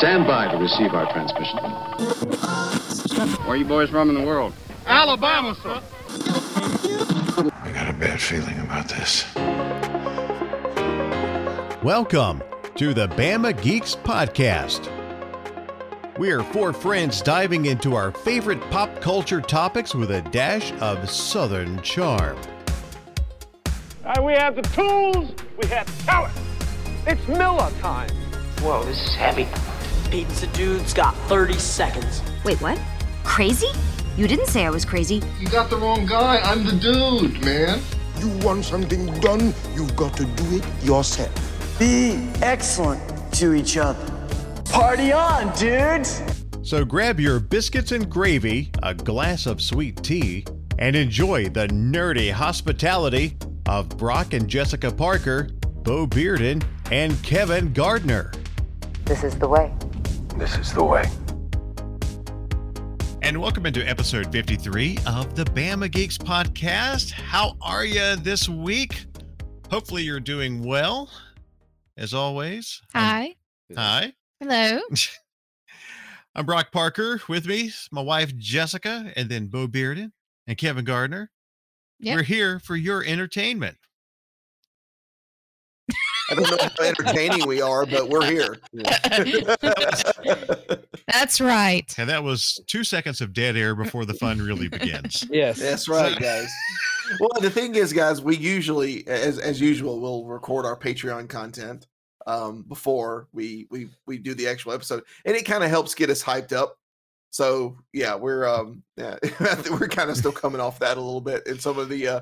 Stand by to receive our transmission. Where are you boys from in the world? Alabama, sir. I got a bad feeling about this. Welcome to the Bama Geeks Podcast. We are four friends diving into our favorite pop culture topics with a dash of Southern charm. Uh, we have the tools, we have talent. It's Miller time. Whoa, this is heavy. Pizza Dude's got 30 seconds. Wait, what? Crazy? You didn't say I was crazy. You got the wrong guy. I'm the dude, man. You want something done, you've got to do it yourself. Be excellent to each other. Party on, dudes! So grab your biscuits and gravy, a glass of sweet tea, and enjoy the nerdy hospitality of Brock and Jessica Parker, Bo Bearden, and Kevin Gardner. This is the way. This is the way. And welcome into episode 53 of the Bama Geeks podcast. How are you this week? Hopefully, you're doing well, as always. Hi. I'm, hi. Hello. I'm Brock Parker. With me, my wife Jessica, and then Bo Bearden and Kevin Gardner. Yep. We're here for your entertainment. I don't know how entertaining we are, but we're here. That's right. And that was two seconds of dead air before the fun really begins. yes, that's right, guys. Well, the thing is, guys, we usually, as as usual, we'll record our Patreon content um, before we we we do the actual episode, and it kind of helps get us hyped up. So yeah, we're um yeah, we're kind of still coming off that a little bit, and some of the uh,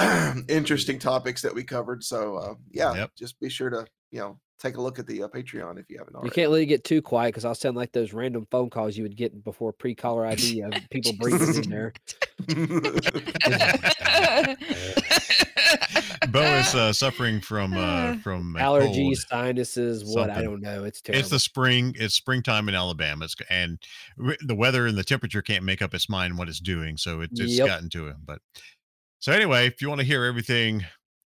interesting topics that we covered. So uh, yeah, Yep. just be sure to you know take a look at the uh, Patreon if you haven't already. You can't let it get too quiet because I'll sound like those random phone calls you would get before pre-caller ID of people breathing in there. Bo is uh, suffering from uh, from Allergies, cold. sinuses, what I don't know. It's terrible. It's the spring. It's springtime in Alabama. It's and w- the weather and the temperature can't make up its mind what it's doing. So it's it's Yep. gotten to him. But so anyway, if you want to hear everything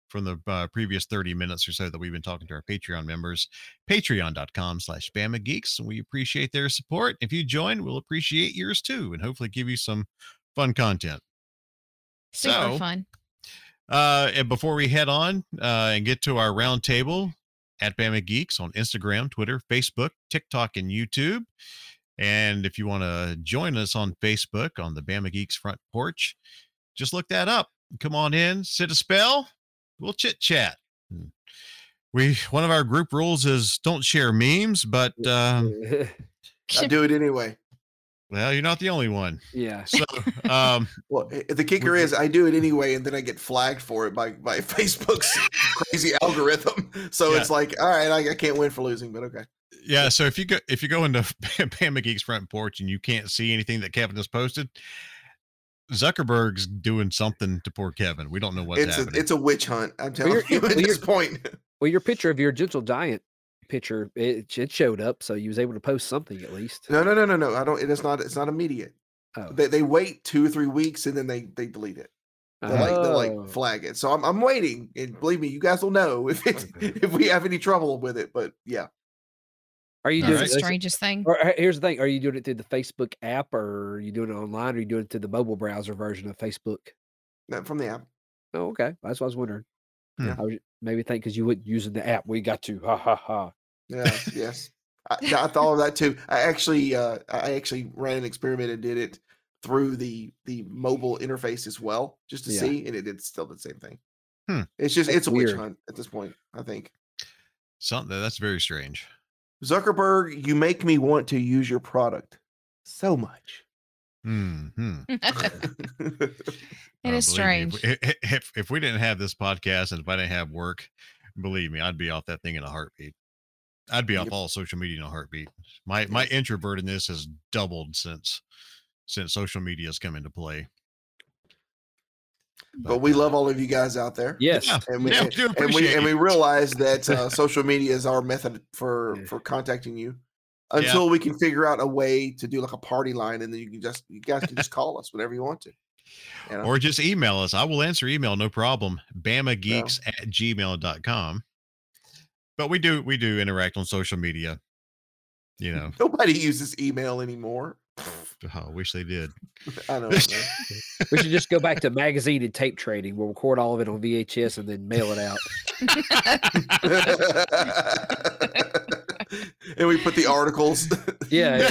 from the uh, previous 30 minutes or so that we've been talking to our Patreon members, patreon.com slash Bama Geeks. And we appreciate their support. If you join, we'll appreciate yours too, and hopefully give you some fun content. Super So, fun. Uh, and before we head on uh, and get to our roundtable at Bama Geeks on Instagram, Twitter, Facebook, TikTok, and YouTube. And if you want to join us on Facebook on the Bama Geeks front porch, just look that up. Come on in, sit a spell. We'll chit chat. We one of our group rules is don't share memes, but um, I do it anyway. well, you're not the only one. yeah. So um, Well, the kicker is I do it anyway, and then I get flagged for it by by Facebook's crazy algorithm. So Yeah. it's like, all right, I, I can't win for losing, but okay. Yeah, so if you go if you go into Bama Geeks front porch and you can't see anything that Kevin has posted, Zuckerberg's doing something to poor Kevin. We don't know what's it's a it's a witch hunt. I'm telling you're- you at well, this point. Well, your picture of your gentle giant picture it, it showed up, so you was able to post something at least. No, no, no, no, no. I don't. It is not. It's not immediate. Oh. They they wait two or three weeks and then they they delete it. They like they Oh. like flag it. So I'm I'm waiting, and believe me, you guys will know if it if we have any trouble with it. But yeah, Are you That's doing the strangest thing. Or here's the thing: Are you doing it through the Facebook app, or are you doing it online, or are you doing it through the mobile browser version of Facebook? no, from the app. Oh, okay. That's what I was wondering. Hmm. I was maybe think because you wouldn't using the app. We got to ha ha ha. Yeah, yes. I, I thought of that too. I actually, uh, I actually ran an experiment and did it through the the mobile interface as well, just to Yeah. see, and it did still the same thing. Hmm. It's just That's it's a witch weird. hunt at this point. I think something that's very strange. Zuckerberg, you make me want to use your product so much. Hmm. It Oh, is believe me, strange. If, if, if if we didn't have this podcast and if I didn't have work, believe me, I'd be off that thing in a heartbeat. I'd be off all social media in a heartbeat. My my introvertedness has doubled since since social media has come into play. But we love all of you guys out there. Yes. Yeah, and we yeah, we and, do and we appreciate and we realize that uh, social media is our method for for contacting you Yeah. until we can figure out a way to do like a party line, and then you can just you guys can just call us whenever you want to. You know? Or just email us. I will answer email, no problem. Bamageeks at gmail.com. But we do we do interact on social media. You know, Nobody uses email anymore. Oh, I wish they did. I know. We should just go back to magazine and tape trading. We'll record all of it on VHS and then mail it out. and we put the articles. Yeah, yeah.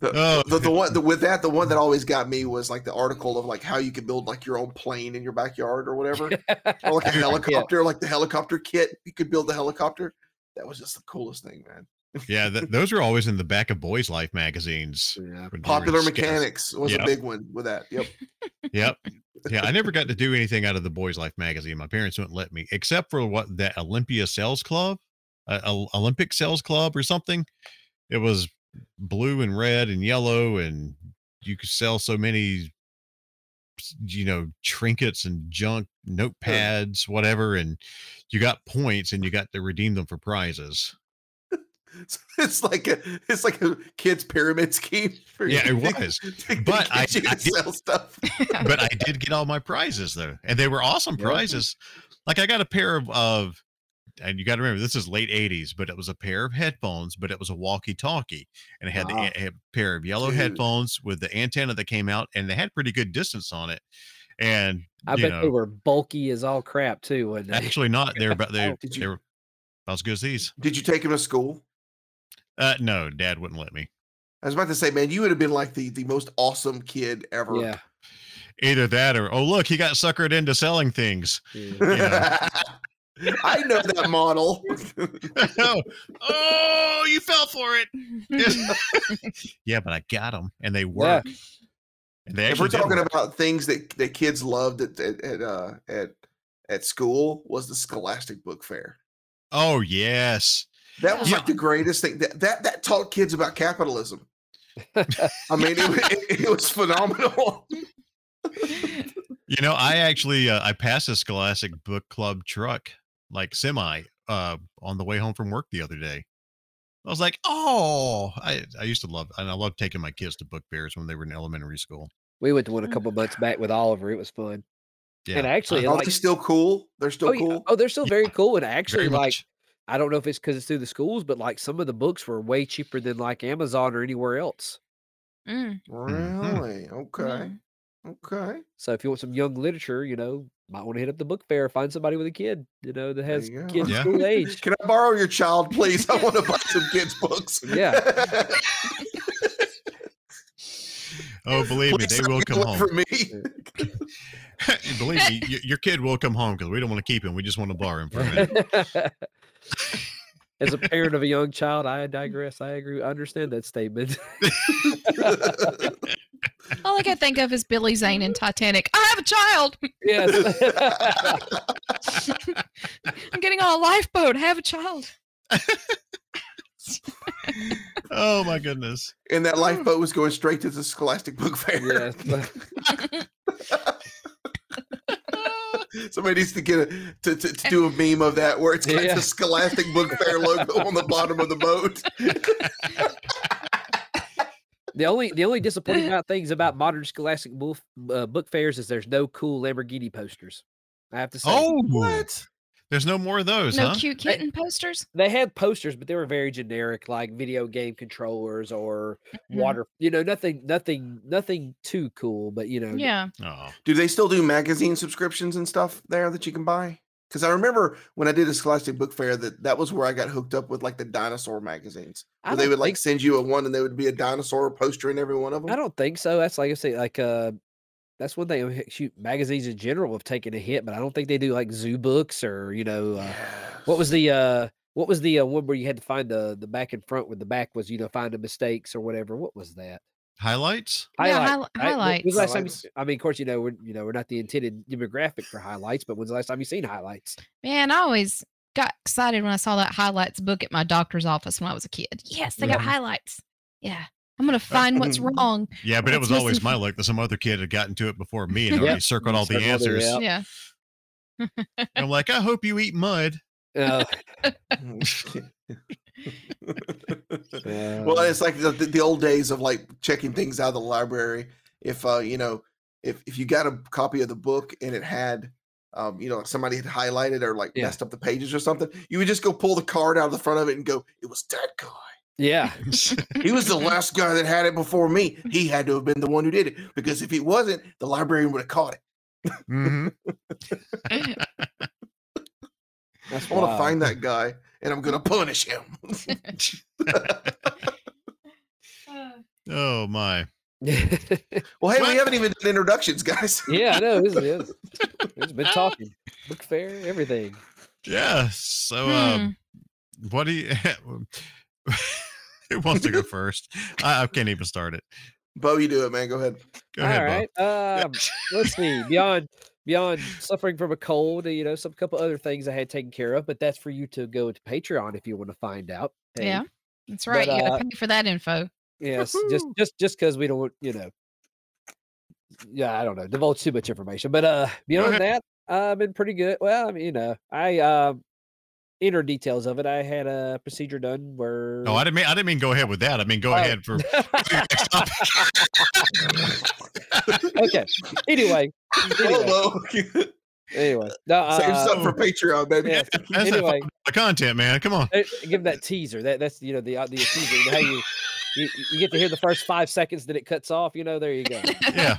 The, Oh. the, the one the, with that the one that always got me was like the article of like how you could build like your own plane in your backyard or whatever or like a helicopter like the helicopter kit you could build the helicopter that was just the coolest thing man Yeah, th- those were always in the back of Boys Life magazines. Yeah. when they were popular mechanics was Yep. a big one with that yep Yep. Yeah, I never got to do anything out of the Boys Life magazine. My parents wouldn't let me, except for what that Olympia Sales Club, uh, Olympic Sales Club or something. It was blue and red and yellow, and you could sell so many, you know, trinkets and junk, notepads, whatever, and you got points and you got to redeem them for prizes. it's like a it's like a kid's pyramid scheme for Yeah, it was. But I- get you I did- sell stuff but I did get all my prizes though, and they were awesome Yeah. prizes. Like I got a pair of, of and you got to remember this is late '80s, but it was a pair of headphones, but it was a walkie-talkie, and it had Wow. the, a, a pair of yellow Dude. headphones with the antenna that came out, and they had pretty good distance on it. And I you bet know, they were bulky as all crap too. Wasn't they? actually not. They're about they Oh, they were about as good as these. did you take them to school Uh, no, Dad wouldn't let me. I was about to say, man, you would have been like the the most awesome kid ever. yeah. Either that or oh look, he got suckered into selling things. yeah. I know that model. oh, oh, you fell for it. yeah, but I got them, and they work. And they if we're talking work. about things that, that kids loved at at at, uh, at at school, was the Scholastic Book Fair. oh yes, That was Yeah. like the greatest thing. That that that taught kids about capitalism. I mean, it, it, it was phenomenal. you know, I actually uh, I passed a Scholastic Book Club truck, like semi, uh, on the way home from work the other day. I was like, oh, I I used to love, and I love taking my kids to book fairs when they were in elementary school. We went to one a couple months back with Oliver. It was fun. Yeah, And actually, Are like, they still cool? They're still oh, yeah. cool. oh, they're still very cool. And actually, very like, much. I don't know if it's because it's through the schools, but like some of the books were way cheaper than like Amazon or anywhere else. Mm. Really? Okay. Okay. So if you want some young literature, you know, might want to hit up the book fair, find somebody with a kid, you know, that has you kids Yeah. school age. Can I borrow your child, please? I want to buy some kids' books. Yeah. Oh, believe me, they will come home. for me. believe me, your kid will come home because we don't want to keep him. We just want to borrow him for a minute. As a parent of a young child, I digress. I agree. I understand that statement. All I can think of is Billy Zane in Titanic. I have a child. yes. I'm getting on a lifeboat. I have a child. oh my goodness. and that hmm. lifeboat was going straight to the Scholastic Book Fair. yes. Somebody needs to get a to, to, to do a meme of that where it's got Yeah. the Scholastic Book Fair logo on the bottom of the boat. The only the only disappointing about things about modern scholastic book, uh, book fairs is there's no cool Lamborghini posters. I have to say. Oh, What? There's no more of those, No huh? cute kitten posters. They had posters, but they were very generic, like video game controllers or Mhm. water. You know, nothing, nothing, nothing too cool. But you know, Yeah. Oh, Do they still do magazine subscriptions and stuff there that you can buy? Because I remember when I did a Scholastic Book Fair that that was where I got hooked up with like the dinosaur magazines. Where they would like send you a one and there would be a dinosaur poster in every one of them. I don't think so. That's like I say, like uh, that's one thing. uh, Shoot, magazines in general have taken a hit, but I don't think they do like zoo books or you know, uh, what was the uh, what was the uh, one where you had to find the the back and front with the back was you know find the mistakes or whatever. What was that? highlights? Yeah, Highlight- highli- I- highlights. when's the last time you Highlights. mean, of course, you know we're you know we're not the intended demographic for highlights, but when's the last time you seen highlights? Man, I always got excited when I saw that highlights book at my doctor's office when I was a kid. Yes, they got Yeah. highlights. Yeah. I'm gonna find what's wrong. Yeah, but it was always my luck that some other kid had gotten to it before me and Yep. already circled all the Circled answers. Yep. Yeah. I'm like, I hope you eat mud. Uh, well, it's like the, the, the old days of like checking things out of the library. If uh, you know, if if you got a copy of the book and it had um, you know, somebody had highlighted or like Yeah. messed up the pages or something, you would just go pull the card out of the front of it and go, "It was that guy. Yeah. He was the last guy that had it before me. He had to have been the one who did it because if he wasn't, the librarian would have caught it." hmm That's I want to find that guy and I'm gonna punish him. Oh my. well, hey, we haven't even done introductions, guys. yeah, I know. It's, it's, it's been talking. Book fair, everything. Yeah. So, uh, Hmm. what do you? Who wants to go first? I, I can't even start it. Bo, you do it, man. Go ahead. Go ahead, All right. Um, let's see. Beyond beyond suffering from a cold, you know, some couple other things I had taken care of, but that's for you to go to Patreon if you want to find out. Hey, Yeah. That's right. But, you uh, gotta pay for that info. Yes, just just just because we don't, you know. Yeah, I don't know. Divulge too much information, but uh, beyond that, I've been pretty good. Well, I mean, you know, I um, inner details of it. I had a procedure done where. No, I didn't mean. I didn't mean go ahead with that. I mean go Oh. ahead for. okay. Anyway. Anyway. Anyway. No, save uh, something for Patreon, baby. yes. That's Anyway, the content, man. Come on. give that teaser. That that's you know the uh, the teaser. How you, you you get to hear the first five seconds that it cuts off. You know, there you go. Yeah.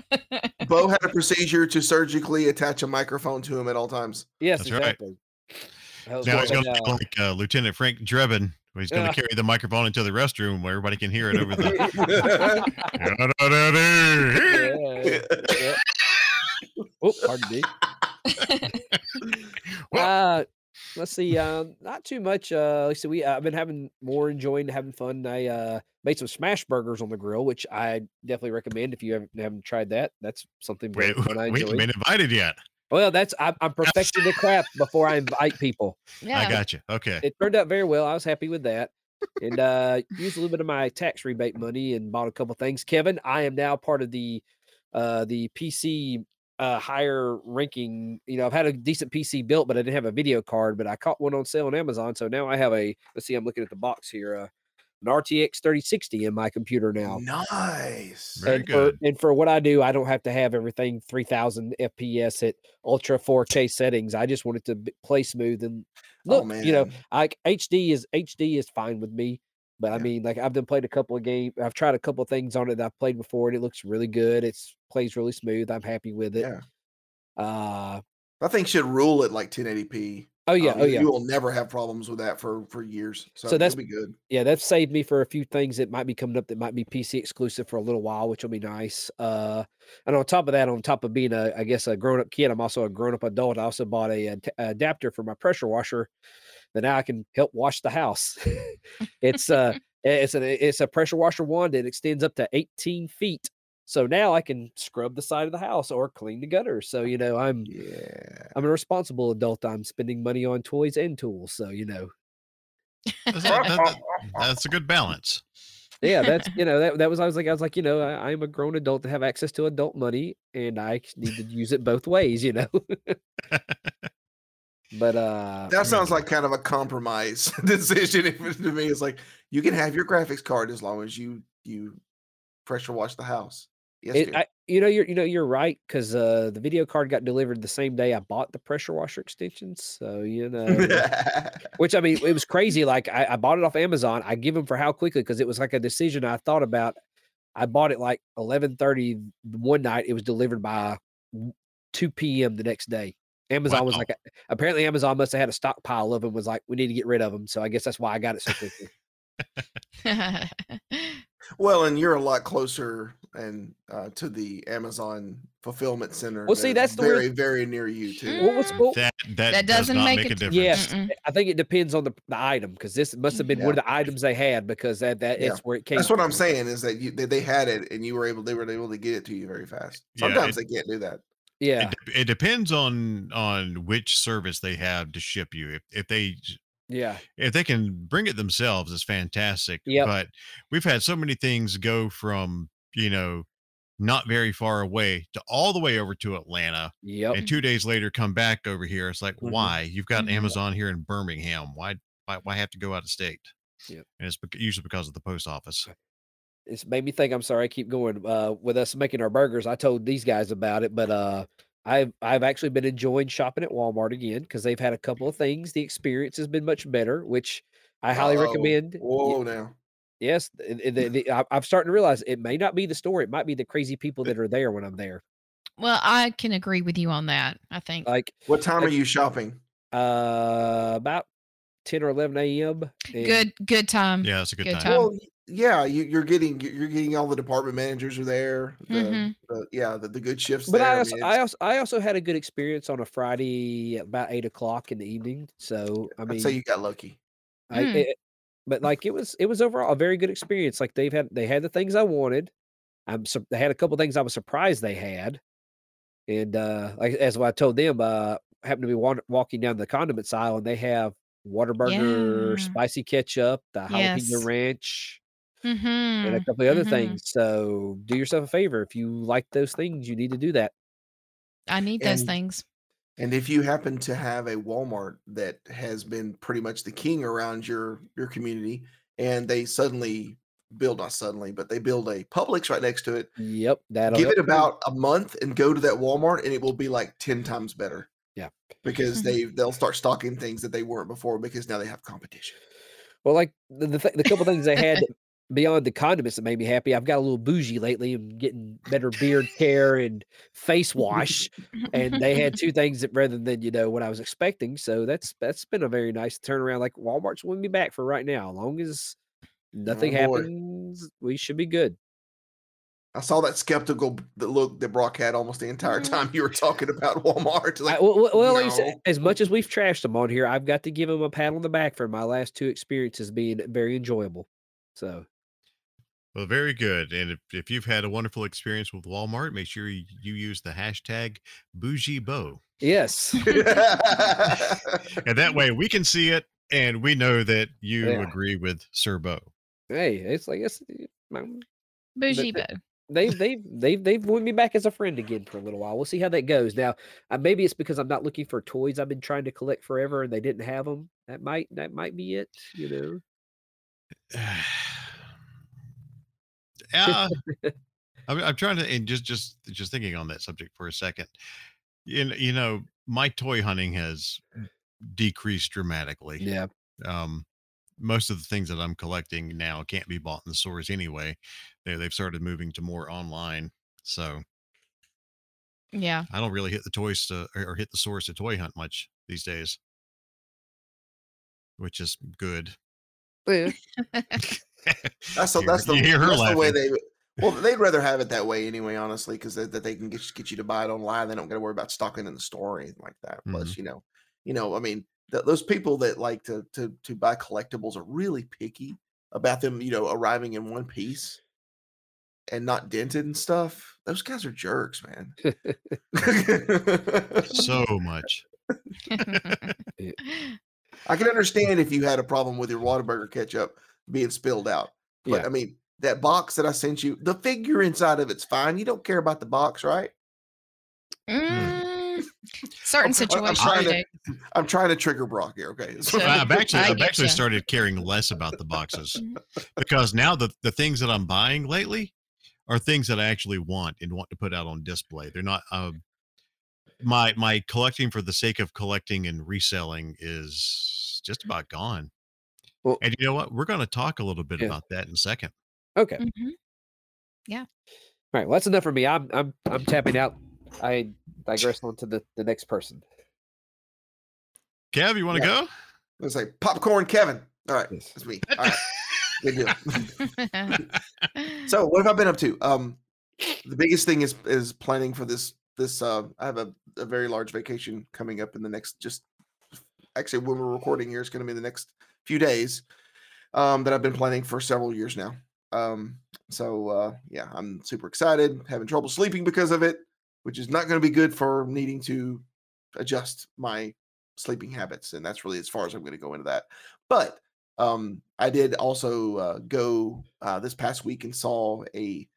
Bo had a procedure to surgically attach a microphone to him at all times. Yes, That's exactly. That was Now he's going to uh, like uh, Lieutenant Frank Drebin. He's going to carry the microphone into the restroom where everybody can hear it over the. yeah, yeah. Oh, pardon me. uh, let's see. Um, not too much. Uh, let's see. We I've been having more enjoying having fun. I uh made some smash burgers on the grill, which I definitely recommend if you haven't, haven't tried that. That's something Wait, we haven't been invited yet. Well, that's I'm, I'm perfecting the craft before I invite people. Yeah. I got you. Okay. It turned out very well. I was happy with that. And uh used a little bit of my tax rebate money and bought a couple things. Kevin, I am now part of the uh the PC uh higher ranking. You know, I've had a decent PC built, but I didn't have a video card, but I caught one on sale on Amazon. So now I have a let's see, I'm looking at the box here. Uh an RTX 3060 in my computer now. Nice. Very and good. For, and for what I do, I don't have to have everything 3000 FPS at ultra 4K settings. I just want it to play smooth and Oh, look, you know, man. I HD is HD is fine with me. But I mean, like I've been played a couple of games. I've tried a couple of things on it that I've played before, and it looks really good. It's plays really smooth. I'm happy with it. Yeah. Uh That thing should rule at like 1080p. Oh yeah, Um, oh you- yeah. You will never have problems with that for for years. So, So that's- that'll be good. yeah, that's saved me for a few things that might be coming up that might be PC exclusive for a little while, which will be nice. Uh, and on top of that, on top of being a, I guess, a grown up kid, I'm also a grown up adult. I also bought a, adapter for my pressure washer that now I can help wash the house. it's uh, it's a it's a pressure washer wand that extends up to 18 feet. So now I can scrub the side of the house or clean the gutters. So you know, I'm Yeah. I'm a responsible adult. I'm spending money on toys and tools. So you know, That's, that- that- that's a good balance. yeah, that's you know that that was I was like I was like you know I, I'm a grown adult to have access to adult money and I need to use it both ways, you know. but uh, That sounds like kind of a compromise decision to me. It's like you can have your graphics card as long as you you pressure wash the house. It. I, you know you're you know you're right because uh, the video card got delivered the same day I bought the pressure washer extensions. So you know, which I mean it was crazy. Like I, I bought it off Amazon. I give them for how quickly because it was like a decision I thought about. I bought it like 11:30 one night. It was delivered by 2 p.m. the next day. Amazon was like, apparently Amazon must have had a stockpile of them. Was like, we need to get rid of them. So I guess that's why I got it so quickly. well, and you're a lot closer and uh, to the Amazon fulfillment center. Well, see, that's that's the weird- very very near you too. What was well, That that, That does doesn't not make make, it a difference. Yes, Mm-mm. I think it depends on the, the item because this must have been one of the items they had because that that Yeah. is where it came. That's what I'm saying is that you they, they had it and you were able they were able to get it to you very fast. Yeah, Sometimes it- they can't do that. Yeah, It, it depends on on which service they have to ship you. If if they yeah, if they can bring it themselves, it's fantastic. Yeah. But we've had so many things go from you know not very far away to all the way over to Atlanta, yep. and two days later come back over here. It's like Mhm. why you've got Mhm. Amazon here in Birmingham? Why why why have to go out of state? Yep. And it's usually because of the post office. It's made me think. I'm sorry, I keep going. Uh, with us making our burgers, I told these guys about it, but uh, I've I've actually been enjoying shopping at Walmart again because they've had a couple of things. The experience has been much better, which I highly Uh-oh. recommend. Whoa, Ye- now. Yes, the, the, the, I- I'm starting to realize it may not be the store; it might be the crazy people that are there when I'm there. Well, I can agree with you on that. I think. Like What time are you shopping? uh, about ten or eleven a.m. Good, good time. Yeah, it's a good, Good time. time. Well, yeah, you, you're getting you're getting all the department managers are there. The, Mhm. the- yeah, the, the good shifts But there. I also, mean, I also, I also had a good experience on a Friday at about eight o'clock in the evening. So I mean, say you got lucky. I, Hmm. it, but like it was, it was overall a very good experience. Like they've had, they had the things I wanted. I'm, sur- they had a couple things I was surprised they had, and uh like as I told them, uh, happened to be wa- walking down the condiments aisle, and they have Whataburger, Yeah. spicy ketchup, the jalapeno Yes. ranch, and a Mm-hmm. couple of other mhm. things. So do yourself a favor if you like those things, you need to do that. I need those things. And if you happen to have a Walmart that has been pretty much the king around your your community, and they suddenly build not suddenly, but they build a Publix right next to it, Yep, that'll give it about a month and go to that Walmart, and it will be like ten times better. Yeah. because Mhm. they they'll start stocking things that they weren't before because now they have competition. Well, like the the, th- the couple things they had beyond the condiments that made me happy. I've got a little bougie lately and getting better beard care and face wash, and they had two things that rather than you know what I was expecting. So that's that's been a very nice turnaround. Like Walmart's winning me back for right now. As long as nothing Oh, happens, we should be good. I saw that skeptical look that Brock had almost the entire Mhm. time you were talking about Walmart. Like, well, well, well, like you said, no. as much as we've trashed them on here, I've got to give them a pat on the back for my last two experiences being very enjoyable. So Well, very good. And if, if you've had a wonderful experience with Walmart, make sure you, you use the hashtag bougie Bo. yes, And that way we can see it and we know that you Yeah. agree with Sir Bo. hey, it's like it's. um, Bougie the- Bo. they've they've they've they've won me back as a friend again for a little while. We'll see how that goes. Now, uh, maybe it's because I'm not looking for toys I've been trying to collect forever, and they didn't have them. That might that might be it. You know. yeah. I'm, I'm trying to, and just, just, just thinking on that subject for a second. You know, you know, my toy hunting has decreased dramatically. Yeah. um, most of the things that I'm collecting now can't be bought in the stores anyway. They, they've started moving to more online. So Yeah. I don't really hit the toys to, or hit the stores to toy hunt much these days, which is good. That's the, that's the hear her that's the way they. Well, they'd rather have it that way anyway, honestly, because that, that they can get get you to buy it online. They don't got to worry about stocking in the store or anything like that. Plus, Mm-hmm. you know, you know, I mean, th- those people that like to to to buy collectibles are really picky about them, you know, arriving in one piece and not dented and stuff. Those guys are jerks, man. So much. I can understand if you had a problem with your Whataburger ketchup being spilled out. But Yeah. I mean, that box that I sent you, the figure inside of it's fine. You don't care about the box, right? Mm, certain I'm- I'm situations trying to- I'm trying to trigger Brock here. Okay. So- I've actually, I I've actually ya. started caring less about the boxes because now the, the things that I'm buying lately are things that I actually want and want to put out on display. They're not, um, my, my collecting for the sake of collecting and reselling is just about gone. Well- and you know what? We're going to talk a little bit Yeah. about that in a second. Okay. Mhm. All right. Well, that's enough for me. I'm I'm I'm tapping out. I digress on to the the next person. Kev, you want to Yeah. go? Let's say popcorn Kevin. All right. Yes. That's me. All right. Good deal. so what have I been up to? Um the biggest thing is is planning for this this uh I have a, a very large vacation coming up in the next just actually when we're recording here it's going to be the next few days um that I've been planning for several years now. Um so uh yeah, I'm super excited, having trouble sleeping because of it, which is not going to be good for needing to adjust my sleeping habits and that's really as far as I'm going to go into that. But um I did also uh, go uh, this past week and saw a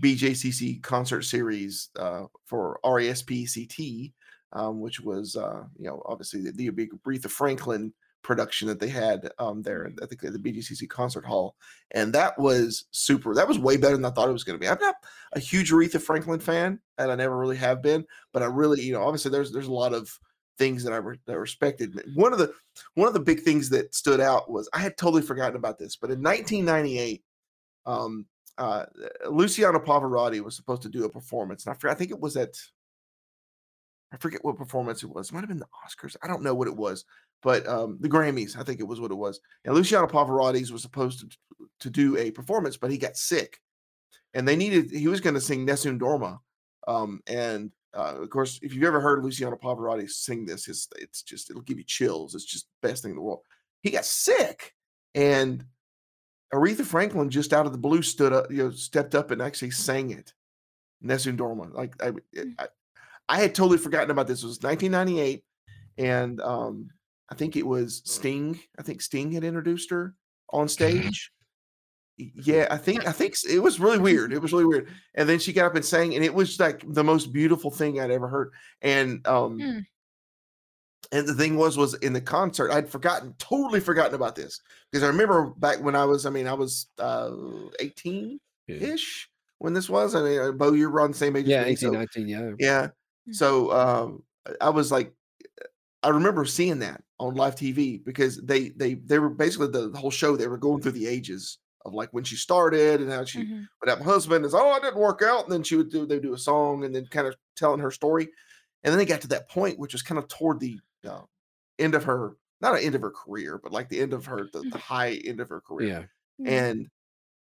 BJCC concert series uh, for RESP CT, um, which was uh, you know obviously the, the Aretha Franklin production that they had um, there at the, at the BJCC concert hall, and that was super. That was way better than I thought it was going to be. I'm not a huge Aretha Franklin fan, and I never really have been, but I really, you know, obviously there's there's a lot of things that I, re- that respected. One of the one of the big things that stood out was I had totally forgotten about this, but in 1998, um, uh, Luciano Pavarotti was supposed to do a performance, and I, I think it was at I forget what performance it was. It might have been the Oscars. I don't know what it was, but um, the Grammys, I think it was what it was. And Luciano Pavarotti was supposed to to do a performance, but he got sick, and they needed. He was going to sing Nessun Dorma, um, and uh, of course, if you've ever heard Luciano Pavarotti sing this, it's, it's just it'll give you chills. It's just the best thing in the world. He got sick, and Aretha Franklin just out of the blue stood up, you know, stepped up and actually sang it. Nessun Dorma. Like I, Mm. I, I had totally forgotten about this. It was 1998, and um, I think it was Sting. I think Sting had introduced her on stage. Yeah, I think I think it was really weird. It was really weird. And then she got up and sang, and it was like the most beautiful thing I'd ever heard. And um, Hmm. and the thing was, was in the concert, I'd forgotten, totally forgotten about this because I remember back when I was, I mean, I was uh 18 ish when this was. I mean, uh, Bo, you're around the same age. Yeah, as me, 18, so- 19, yeah. yeah. So um, I was like, I remember seeing that on live TV because they they they were basically the, the whole show. They were going through the ages of like when she started and how she Mhm. would have a husband is oh I didn't work out, and then she would do they would do a song and then kind of telling her story, and then they got to that point which was kind of toward the uh, end of her not an end of her career, but like the end of her the, the high end of her career Yeah. and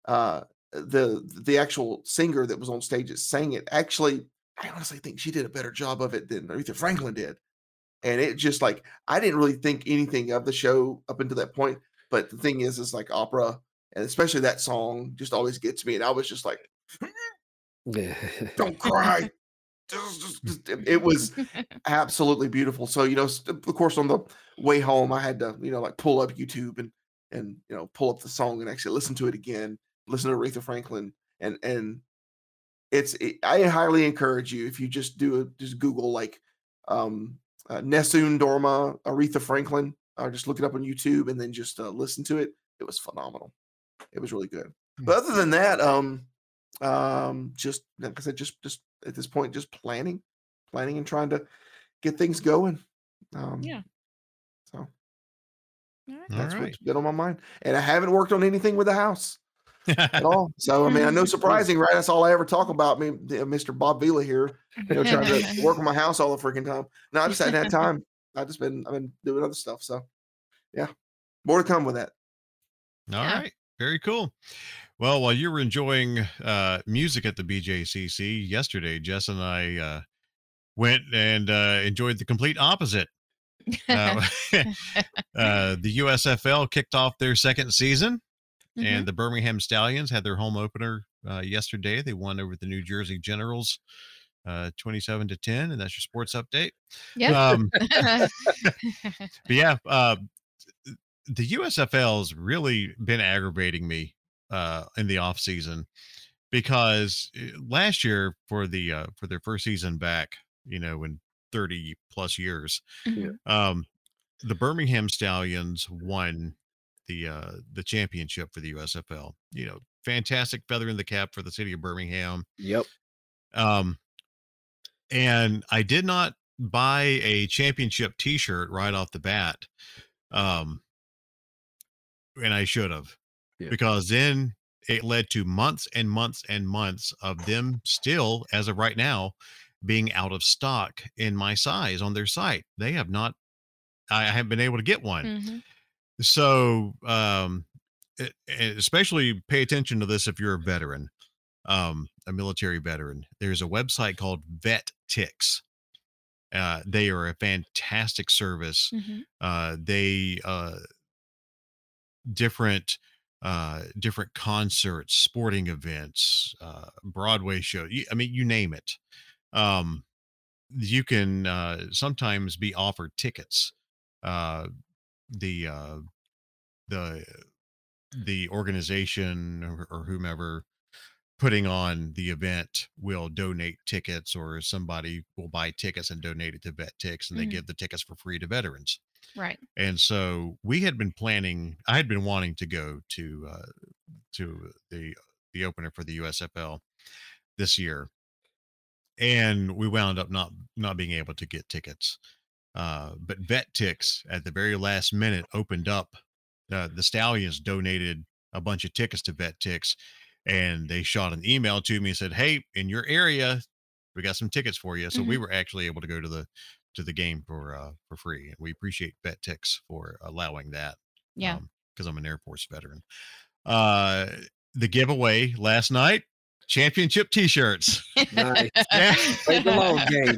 uh the the actual singer that was on stage that sang it actually i honestly think she did a better job of it than aretha franklin did and it just like i didn't really think anything of the show up until that point but the thing is is like opera and especially that song just always gets me and i was just like don't cry it was absolutely beautiful. So you know, of course, on the way home, I had to you know like pull up YouTube and and you know pull up the song and actually listen to it again, listen to Aretha Franklin, and and it's it, I highly encourage you if you just do a, just Google like um uh, Nessun Dorma Aretha Franklin, or just look it up on YouTube and then just uh, listen to it. It was phenomenal. It was really good. But other than that, um, um, just like I said, just just at this point, just planning, planning, and trying to get things going. Um, Yeah. So All right. that's All what's been on my mind, and I haven't worked on anything with the house at all. So I mean, I know surprising, right? That's all I ever talk about. Me, uh, Mr. Bob Vila here, you know, trying to work on my house all the freaking time. No, I just hadn't had time. I just been I've been doing other stuff. So yeah, more to come with that. All right, Yeah. Very cool. Well, while you were enjoying uh, music at the BJCC yesterday, Jess and I uh, went and uh, enjoyed the complete opposite. Uh, uh, the USFL kicked off their second season, Mhm. and the Birmingham Stallions had their home opener uh, yesterday. They won over the New Jersey Generals, uh, twenty-seven to ten, and that's your sports update. Yep. Um, but yeah, uh, the USFL's really been aggravating me uh, in the off season because uh, last year for the uh, for their first season back, you know, in thirty plus years, Mhm. um, the Birmingham Stallions won the uh, the championship for the USFL. You know, fantastic feather in the cap for the city of Birmingham. Yep. Um, and I did not buy a championship T-shirt right off the bat, um, and I should have, Yeah. because then it led to months and months and months of them still, as of right now, being out of stock in my size on their site. They have not. I haven't been able to get one. Mhm. So, um, e- especially pay attention to this if you're a veteran, um, a military veteran. There's a website called Vet Ticks. Uh, they are a fantastic service. Mhm. Uh, they uh, different uh, different concerts, sporting events, uh, Broadway show. I mean, you name it. Um, you can uh, sometimes be offered tickets. The uh, the the organization or, or whomever putting on the event will donate tickets or somebody will buy tickets and donate it to VetTix and they Mhm. give the tickets for free to veterans Right. And so we had been planning. I had been wanting to go to uh, to the the opener for the USFL this year, and we wound up not not being able to get tickets. Uh, but VetTix at the very last minute opened up. Uh, the Stallions donated a bunch of tickets to VetTix, and they shot an email to me and said, "Hey, in your area, we got some tickets for you." So we Mhm. were actually able to go to the to the game for uh, for free. And we appreciate VetTix for allowing that. Yeah. because I'm an Air Force veteran. Uh, the giveaway last night: championship T-shirts. Nice. Yeah. Played the long game.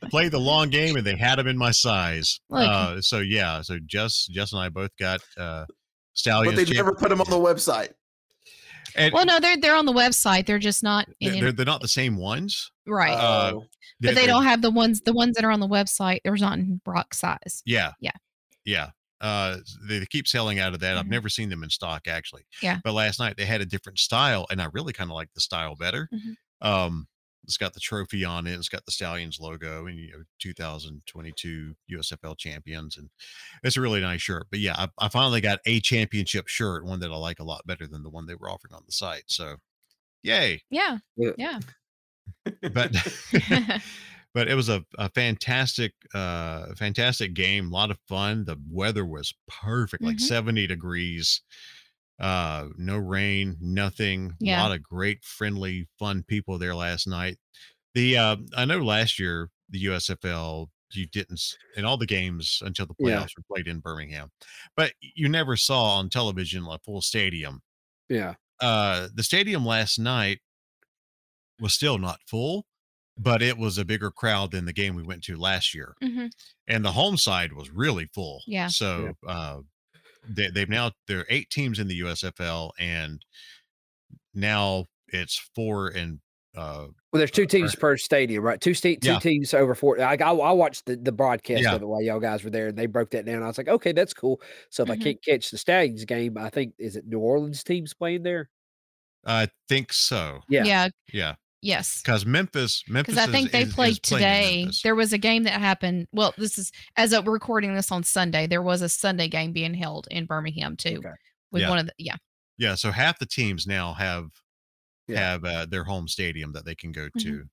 Played the long game, and they had them in my size. Look. Uh, so yeah, so Jess, Jess, and I both got uh, stallions. But they never put them on the website. and well, no, they're they're on the website. They're just not they're, in they're, they're not the same ones. right. Uh, Oh. but they they're- don't have the ones the ones that are on the website. There's not in Brock size. Yeah. Yeah. Yeah. Uh, they, they keep selling out of that. I've Mhm. never seen them in stock actually. Yeah. But last night they had a different style, and I really kind of like the style better. Mhm. Um, it's got the trophy on it. It's got the Stallions logo, and you know, 2022 USFL champions, and it's a really nice shirt. But yeah, I, I finally got a championship shirt, one that I like a lot better than the one they were offering on the site. So, yay! Yeah. Yeah. Yeah. But but it was a, a fantastic uh fantastic game a lot of fun the weather was perfect like Mhm. 70 degrees uh no rain nothing Yeah. a lot of great friendly fun people there last night the uh i know last year the usfl you didn't in all the games until the Yeah. playoffs were played in birmingham but you never saw on television a full stadium Yeah. uh the stadium last night was still not full but it was a bigger crowd than the game we went to last year hmm and the home side was really full Yeah. so uh they, they've now there are eight teams in the usfl and now it's four and uh Well, there's two teams per stadium, right? Two sta- two Yeah. teams over four. I, I I watched the, the broadcast Yeah. of it while y'all guys were there, and they broke that down. I was like, okay, that's cool. So if I Mhm. can't catch the Stallions game, I think is it New Orleans teams playing there? i think so Yeah. Yeah. yeah Yes. because memphis memphis Because I think is- they is- is played playing today. There was a game that happened. Well, this is as of recording this on Sunday. There was a Sunday game being held in Birmingham too. Okay. With Yeah. one of the yeah. yeah so half the teams now have Yeah. have uh, their home stadium that they can go to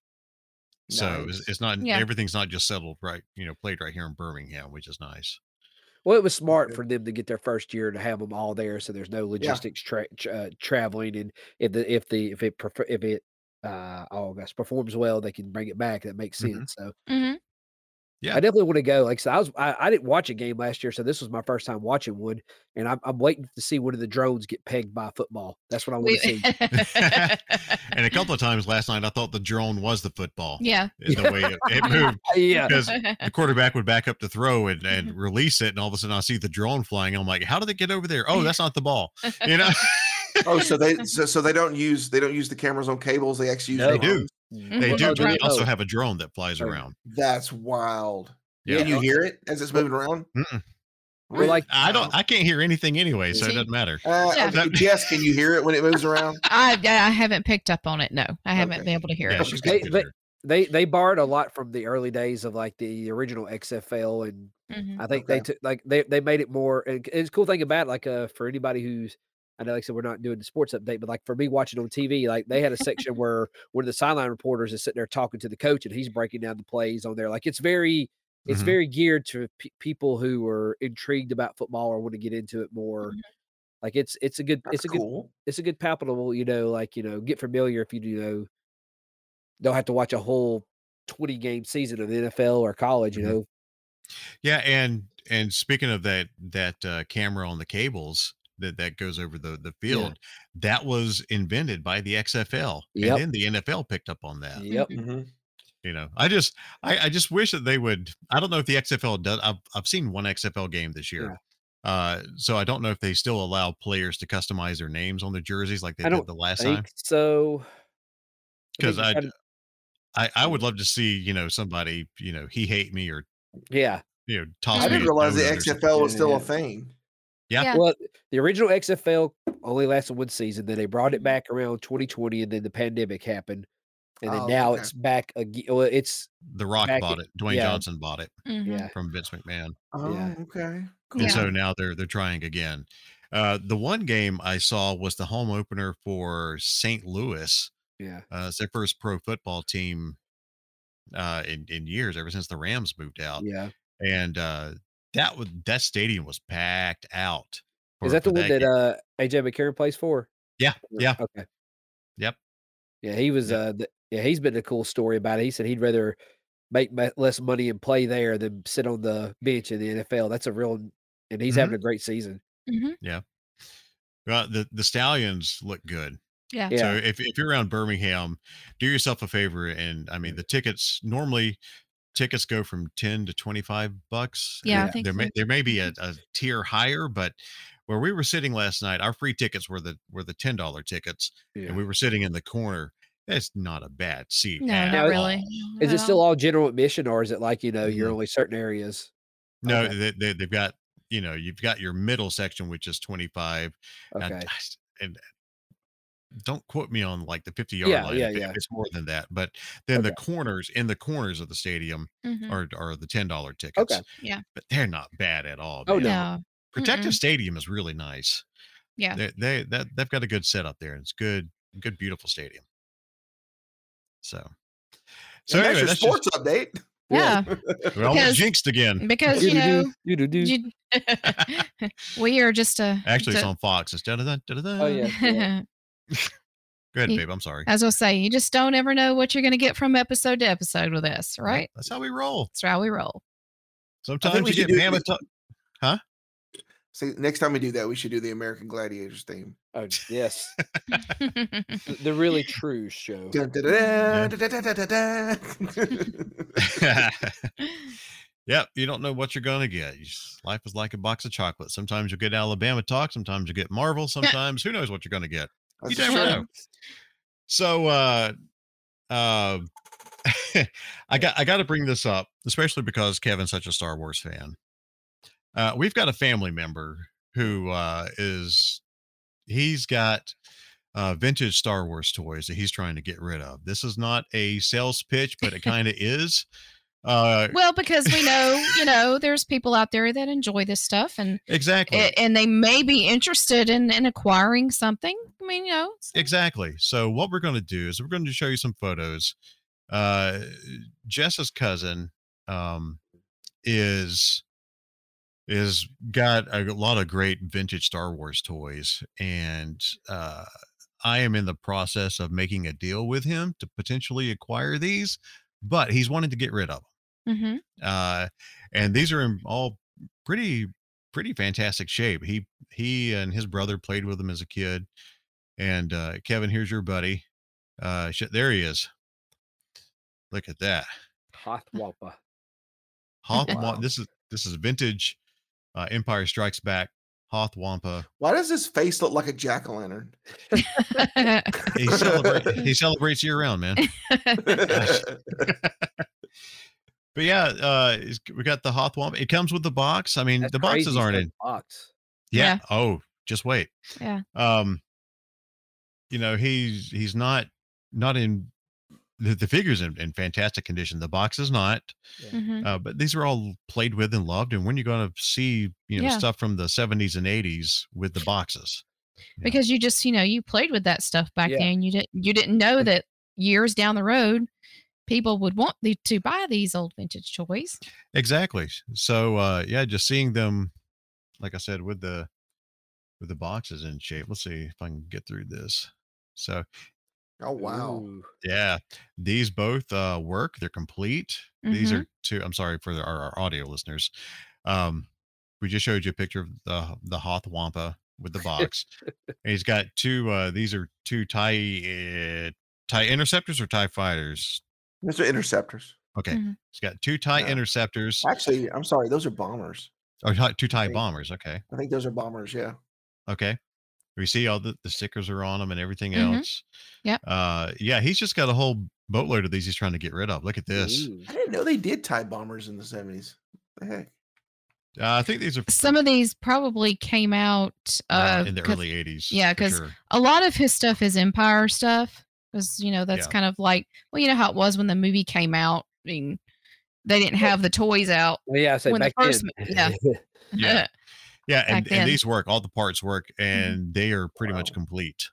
so it's, Nice. it's not Yeah. everything's not just settled right you know played right here in birmingham which is nice Well, it was smart for them to get their first year to have them all there, so there's no logistics tra- tra- uh, traveling, and if the if the if it prefer, if it uh oh gosh performs well, they can bring it back. That makes Mhm. sense. So hmm Yeah. I definitely want to go. Like I said, I was I, I didn't watch a game last year, so this was my first time watching one, and I'm I'm waiting to see one of the drones get pegged by football. That's what I want We, to see. and a couple of times last night i thought the drone was the football yeah. the way it, it moved yeah, because the quarterback would back up to throw and, and Mm-hmm. release it and all of a sudden i see the drone flying i'm like how did it get over there oh that's not the ball you know Oh, so they so, so they don't use they don't use the cameras on cables. They actually use No. they do they do Oh, but they they? also Oh. have a drone that flies Oh. around That's wild. yeah Can you hear it as it's moving around? Mm-mm. Well, like i don't i can't hear anything anyway so it doesn't matter Uh, Yeah. okay, Jess, can you hear it when it moves around? I I haven't picked up on it. No, I haven't Okay. been able to hear yeah it. they- they- they they borrowed a lot from the early days of like the original XFL, and Mhm. I think they took like they they made it more. And it's a cool thing about it, like uh for anybody who's I know like I said we're not doing the sports update, but like for me watching on TV, like they had a section where one of the sideline reporters is sitting there talking to the coach, and he's breaking down the plays on there. Like it's very it's Mhm. very geared to pe- people who are intrigued about football or want to get into it more. Mhm. Like it's it's a good That's it's a good it's a good palpable, you know, like, you know, get familiar if you you know don't have to watch a whole 20 game season of the NFL or college, you Mhm. know. yeah and and speaking of that that uh, camera on the cables that that goes over the the field that was invented by the xfl Yep. and then the nfl picked up on that Yep. Mhm. you know i just I, I just wish that they would i don't know if the xfl does i've, I've seen one xfl game this year uh so i don't know if they still allow players to customize their names on their jerseys like they I did don't the last think time so. because i I, I would love to see you know somebody you know he hate me or Yeah. you know toss I didn't a realize the donut or something. XFL was Yeah, still yeah. a thing. Yeah. Yeah. Well, the original XFL only lasted one season. Then they brought Mm-hmm. it back around 2020, and then the pandemic happened. and then Oh, now okay. it's back again. Well, it's The Rock Back bought in- it. Dwayne yeah. Johnson bought it Mhm. from Vince McMahon. Oh, Yeah. okay. Cool. And Yeah. so now they're they're trying again. Uh, the one game I saw was the home opener for St. Louis. Yeah. Uh, it's their first pro football team uh, in in years, ever since the Rams moved out. Yeah. And uh, that was that stadium was packed out. Is that the one that game. uh AJ McCarron plays for? Yeah, yeah. Okay. Yep. Yeah, he was. Yeah. Uh, th- yeah, he's been a cool story about it. He said he'd rather make less money and play there than sit on the bench in the NFL. That's a real, and he's Mhm. having a great season. Mhm. Well, the the Stallions look good. Yeah. Yeah. So if if you're around Birmingham, do yourself a favor and I mean the tickets normally tickets go from 10 to 25 bucks. Yeah, I and think there may there may be a, a tier higher, but where we were sitting last night, our free tickets were the were the ten dollar tickets, Yeah. and we were sitting in the corner. It's not a bad seat. No, at not all. really. Is it still all general admission, or is it like you know you're Mhm. only certain areas? No, Okay. they, they, they've got you know you've got your middle section which is 25 and- Okay. and don't quote me on like the 50 yard Yeah, line yeah, if yeah. it's more than that but then the corners in the corners of the stadium Mhm. are, are the $10 tickets Okay. Yeah. but they're not bad at all Oh, man. no. No. protective Mm-mm. stadium is really nice Yeah. they, they that they've got a good setup there it's good good beautiful stadium so so and anyway, that's that's your just, sports update. Yeah. we're almost jinxed again Because you know, You-do-do, you-do-do. we are just a. actually it's a- on fox it's da-da-da, da-da-da. Oh yeah. yeah. Go ahead, babe. I'm sorry. As I was saying, you just don't ever know what you're going to get from episode to episode with us, right? That's how we roll. That's how we roll. Sometimes you get mammoth. Huh? See, next time we do that, we should do the American Gladiators theme. Oh yes, the really true show. yep, you don't know what you're gonna get. Just, life is like a box of chocolate. Sometimes you'll get Alabama talk. Sometimes you get Marvel. Sometimes who knows what you're gonna get. You That's never true. know. So, uh, uh, I got I got to bring this up, especially because Kevin's such a Star Wars fan. Uh, we've got a family member who uh, is he's got uh, vintage Star Wars toys that he's trying to get rid of. This is not a sales pitch, but it kind of is. Uh, well, because we know, you know, there's people out there that enjoy this stuff and exactly. and they may be interested in, in acquiring something. I mean, you know, so- Exactly. So what we're going to do is we're going to show you some photos. Uh, Jess's cousin um, is is got a lot of great vintage Star Wars toys, and uh, I am in the process of making a deal with him to potentially acquire these, but he's wanting to get rid of them. Mhm. Uh, and these are in all pretty pretty fantastic shape. He he and his brother played with them as a kid. And uh, Kevin, here's your buddy. Uh, shit, there he is. Look at that. Hot Wampa. Hoth. Wa- Wow. This is this is vintage. Uh, Empire Strikes Back. Hoth Wampa. Why does his face look like a jack o' lantern? He celebrates. he celebrates year round, man. But yeah, uh, we got the Hoth Wampa. It comes with the box. I mean, That's the boxes crazy aren't in. box. Yeah. Yeah. Oh, just wait. yeah. Um, you know, he's he's not not in the, the figures in, in fantastic condition. The box is not. Mhm. Uh, but these are all played with and loved. And when you're going to see, you know, Yeah. stuff from the 70s and 80s with the boxes. Yeah. Because you just, you know, you played with that stuff back Yeah. then. You didn't you didn't know that years down the road people would want the, to buy these old vintage toys. Exactly. So, uh, yeah, just seeing them, like I said, with the with the boxes in shape. Let's see if I can get through this. So, oh wow! Yeah, these both uh, work. They're complete. These Mhm. are two. I'm sorry for the, our, our audio listeners. Um, we just showed you a picture of the the Hoth Wampa with the box. and he's got two. Uh, these are two tie uh, tie interceptors or tie fighters. Those are interceptors. Okay, Mhm. he's got two tie Yeah. interceptors. Actually, I'm sorry, those are bombers. Or ti- two tie Right. bombers. Okay, I think those are bombers. Yeah. okay. We see all the, the stickers are on them and everything Mhm. else. Yep. Uh, yeah, he's just got a whole boatload of these. He's trying to get rid of. Look at this. Ooh. I didn't know they did tie bombers in the 70s. The heck? Uh, I think these are Some of these probably came out uh, uh, in the early 80s. yeah, because sure. a lot of his stuff is Empire stuff. Because you know that's Yeah. kind of like well, you know how it was when the movie came out. I mean, they didn't have the toys out. Well, yeah, I say when the first then. mo- yeah. Yeah. Yeah, and, and these work. All the parts work, and they are pretty much complete.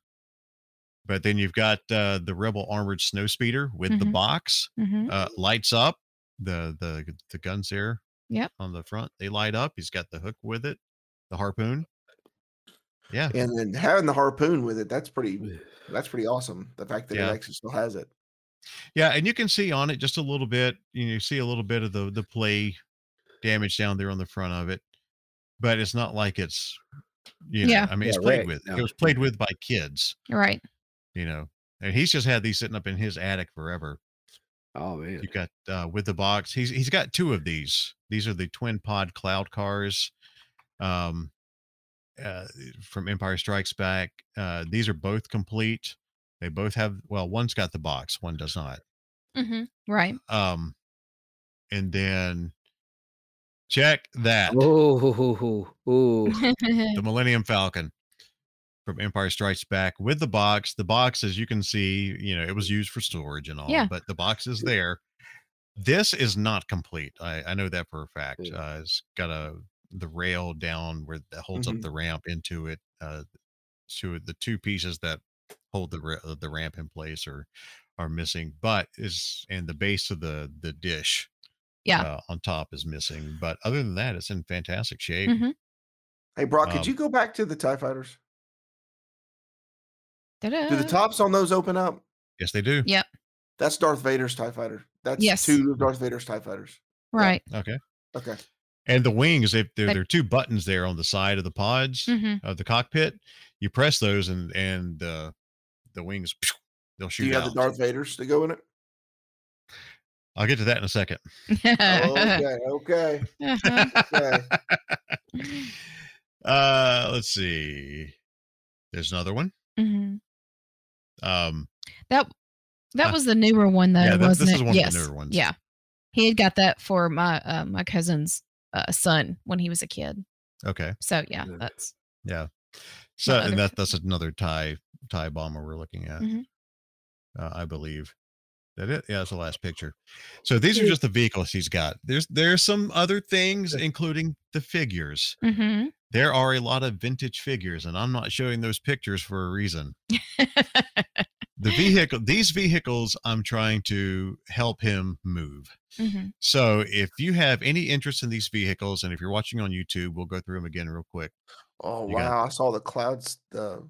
But then you've got uh, the Rebel armored snow speeder with the Mhm. box, Mhm. uh, lights up. The the the guns there Yep. on the front they light up. He's got the hook with it, the harpoon. Yeah, And then having the harpoon with it, that's pretty that's pretty awesome. The fact that Yeah. it actually still has it. yeah, and you can see on it just a little bit. You know, you see a little bit of the the play damage down there on the front of it, but it's not like it's. You know, Yeah. I mean, Yeah, it's played wrecked, with. no. It was played with by kids. Right. You know, and he's just had these sitting up in his attic forever. Oh man. You got uh, with the box. He's he's got two of these. These are the twin pod cloud cars, um, uh, from Empire Strikes Back. Uh, these are both complete. They both have well, one's got the box, one does not. hmm Right. Um, and then check that Ooh, ooh. the Millennium Falcon from Empire Strikes Back with the box. The box, as you can see, you know, it was used for storage and all, Yeah. but the box is there. This is not complete. I, I know that for a fact. Uh, it's got a the rail down where that holds Mhm. up the ramp into it. Uh, to the two pieces that hold the uh, the ramp in place are are missing, but is and the base of the the dish Yeah. uh, on top is missing. But other than that, it's in fantastic shape. Mhm. Hey Brock, could Um, you go back to the TIE fighters? Do the tops on those open up? Yes, they do. Yep. That's Darth Vader's TIE fighter. That's Yes. two of Darth Vader's TIE fighters. Right. Okay. Okay. And the wings, if there, there are two buttons there on the side of the pods hmm of the cockpit, you press those and and uh, the wings they'll Do shoot you have the Darth Vaders to go in it? I'll get to that in a second. Okay, okay. Uh-huh. Okay. uh, let's see. There's another one. hmm Um, That that Uh, was the newer one though, yeah, this- wasn't this it? is one of the yes. newer ones. Yeah. He had got that for my uh, my cousin's uh, son when he was a kid. okay, So yeah, Yeah. that's yeah. So and that that's another tie tie bomber we're looking at. Mhm. Uh, I believe. That it? Yeah, that's the last picture. So these are just the vehicles he's got. There's there's some other things, including the figures. hmm there are a lot of vintage figures and i'm not showing those pictures for a reason the vehicle these vehicles i'm trying to help him move hmm so if you have any interest in these vehicles and if you're watching on youtube we'll go through them again real quick Oh You got- wow! I saw the clouds, the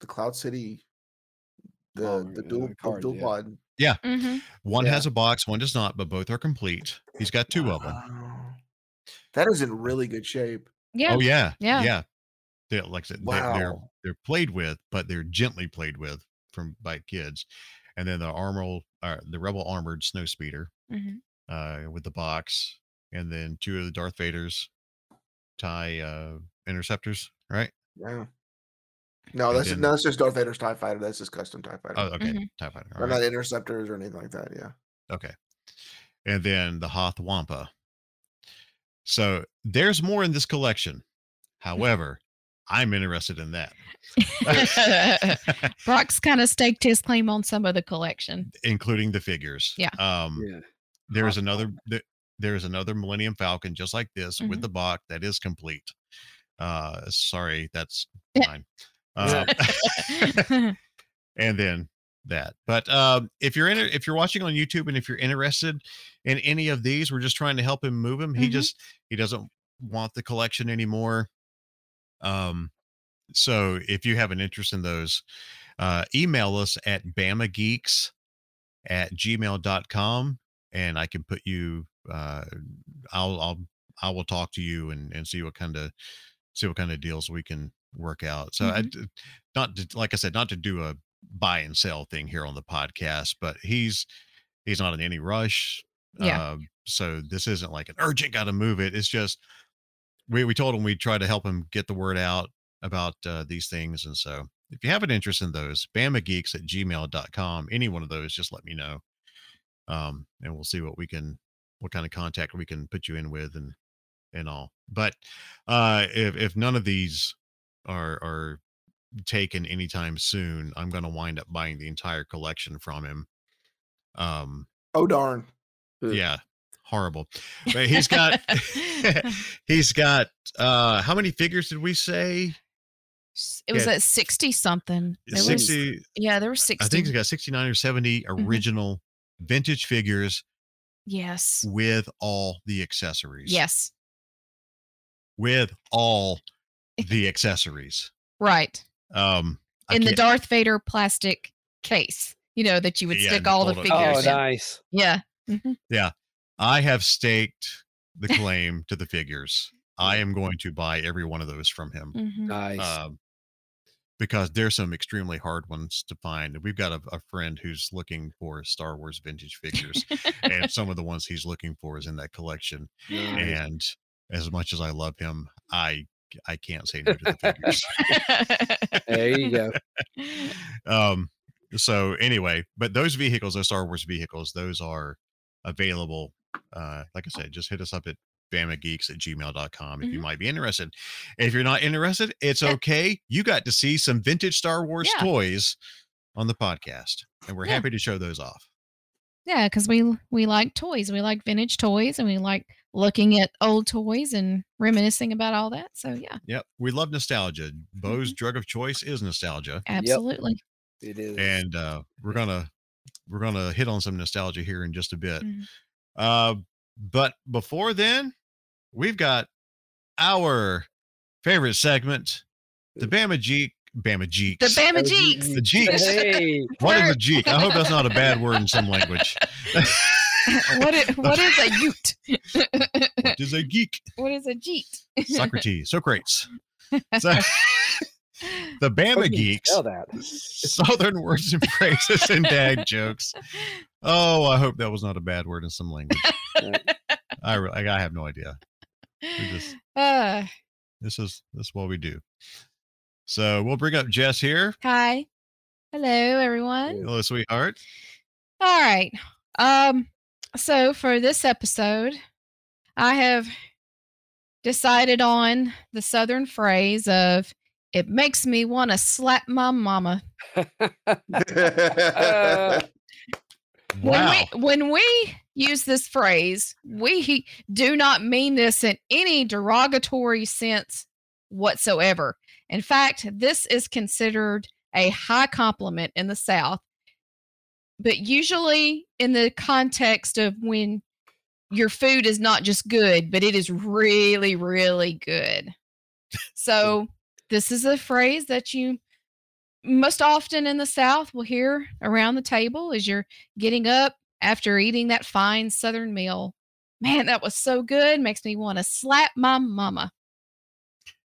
the Cloud City, the Oh, the yeah, dual the card, dual yeah. pod. hmm one Yeah. has a box one does not but both are complete he's got two of them That is in really good shape. Yeah. oh yeah Yeah. yeah they're, like i said they're, they're they're played with but they're gently played with from by kids and then the armor uh, the rebel armored snow speeder hmm uh, with the box, and then two of the Darth Vader's tie uh, interceptors, right? Yeah. No, And that's then- no, that's just Darth Vader's Tie Fighter. That's his custom Tie Fighter. Oh, okay, Mhm. tie fighter. They're right, not interceptors or anything like that. Yeah. Okay, and then the Hoth Wampa. So there's more in this collection. However, I'm interested in that, Brock's kind of staked his claim on some of the collection. including the figures. Yeah. Um, Yeah. there's another th- there's another Millennium Falcon just like this with Mhm. the box that is complete. Uh, sorry, that's fine. Uh, and then that. But um, if you're in, if you're watching on YouTube and if you're interested in any of these, we're just trying to help him move him. He Mhm. just he doesn't want the collection anymore. Um, so if you have an interest in those, uh, email us at bamageeks at gmail.com and I can put you uh I'll I'll I will talk to you and and see what kind of see what kind of deals we can work out. So I not to, like I said, not to do a buy and sell thing here on the podcast, but he's he's not in any rush. Yeah. Uh, so this isn't like an urgent got to move it. It's just we we told him we'd try to help him get the word out about uh, these things. And so if you have an interest in those, bamageeks at gmail.com, any one of those, just let me know. Um, and we'll see what we can what kind of contact we can put you in with and and all. But uh if if none of these are are taken anytime soon, I'm going to wind up buying the entire collection from him. Um, oh darn! Yeah, horrible. But he's got he's got uh how many figures did we say? It was Yeah. at 60 something. It was- 60 yeah, there were 60. I think he's got 69 or 70 Mm-hmm. original vintage figures yes. with all the accessories. Yes. With all the accessories. Right. Um I In the can't- Darth Vader plastic case, you know, that you would Yeah, stick all the figures case. in. Oh, nice. Yeah. Mhm. Yeah. I have staked the claim to the figures. I am going to buy every one of those from him. Mhm. Nice. Um, because there's some extremely hard ones to find. We've got a, a friend who's looking for Star Wars vintage figures, and some of the ones he's looking for is in that collection. Nice. And as much as I love him, I I can't say no to the figures. there you go. um so anyway but those vehicles those star wars vehicles those are available uh like i said just hit us up at bamageeks at gmail.com if you Mhm. might be interested if you're not interested it's Yeah. okay you got to see some vintage star wars Yeah. toys on the podcast and we're Yeah. happy to show those off Yeah, because we we like toys. We like vintage toys, and we like looking at old toys and reminiscing about all that. So yeah, yep we love nostalgia Mm-hmm. bo's drug of choice is nostalgia absolutely. It is. and uh we're gonna we're gonna hit on some nostalgia here in just a bit Mhm. Uh but before then we've got our favorite segment the bama jeek bama jeeks. The Bama Jeeks. the jeeks. Hey, what is a jeek? I hope that's not a bad word in some language. What is, what is a Ute? what is a geek? What is a Jeet? socrates. Socrates. So the bama geeks. southern words and phrases and dad jokes. Oh i hope that was not a bad word in some language. I re- i have no idea. Just Uh, this is this is what we do. So we'll bring up jess here. Hi, hello everyone. hello sweetheart. All right. Um. So for this episode, I have decided on the Southern phrase of "It makes me want to slap my mama." Uh, wow When we when we use this phrase, we do not mean this in any derogatory sense whatsoever. In fact, this is considered a high compliment in the South, but usually in the context of when your food is not just good, but it is really, really good. So, this is a phrase that you most often in the South will hear around the table as you're getting up after eating that fine Southern meal. Man, that was so good. Makes me want to slap my mama.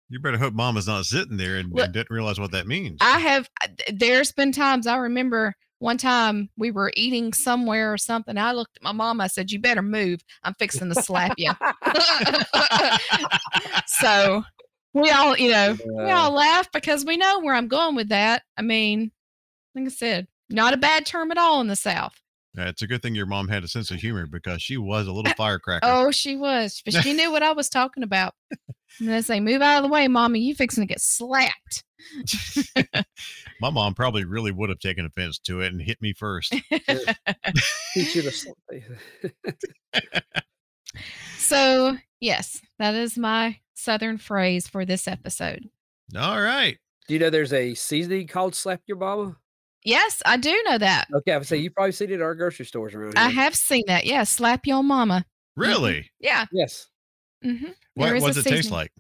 you better hope mama's not sitting there and, Well, and didn't realize what that means I have, uh, there's been times I remember one time we were eating somewhere or something. I looked at my mom. I said, You better move. I'm fixing to slap you. so we all, you know, we all laugh because we know where I'm going with that. I mean, like I said, not a bad term at all in the South. Yeah, it's a good thing your mom had a sense of humor because she was a little firecracker Oh, she was, but she knew what I was talking about. And I say, Move out of the way, mommy. You fixing to get slapped. my mom probably really would have taken offense to it and hit me first He should have. sl- So, yes, that is my Southern phrase for this episode. all right Do you know there's a seasoning called "Slap Your Mama"? Yes, I do know that. Okay, I would say you probably seen it at our grocery stores around here. I have seen that. Yeah, slap your mama. really Yeah. Yes. hmm what, what does it taste like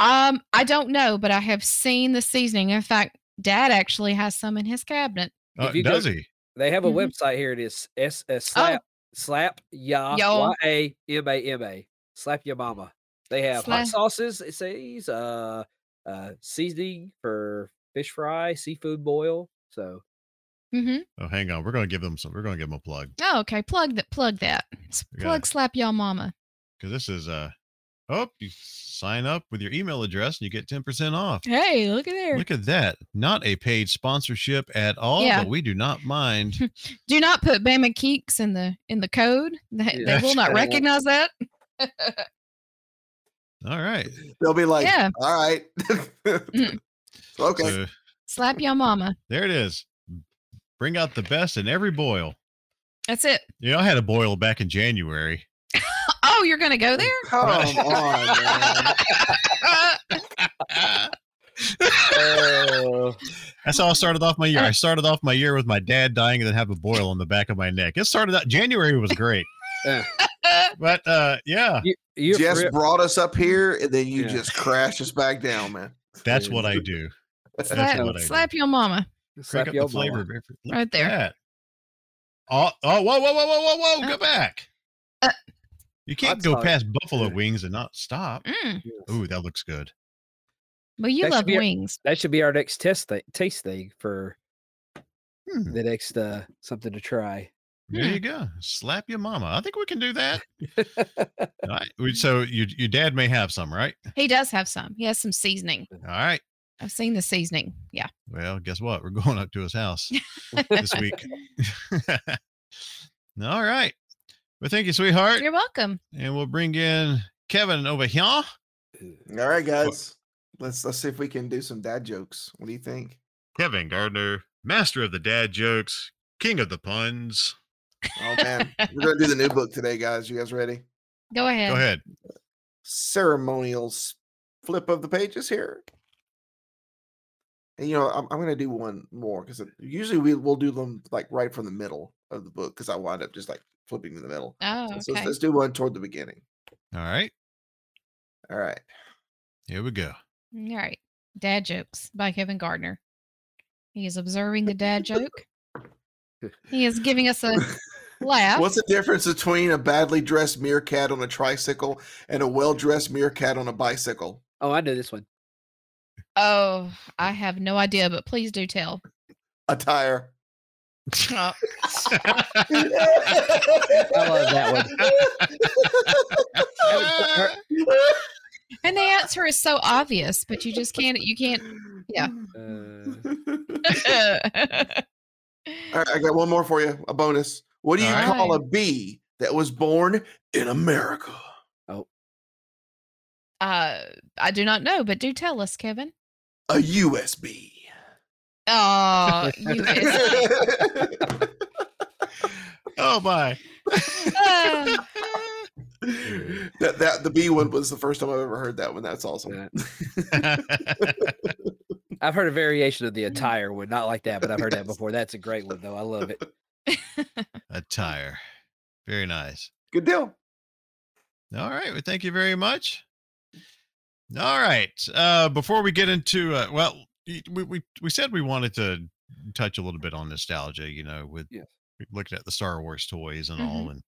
Um, I don't know, but I have seen the seasoning. In fact, Dad actually has some in his cabinet. oh, If you go- does he They have a Mhm. website here. It is s uh, slap slap ya Yo. y a m a m a slap your mama. They have Slap- hot sauces. It says uh uh seasoning for fish fry, seafood boil. So mm-hmm. oh hang on we're gonna give them some we're gonna give them a plug Oh, okay. Plug that. Plug that. S- We Plug gotta- slap your mama. because this is uh oh you sign up with your email address and you get 10% off Hey, look at there. look at that not a paid sponsorship at all Yeah. but we do not mind Do not put Bama Keeks in the in the code. They, they will not recognize that. all right They'll be like, Yeah. all right. Mm. Okay. So, Slap your mama. there it is. Bring out the best in every boil. That's it. You know, I had a boil back in January. Oh, you're gonna go there? Come on, man. Oh, That's how I started off my year. I started off my year with my dad dying and then have a boil on the back of my neck. It started out January was great. Yeah. But uh yeah, you, you Jess for- brought us up here, and then you Yeah. just crash us back down, man. that's what I do. That's Slap, what I do. your mama slap up your the flavor. mama. right there. that. Oh, oh, whoa, whoa, whoa, whoa, whoa, whoa! Go Uh, back. uh, You can't Hot go sauce. past buffalo wings and not stop. Mm. Ooh, that looks good. Well, you That love be a- wings. That should be our next test thing, taste thing for Hmm. the next uh something to try. There you go. Slap your mama. I think we can do that. All right. So your your dad may have some, right? He does have some. He has some seasoning. All right. I've seen the seasoning. Yeah. Well, guess what? We're going up to his house this week. All right. Well, thank you, sweetheart. You're welcome. And we'll bring in Kevin over here. Mm, all right, guys. Let's let's see if we can do some dad jokes. What do you think? Kevin Gardner, master of the dad jokes, king of the puns. Oh man, we're gonna do the new book today, guys. You guys ready? Go ahead. Go ahead. Ceremonial flip of the pages here. And you know, I'm, I'm gonna do one more because usually we will do them like right from the middle of the book because I wind up just like flipping to the middle. Oh, So okay. let's do one toward the beginning. All right. All right. Here we go. All right. Dad jokes by Kevin Gardner. He is observing the dad joke. He is giving us a laugh. What's the difference between a badly dressed meerkat on a tricycle and a well dressed meerkat on a bicycle? Oh, I know this one. Oh, I have no idea, but please do tell. A tire. Oh, I love that one. and the answer is so obvious, but you just can't. You can't. Yeah. Uh, All right, I got one more for you, a bonus. What do you All call a bee that was born in America? Oh. Uh, I do not know, but do tell us, Kevin. A USB. Oh, you. Oh my. Uh, that that the B one was the first time I've ever heard that one. That's awesome. I've heard a variation of the attire one, not like that, but I've heard that before. That's a great one, though. I love it. A tire. Very nice. Good deal. All right. Well, thank you very much. All right. Uh, before we get into, uh, well, we, we, we said we wanted to touch a little bit on nostalgia, you know, with Yes. looking at the Star Wars toys and Mhm. all. And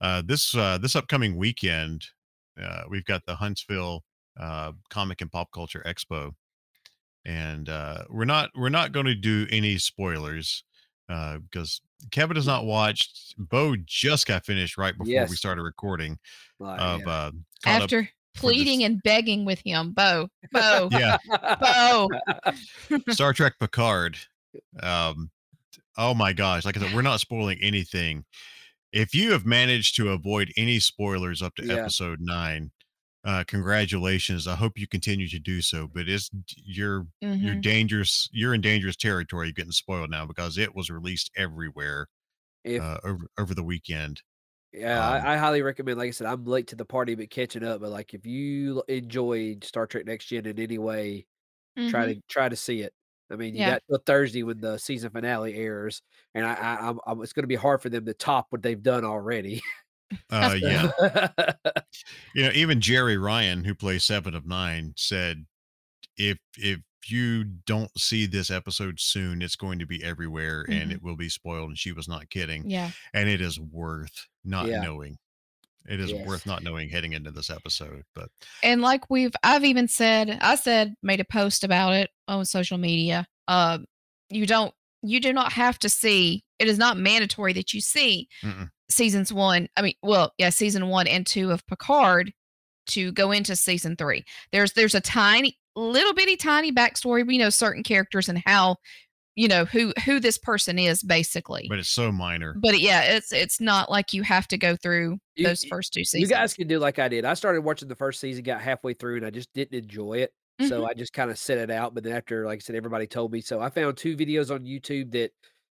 uh, this, uh, this upcoming weekend, uh, we've got the Huntsville uh, Comic and Pop Culture Expo. And uh, we're not we're not going to do any spoilers uh, because Kevin has not watched. Bo just got finished right before we started recording Like, of yeah. uh, after pleading and begging with him, Bo, Bo, yeah Bo. Star Trek Picard. Um, oh my gosh! Like I said, we're not spoiling anything. If you have managed to avoid any spoilers up to Yeah. episode nine, uh, congratulations. I hope you continue to do so. But it's you're you're Mhm. dangerous. You're in dangerous territory. You're getting spoiled now because it was released everywhere If, uh, over over the weekend. yeah, um, I, I highly recommend. Like I said, I'm late to the party, but catching up. But like, if you enjoyed Star Trek Next Gen in any way, try Mhm. to try to see it. I mean, you Yeah. got till Thursday when the season finale airs, and I, I I'm, I'm it's going to be hard for them to top what they've done already. Uh, yeah. you know, even Jeri Ryan, who plays Seven of Nine, said, "If if you don't see this episode soon, it's going to be everywhere, and Mhm. it will be spoiled." And she was not kidding, Yeah. and it is worth not Yeah. knowing. It is Yes. worth not knowing heading into this episode. But And like we've, I've even said, I said, made a post about it on social media. Um, you don't, you do not have to see. It is not mandatory that you see Mm-mm. seasons one. I mean, well, yeah, season one and two of Picard to go into season three. There's there's a tiny, little bitty, tiny backstory. We know certain characters and how, you know, who who this person is basically. but it's so minor. But yeah, it's it's not like you have to go through You- those first two seasons you guys can do like I did. I started watching the first season, got halfway through, and I just didn't enjoy it. So Mhm. I just kind of set it out. But then after, like I said, everybody told me. So I found two videos on YouTube that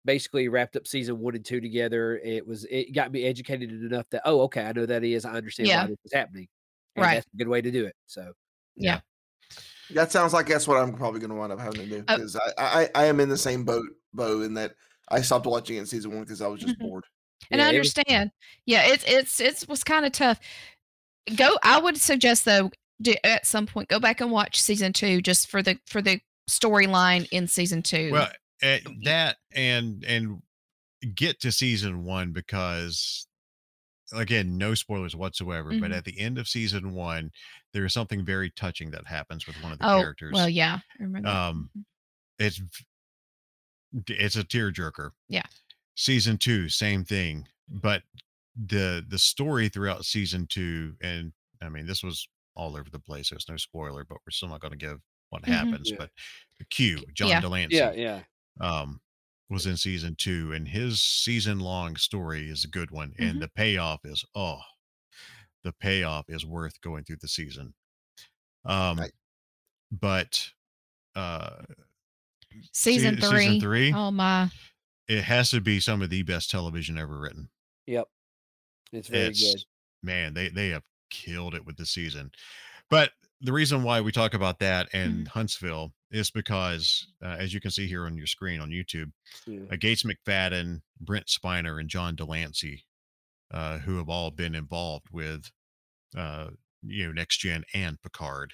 basically wrapped up season one and two together. It was it got me educated enough that oh okay, I know that is. I understand Yeah. why this is happening. And Right. that's a good way to do it. So Yeah. That sounds like that's what I'm probably going to wind up having to do Oh. because I, I I am in the same boat, Bo, in that I stopped watching it in season one because I was just Mhm. bored. And Yeah, I it was- understand. Yeah, it's it's it's was kind of tough. Go. I would suggest though, do, at some point, go back and watch season two just for the for the storyline in season two. Well, eh, that and and get to season one because again, no spoilers whatsoever. But Mhm. at the end of season one, there is something very touching that happens with one of the oh, characters. well, yeah. I remember that. Um, it's it's a tearjerker. Yeah. Season two, same thing, but the the story throughout season two, and I mean, this was all over the place. There's no spoiler, but we're still not going to give what Mhm. happens. Yeah. But Q, John Yeah. de Lancie, yeah, yeah. um, was in season two, and his season long story is a good one, Mhm. and the payoff is oh, the payoff is worth going through the season. Um, Right. but uh, season se- three. season three? Oh my. it has to be some of the best television ever written. Yep. It's very it's good. man, they they have killed it with the season. But the reason why we talk about that and Huntsville is because, uh, as you can see here on your screen on YouTube, Yeah. uh, Gates McFadden, Brent Spiner, and John de Lancie, uh, who have all been involved with, uh, you know, Next Gen and Picard,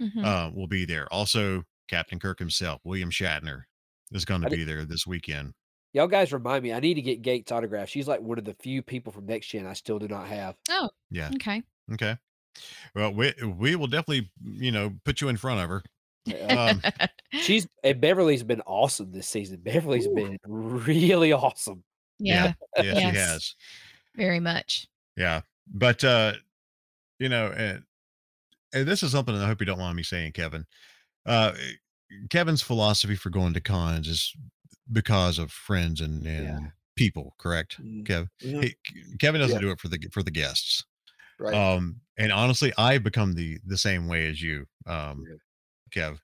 Mhm. uh, will be there. Also, Captain Kirk himself, William Shatner, is going to be there this weekend. Y'all guys remind me. I need to get Gates autograph. She's like one of the few people from Next Gen I still do not have. oh. Yeah. Okay. Okay. Well, we we will definitely, you know, put you in front of her. Um, She's and Beverly's been awesome this season. Beverly's Ooh. been really awesome. yeah. yeah, she Yes. has. Very much. Yeah. But uh, you know, and, and this is something that I hope you don't mind me saying, Kevin. Uh Kevin's philosophy for going to cons is because of friends and, and people, correct? Mm. Kev. Mhm. He, Kevin doesn't Yeah. do it for the for the guests. Right. Um, and honestly, I've become the the same way as you, um, Kev.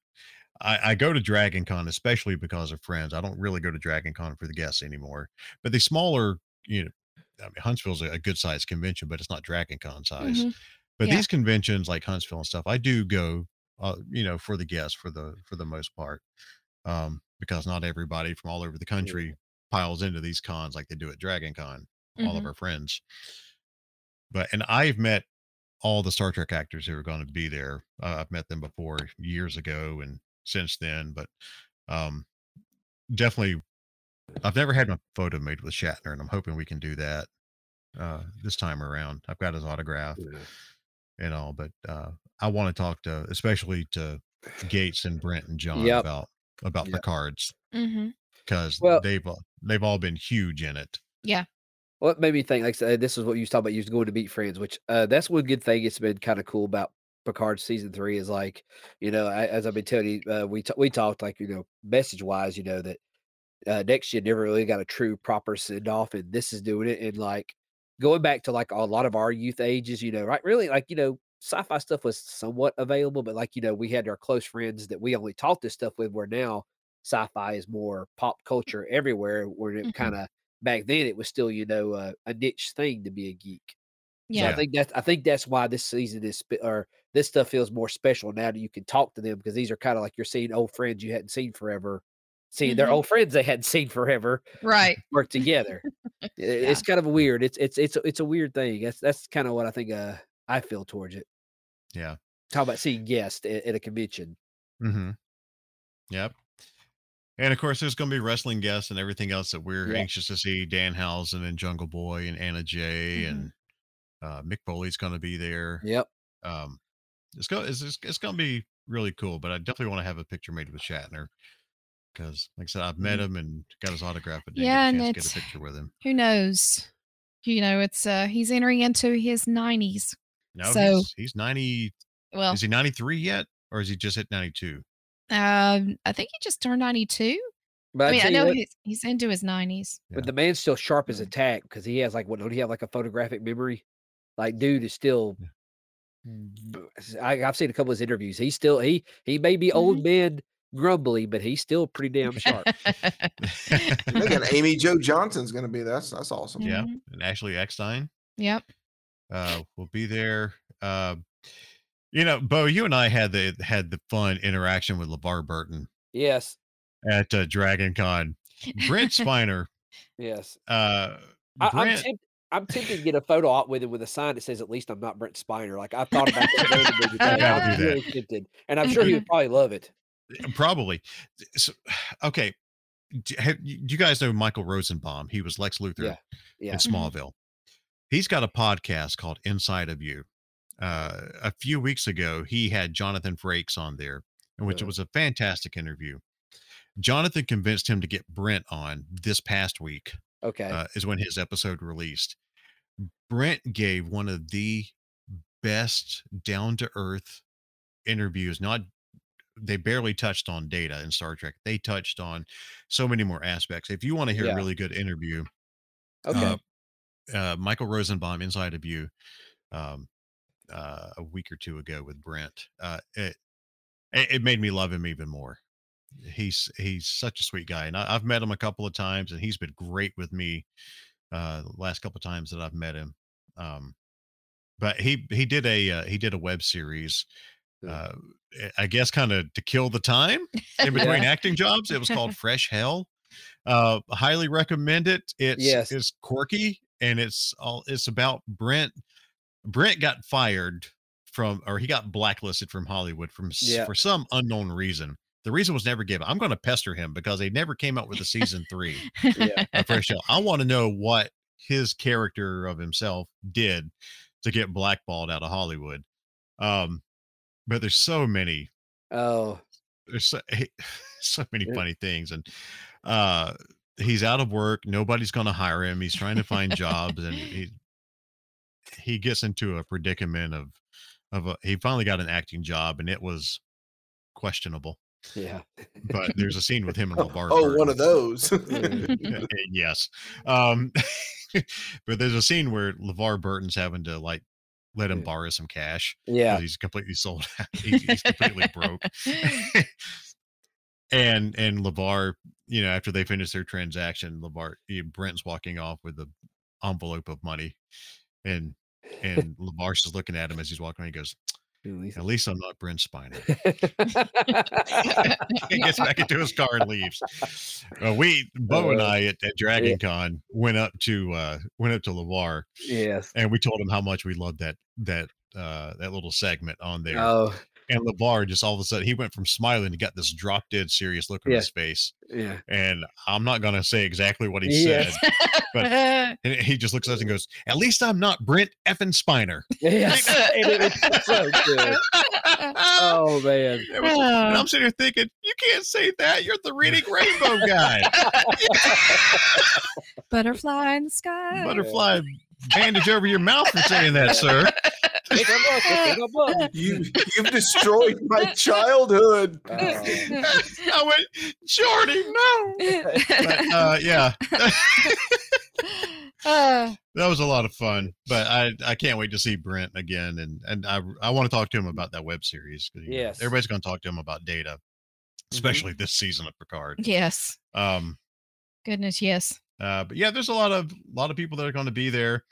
I, I go to Dragon Con especially because of friends. I don't really go to Dragon Con for the guests anymore. But the smaller, you know, I mean, Huntsville's a, a good sized convention, but it's not Dragon Con size. Mhm. But Yeah. these conventions like Huntsville and stuff, I do go, uh, you know, for the guests for the for the most part, um, because not everybody from all over the country piles into these cons like they do at Dragon Con. All of Mhm. our friends, but and I've met all the Star Trek actors who are going to be there. Uh, I've met them before years ago and since then, but um, definitely, I've never had my photo made with Shatner, and I'm hoping we can do that uh, this time around. I've got his autograph and all, but uh, I want to talk to, especially to Gates and Brent and John Yep. about about the Yep. cards Mm-hmm. because Well- they've they've all been huge in it. Yeah. It made me think. Like said, this is what you was talking about. You was going to meet friends, which uh, that's one good thing. It's been kind of cool about Picard season three is like, you know, I, as I've been telling you, uh, we t- we talked like you know, message wise, you know that uh, next year never really got a true proper send off, and this is doing it. And like going back to like a lot of our youth ages, you know, right? Really, like you know, sci-fi stuff was somewhat available, but like you know, we had our close friends that we only taught this stuff with. Where now sci-fi is more pop culture everywhere. Where it Mhm. kind of back then it was still you know uh, a niche thing to be a geek. So Yeah. I think that's I think that's why this season is or this stuff feels more special now that you can talk to them because these are kind of like you're seeing old friends you hadn't seen forever, seeing their Mhm. old friends they hadn't seen forever Right. work together. I- It's kind of a weird. It's it's it's a- it's a weird thing. That's that's kind of what I think. Uh, I feel towards it. Yeah. Talk about seeing guests at, at a convention. Mm-hmm. Yep. And of course, there's going to be wrestling guests and everything else that we're Yeah. anxious to see. Danhausen and Jungle Boy and Anna Jay Mhm. and uh, Mick Foley's going to be there. Yep. Um, it's going it's, it's, it's going to be really cool. But I definitely want to have a picture made with Shatner because, like I said, I've met him and got his autograph, but Yeah, and a chance to it's- get a picture with him. Who knows? You know, it's uh he's entering into his nineties. No, So- he's, he's 90. Well, Is he 93 yet? Or is he just hit 92? Um, I think he just turned ninety two. But I mean, I know what, he's he's into his nineties. but the man's still sharp as a tack because he has like what? Don't he have like a photographic memory? Like, dude is still I, have seen a couple of his interviews. He's still he he may be old man grumbly, but he's still pretty damn sharp. They got Amy Jo Johnson's going to be there. That's that's awesome. Yeah, Mhm. and Ashley Eckstein Yep. uh, will be there. Uh, you know, Bo, you and I had the had the fun interaction with LeVar Burton yes, at uh, Dragon Con. Brent Spiner, yes. uh, I, I'm, Brent, tempt, I'm tempted to get a photo op with him with a sign that says, "At least I'm not Brent Spiner." Like I thought about that. I'm do that. really tempted, and I'm sure he would probably love it. probably. So, okay, do, have, you do you guys know Michael Rosenbaum? He was Lex Luthor Yeah, yeah. in Smallville. He's got a podcast called Inside of You. Uh, a few weeks ago, he had Jonathan Frakes on there, in which it Uh-huh. was a fantastic interview. Jonathan convinced him to get Brent on this past week, Okay. uh, is when his episode released. Brent gave one of the best down to earth interviews. Not they barely touched on data in Star Trek. They touched on so many more aspects. If you want to hear Yeah. a really good interview, okay. uh, uh, Michael Rosenbaum, Inside of You, um, uh, a week or two ago with Brent. Uh, it it made me love him even more. He's he's such a sweet guy, and I, I've met him a couple of times, and he's been great with me. Uh, the last couple of times that I've met him, um, but he he did a uh, he did a web series. Uh, I guess kind of to kill the time in between acting jobs. It was called Fresh Hell. Uh, highly recommend it. It's Yes. it's quirky and it's all it's about Brent. Brent got fired from or he got blacklisted from Hollywood from Yeah. for some unknown reason. The reason was never given. I'm going to pester him because they never came out with a season three yeah. of Fresh Hell. I want to know what his character of himself did to get blackballed out of Hollywood. Um, but there's so many Oh, there's so, so many Yeah. funny things and uh he's out of work nobody's going to hire him he's trying to find jobs and he he gets into a predicament of of a, he finally got an acting job and it was questionable yeah. but there's a scene with him and LeVar oh, one Burton. of those. Yes um but there's a scene where LeVar Burton's having to like let him borrow some cash Yeah. he's completely sold out. he's, he's completely broke and and Levar, you know, after they finish their transaction, Levar, Brent's walking off with the envelope of money, and and Levar's is looking at him as he's walking. away. He goes, "At least I'm not Brent Spiner." he gets back into his car and leaves. Uh, we, Bo and Uh, I at, at Dragon Con went up to uh went up to Levar yes. and we told him how much we loved that that uh that little segment on there. Oh, And LeVar just all of a sudden he went from smiling to got this drop dead serious look on Yeah. his face. yeah. And I'm not gonna say exactly what he Yes. said, but and he just looks at us and goes, At least I'm not Brent effing Spiner. Yes. and it was so good. Oh man. It was- and I'm sitting here thinking, You can't say that. You're the reading rainbow guy. Butterfly in the sky. Butterfly bandage over your mouth for saying that, sir. Pick 'em up, pick 'em up. you you've destroyed my childhood. Oh. I went, Geordi, no. But, uh, yeah. Uh, that was a lot of fun but i i can't wait to see brent again and and i i want to talk to him about that web series. you know, Yes. everybody's going to talk to him about data especially this season of picard yes. um Goodness, yes. Uh but yeah there's a lot of a lot of people that are going to be there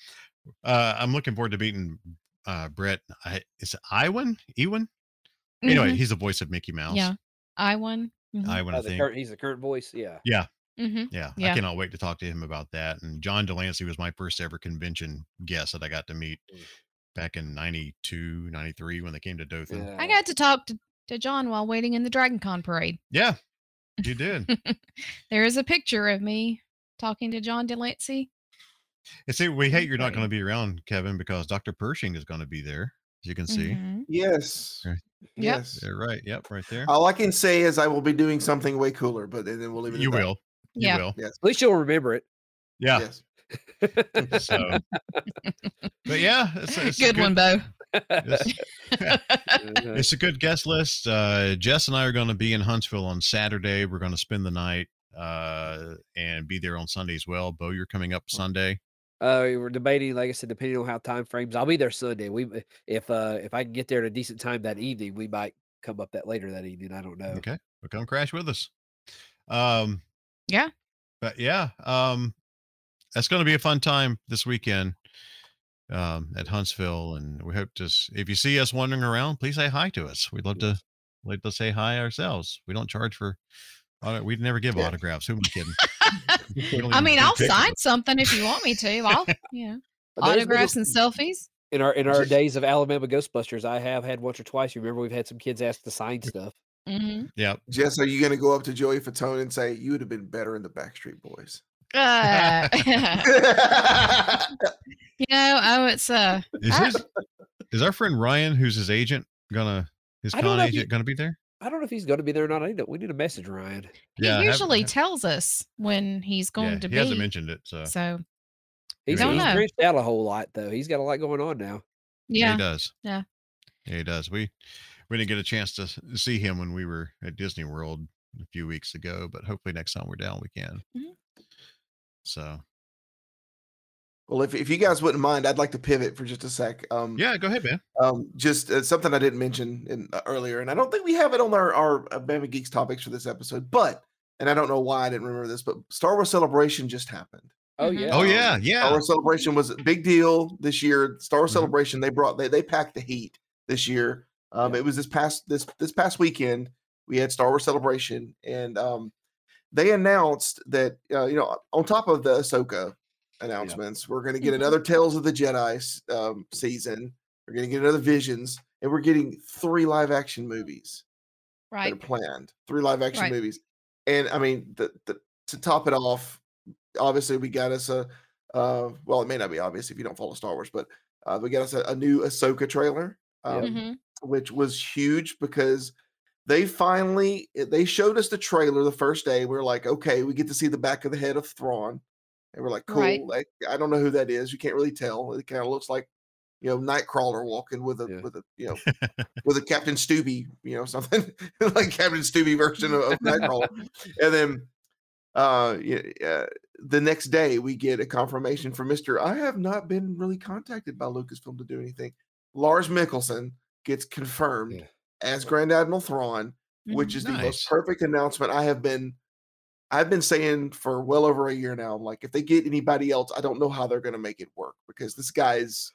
uh i'm looking forward to meeting uh bret I, is it iwan ewan anyway Mhm. he's the voice of mickey mouse Yeah. I won. Mhm. iwan i Oh, think current, he's the current voice. Yeah. yeah Mhm. yeah, Yeah. I cannot wait to talk to him about that. And John de Lancie was my first ever convention guest that I got to meet Mm. back in 92, 93 when they came to Dothan. Yeah. I got to talk to, to John while waiting in the Dragon Con parade. Yeah, you did. There is a picture of me talking to John de Lancie. and see, we hate you're not going to be around, Kevin, because Dr. Pershing is going to be there, as you can see. Mhm. Yes. Right. Yes. They're right. Yep, right there. All I can say is I will be doing something way cooler, but then we'll leave it. at You that. will. You Yeah. will. Yes. At least you'll remember it. Yeah. Yes. So, but yeah, it's, it's a Good one, Bo. It's, it's a good guest list. Uh, Jess and I are going to be in Huntsville on Saturday. We're going to spend the night uh, and be there on Sunday as well. Bo, you're coming up Sunday. Uh, we we're debating, like I said, depending on how time frames. I'll be there Sunday. We if uh if I can get there at a decent time that evening, we might come up that later that evening. I don't know. Okay, well, come crash with us. Um, Yeah. but yeah, um, that's going to be a fun time this weekend um, at Huntsville, and we hope to. If you see us wandering around, please say hi to us. We'd love to. Like to say hi ourselves. We don't charge for. Auto- We'd never give Yeah. autographs. Who am I kidding? I mean, I'll pictures. sign something if you want me to. I'll, you know, But autographs and selfies. In our in our days of Alabama Ghostbusters, I have had once or twice. You remember we've had some kids ask to sign stuff. hmm Yeah. Jess, are you going to go up to Joey Fatone and say you would have been better in the Backstreet Boys? Uh, you know, oh, it's uh, Is his, is our friend Ryan, who's his agent, gonna his con know if you- agent gonna be there? I don't know if he's going to be there or not. I need to, we need to message Ryan. he usually have- tells us when he's going yeah, to he be. He hasn't mentioned it, so, So He's, Don't he's know. branched out a whole lot though. He's got a lot going on now. yeah, yeah, he does. Yeah. yeah, he does. We we didn't get a chance to see him when we were at Disney World a few weeks ago, but hopefully next time we're down, we can. Mhm. So Well, if, if you guys wouldn't mind, I'd like to pivot for just a sec. Um, yeah, go ahead, man. Um, just uh, something I didn't mention in, uh, earlier, and I don't think we have it on our our uh, Bama Geeks topics for this episode. But, and I don't know why I didn't remember this, but Star Wars Celebration just happened. Oh Mhm. yeah. Oh Um, yeah, Star yeah. Wars Celebration was a big deal this year. Star Wars Mhm. Celebration they brought they they packed the heat this year. Um, Yeah. it was this past this this past weekend we had Star Wars Celebration, and um, they announced that uh, you know on top of the Ahsoka announcements, we're going to get Mhm. another Tales of the Jedi um, season. We're going to get another Visions, and we're getting three live action movies that are right. planned. Three live action Right. movies, and I mean, the, the to top it off, obviously we got us a. Uh, well, it may not be obvious if you don't follow Star Wars, but uh, we got us a, a new Ahsoka trailer, um, Yep. hmm which was huge because they finally eh, they showed us the trailer the first day. We are like, okay, we get to see the back of the head of Thrawn, and we're like, cool. Right. Like, I don't know who that is. You can't really tell. It kind of looks like you know Nightcrawler walking with a Yeah. with a you know with a Captain Stubby, you know, something like Captain Stubby version of, of Nightcrawler. and then uh, uh the next day we get a confirmation from Mr. I have not been really contacted by Lucasfilm to do anything. Lars Mikkelsen gets confirmed Yeah. as Grand Admiral Thrawn, which is the most perfect announcement I have been I've been saying for well over a year now. I'm like, if they get anybody else, I don't know how they're gonna make it work because this guy's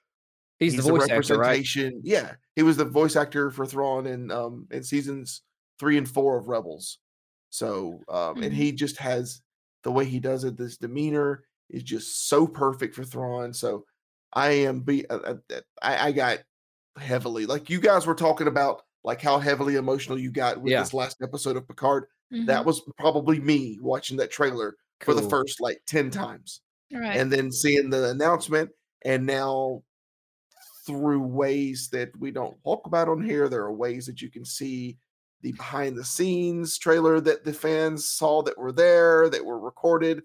He's, the voice actor, right? representation. Yeah, he was the voice actor for Thrawn in um in seasons three and four of Rebels. So um and Mhm. he just has the way he does it. This demeanor is just so perfect for Thrawn. So I am be uh, uh, uh, I, I got heavily like you guys were talking about like how heavily emotional you got with Yeah. this last episode of Picard. Mhm. That was probably me watching that trailer for the first like 10 times right. and then seeing the announcement and now through ways that we don't talk about on here there are ways that you can see the behind the scenes trailer that the fans saw that were there that were recorded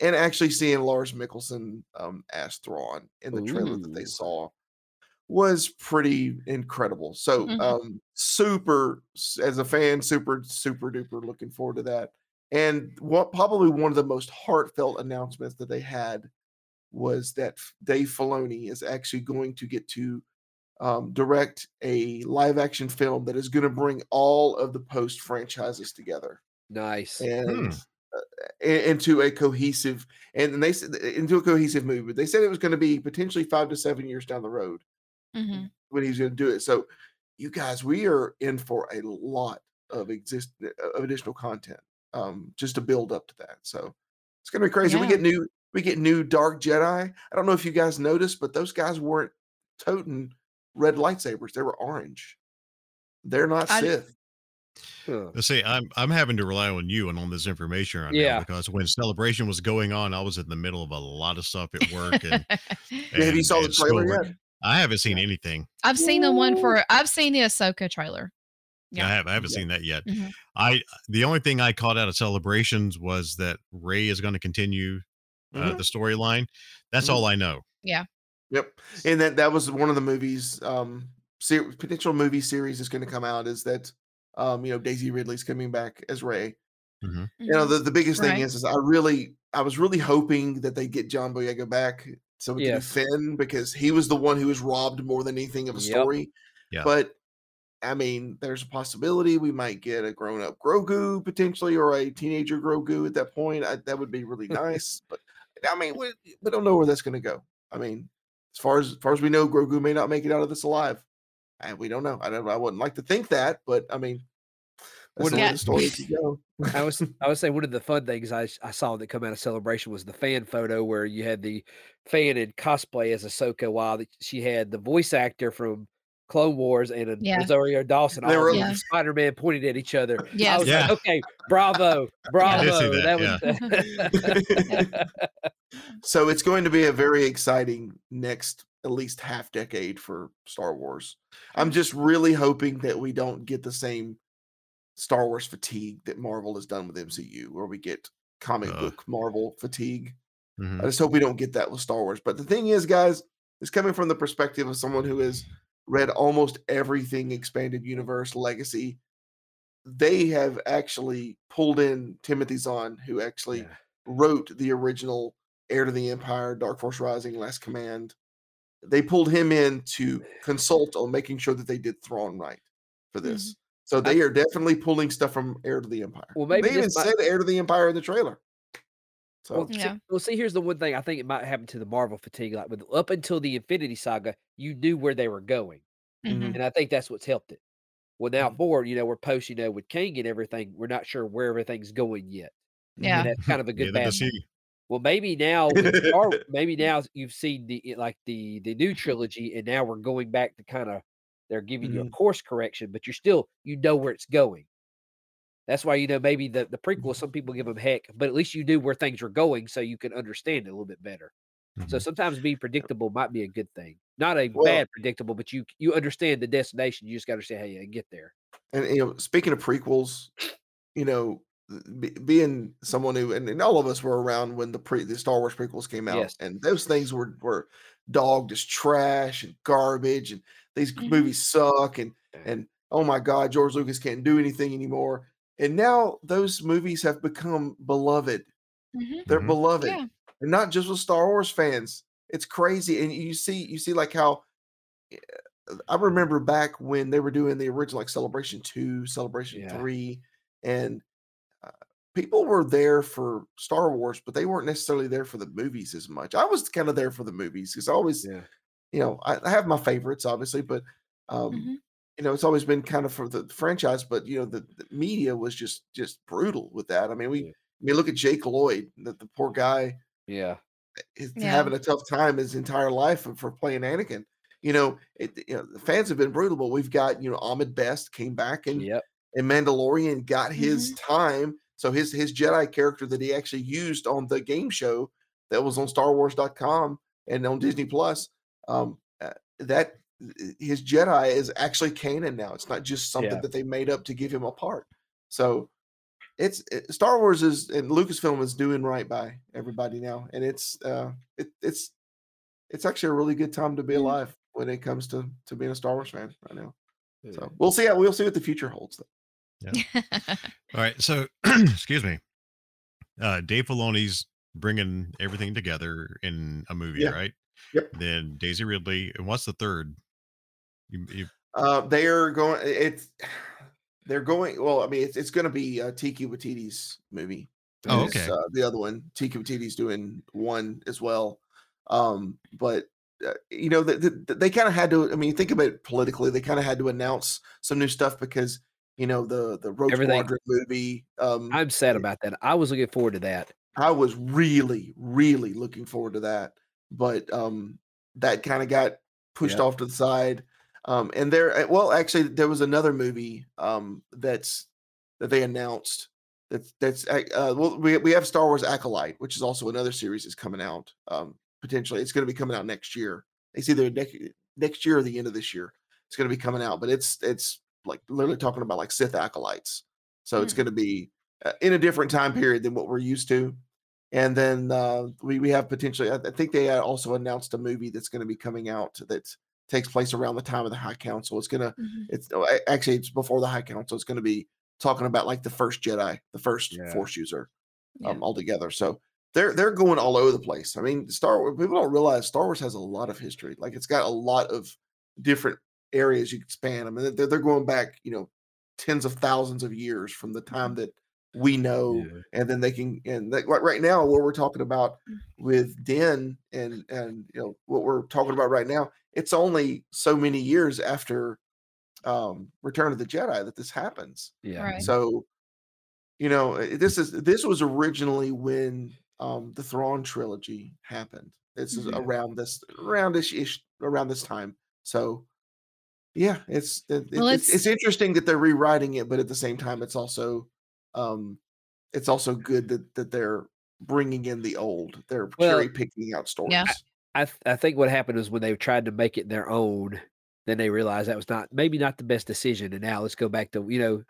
and actually seeing Lars Mikkelsen um, as Thrawn in the trailer that they saw was pretty incredible. So Mhm. um super as a fan super super duper looking forward to that. And what probably one of the most heartfelt announcements that they had was that Dave Filoni is actually going to get to um, direct a live action film that is going to bring all of the post franchises together Nice. and uh, into a cohesive and they said into a cohesive movie. But they said it was going to be potentially five to seven years down the road Mhm. when he's going to do it. So, you guys, we are in for a lot of exist of additional content um, just to build up to that. So it's going to be crazy. We get new we get new Dark Jedi. I don't know if you guys noticed, but those guys weren't toting red lightsabers; they were orange. They're not I d- Sith. Huh. Let's see. I'm I'm having to rely on you and on this information right Yeah. now because when celebration was going on, I was in the middle of a lot of stuff at work and, Yeah, have you and- saw the trailer yet? I haven't seen anything. I've seen the one for I've seen the Ahsoka trailer. Yeah. I have I haven't Yeah. seen that yet. Mhm. I the only thing I caught out of celebrations was that Rey is going to continue uh, Mhm. the storyline. That's Mhm. all I know. Yeah. Yep. And that that was one of the movies um ser- potential movie series is going to come out is that um you know Daisy Ridley's coming back as Rey. hmm You know Mhm. the, the biggest thing is is I really I was really hoping that they get John Boyega back so we can Yes. do Finn because he was the one who was robbed more than anything of a Yep. story. Yeah. But I mean, there's a possibility we might get a grown up Grogu potentially or a teenager Grogu at that point. I, that would be really nice. but I mean, we, we don't know where that's going to go. I mean, as far as, as far as we know, Grogu may not make it out of this alive. And we don't know. I don't. I wouldn't like to think that, but I mean, that's What the Yeah. the story could go. I was I would say one of the fun things I I saw that come out of celebration was the fan photo where you had the fan in cosplay as Ahsoka while the- she had the voice actor from Clone Wars and a Yeah. Rosario Dawson They all were- Yeah. Spider Man pointed at each other. I Yes. was Yeah. like, okay, bravo, bravo. did see that, was so it's going to be a very exciting next at least half decade for Star Wars. I'm just really hoping that we don't get the same Star Wars fatigue that Marvel has done with MCU, where we get comic Ugh. book Marvel fatigue. Mhm. I just hope we don't get that with Star Wars. But the thing is, guys, it's coming from the perspective of someone who has read almost everything expanded universe legacy. They have actually pulled in Timothy Zahn, who actually Yeah. wrote the original Heir to the Empire, Dark Force Rising, Last Command. They pulled him in to consult on making sure that they did Thrawn right for this. So they are definitely pulling stuff from Heir to the Empire. Well, maybe they even this might- said Heir to the Empire in the trailer. So Well, see- Yeah. well, see, here's the one thing I think it might happen to the Marvel fatigue. Like with up until the Infinity Saga, you knew where they were going, Mhm. and I think that's what's helped it. Well, now Mhm. forward, you know, we're post, you know, with Kang and everything, we're not sure where everything's going yet. Yeah. And that's kind of a good Neither bad. Well, maybe now, with Star, maybe now you've seen the like the the new trilogy, and now we're going back to kind of they're giving you a Mhm. course correction, but you're still you know where it's going. That's why you know maybe the the prequel. Some people give them heck, but at least you knew where things were going, so you can understand it a little bit better. So Mhm. sometimes being predictable might be a good thing. Not a Well- bad predictable, but you you understand the destination. You just got to say, hey, get there. and you know, speaking of prequels, you know, be, being someone who and, and all of us were around when the pre the Star Wars prequels came out, Yes. and those things were were dogged as trash and garbage, and these Mhm. movies suck, and and oh my God, George Lucas can't do anything anymore. And now those movies have become beloved. Mhm. They're Mhm. beloved, Yeah. and not just with Star Wars fans. It's crazy, and you see you see like how I remember back when they were doing the original like Celebration Two, Celebration Yeah. Three, and people were there for Star Wars, but they weren't necessarily there for the movies as much. I was kind of there for the movies because I always, Yeah. you know, I, I have my favorites obviously, but um, Mhm. you know, it's always been kind of for the franchise. But you know, the, the media was just just brutal with that. I mean, we, Yeah. I mean, look at Jake Lloyd, the, the poor guy Yeah. is Yeah. having a tough time his entire life for, for playing Anakin. You know, it, you know, the fans have been brutal, but we've got you know Ahmed Best came back and Yep. and Mandalorian got his Mm-hmm. time. So his his Jedi character that he actually used on the game show that was on StarWars.com and on Disney Plus, um, uh, that his Jedi is actually canon now. It's not just something Yeah. that they made up to give him a part. So it's it, Star Wars is and Lucasfilm is doing right by everybody now, and it's uh it, it's it's actually a really good time to be alive when it comes to to being a Star Wars fan right now. So we'll see how we'll see what the future holds. Though. All right. So, excuse me. Uh, Dave Filoni's bringing everything together in a movie, Yeah. right? Yep. Then Daisy Ridley. And what's the third? You, you, Uh, they are going. It's they're going. Well, I mean, it's it's going to be uh, Taika Waititi's movie. Oh, okay. Uh, the other one, Taika Waititi's doing one as well. Um, but uh, you know, the, the, they kind of had to. I mean, think about it politically. They kind of had to announce some new stuff because you know the the Rogue Everything- Squadron movie. Um, I'm sad about that. I was looking forward to that. I was really, really looking forward to that, but um, that kind of got pushed Yep. off to the side. Um, and there, uh, well, actually, there was another movie um, that's that they announced. That's that's uh, well, we we have Star Wars Acolyte, which is also another series that's coming out. Um, potentially, it's going to be coming out next year. It's either next next year or the end of this year. It's going to be coming out, but it's it's like literally talking about like Sith acolytes. So it's Hmm. going to be uh, in a different time period than what we're used to. And then uh, we we have potentially. I think they also announced a movie that's going to be coming out that takes place around the time of the High Council. It's gonna. Mhm. It's oh, actually it's before the High Council. It's going to be talking about like the first Jedi, the first Yeah. Force user, Yeah. um, altogether. So they're they're going all over the place. I mean, Star Wars people don't realize Star Wars has a lot of history. Like it's got a lot of different areas you can span. I mean, they're, they're going back, you know, tens of thousands of years from the time that we know, yeah. and then they can and like right now what we're talking about with Din and and you know what we're talking about right now, it's only so many years after um Return of the Jedi that this happens. Yeah. Right. So, you know, eh, this is this was originally when um the Thrawn trilogy happened. This is Mhm. around this around this ish around this time. So yeah, it's it, Well, it's, it's- it's interesting that they're rewriting it, but at the same time, it's also um it's also good that that they're bringing in the old. They're Well, cherry picking out stories. Yeah. I th- I think what happened was when they tried to make it their own, then they realized that was not maybe not the best decision, and now let's go back to you know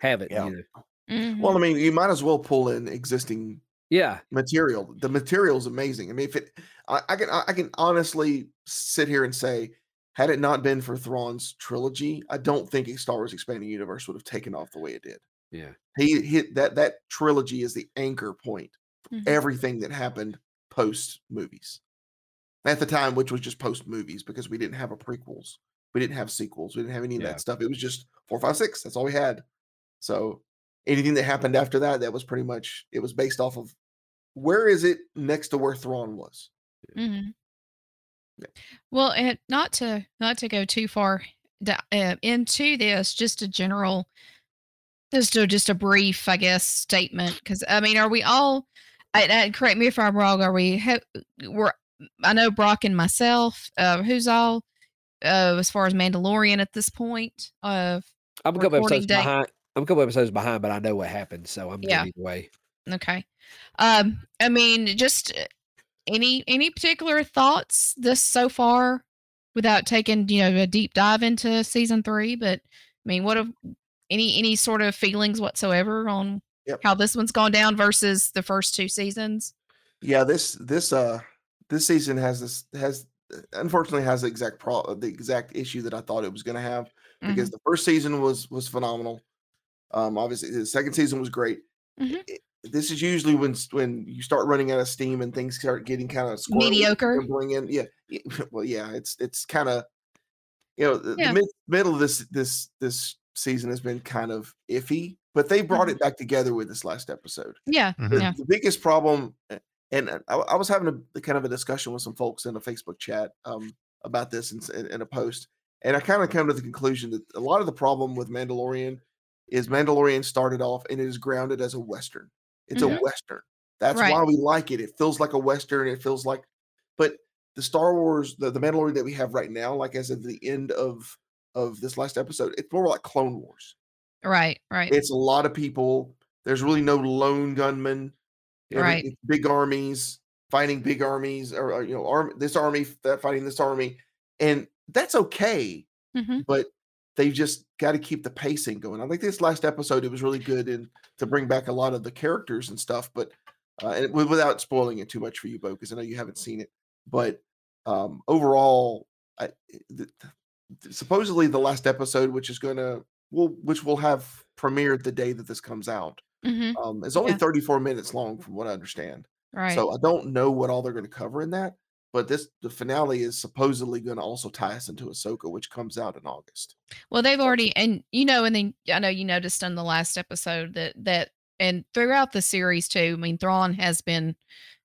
have it. Yeah. You know. Mhm. Well, I mean, you might as well pull in existing Yeah. material. The material is amazing. I mean, if it, I, I can, I can honestly sit here and say, had it not been for Thrawn's trilogy, I don't think a Star Wars expanding universe would have taken off the way it did. Yeah. He hit that that trilogy is the anchor point. for Mhm. Everything that happened post movies at the time, which was just post movies because we didn't have a prequels, we didn't have sequels, we didn't have any of Yeah. that stuff. It was just four, five, six. That's all we had. So anything that happened after that, that was pretty much it was based off of where is it next to where Thrawn was. Mhm. Well, and not to not to go too far da- uh, into this, just a general, just a just a brief, I guess, statement. Because I mean, are we all? I, I, correct me if I'm wrong. Are we? We're. I know Brock and myself. Uh, who's all? Uh, as far as Mandalorian at this point of I'm a couple episodes date. behind. I'm a couple episodes behind, but I know what happened, so I'm Yeah. good either way. Okay. Um, I mean, just uh, any any particular thoughts this so far without taking, you know, a deep dive into season three, but I mean, what have any any sort of feelings whatsoever on Yep. how this one's gone down versus the first two seasons? Yeah, this this uh this season has this has unfortunately has the exact pro the exact issue that I thought it was going to have because the first season was was phenomenal. Um, obviously the second season was great. Mhm. It- this is usually when when you start running out of steam and things start getting kind of Mediocre. Bring in, yeah, yeah, well, yeah, it's it's kind of you know the, Yeah. the mid, middle of this this this season has been kind of iffy, but they brought it back together with this last episode. Yeah, Mhm. The, yeah. the biggest problem, and uh, I, I was having a, a kind of a discussion with some folks in a Facebook chat um, about this in, in, in a post, and I kind of come to the conclusion that a lot of the problem with Mandalorian is Mandalorian started off and it is grounded as a western. It's Mhm. a western. That's Right. why we like it. It feels like a western. It feels like, but the Star Wars, the, the Mandalorian that we have right now, like as of the end of of this last episode, it's more like Clone Wars. Right, right. It's a lot of people. There's really no lone gunman. Right. it's big armies fighting big armies, or, or, you know, arm this army that fighting this army, and that's okay. hmm But they've just got to keep the pacing going. I think this last episode it was really good and to bring back a lot of the characters and stuff, but uh, and without spoiling it too much for you, Bo, because I know you haven't seen it. But um, overall, I, the, the- supposedly the last episode, which is going to will which will have premiered the day that this comes out, hmm um, is only Yeah. 34 minutes long, from what I understand. Right. So I don't know what all they're going to cover in that. But this the finale is supposedly going to also tie us into Ahsoka, which comes out in August. Well, they've already, and you know, and then I know you noticed on the last episode that that, and throughout the series too. I mean, Thrawn has been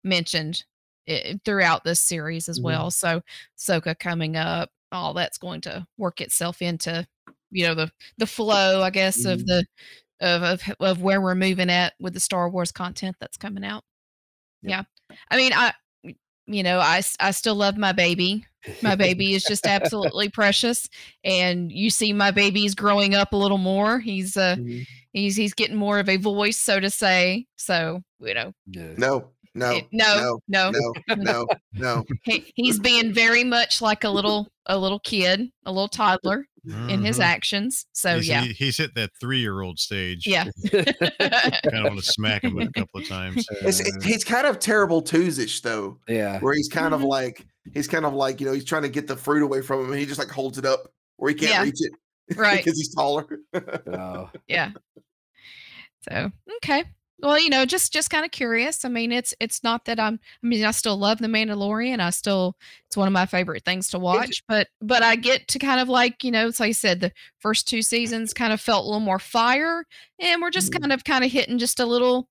mentioned eh, throughout this series as Mhm. well. So, Soka coming up, all that's going to work itself into, you know, the the flow, I guess, of Mhm. the of, of of where we're moving at with the Star Wars content that's coming out. Yep. Yeah, I mean, I, you know, I, I still love my baby. My baby is just absolutely precious and you see my baby's growing up a little more he's uh Mm-hmm. he's he's getting more of a voice so to say so you know Yeah. No, no, no no, no, no, no. He, he's being very much like a little a little kid a little toddler in his Mhm. actions so he's, yeah he- he's hit that three year old stage. yeah Kind of want to smack him a couple of times. It's, it- he's kind of terrible twosish though, yeah. where he's kind of Mhm. like he's kind of like you know he's trying to get the fruit away from him, and he just like holds it up where he can't Yeah. reach it, right Because he's taller. Oh, yeah so okay well, you know, just just kind of curious. I mean, it's it's not that I'm. I mean, I still love the Mandalorian. I still it's one of my favorite things to watch. But but I get to kind of like you know, it's like I said, the first two seasons kind of felt a little more fire, and we're just Mhm. kind of kind of hitting just a little,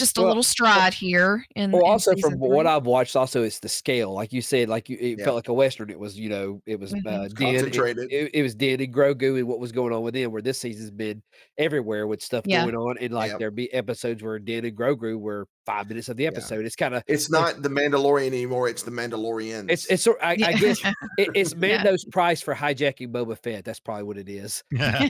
just a Well, little stride here. In, Well, also season from what. I've watched, also it's the scale. Like you said, like you, it Yeah. felt like a western. It was, you know, it was Mhm. uh, It's Din, it, concentrated. it, it was Din and Grogu and what was going on with them. Where this season's been everywhere with stuff Yeah. going on, and like Yep. there'd be episodes where Din and Grogu were five minutes of the episode. It's kind of It's not the Mandalorian anymore. It's the Mandalorian. it's it's sort- I, I guess it, it's Yeah. Mando's price for hijacking Boba Fett. That's probably what it is. yeah,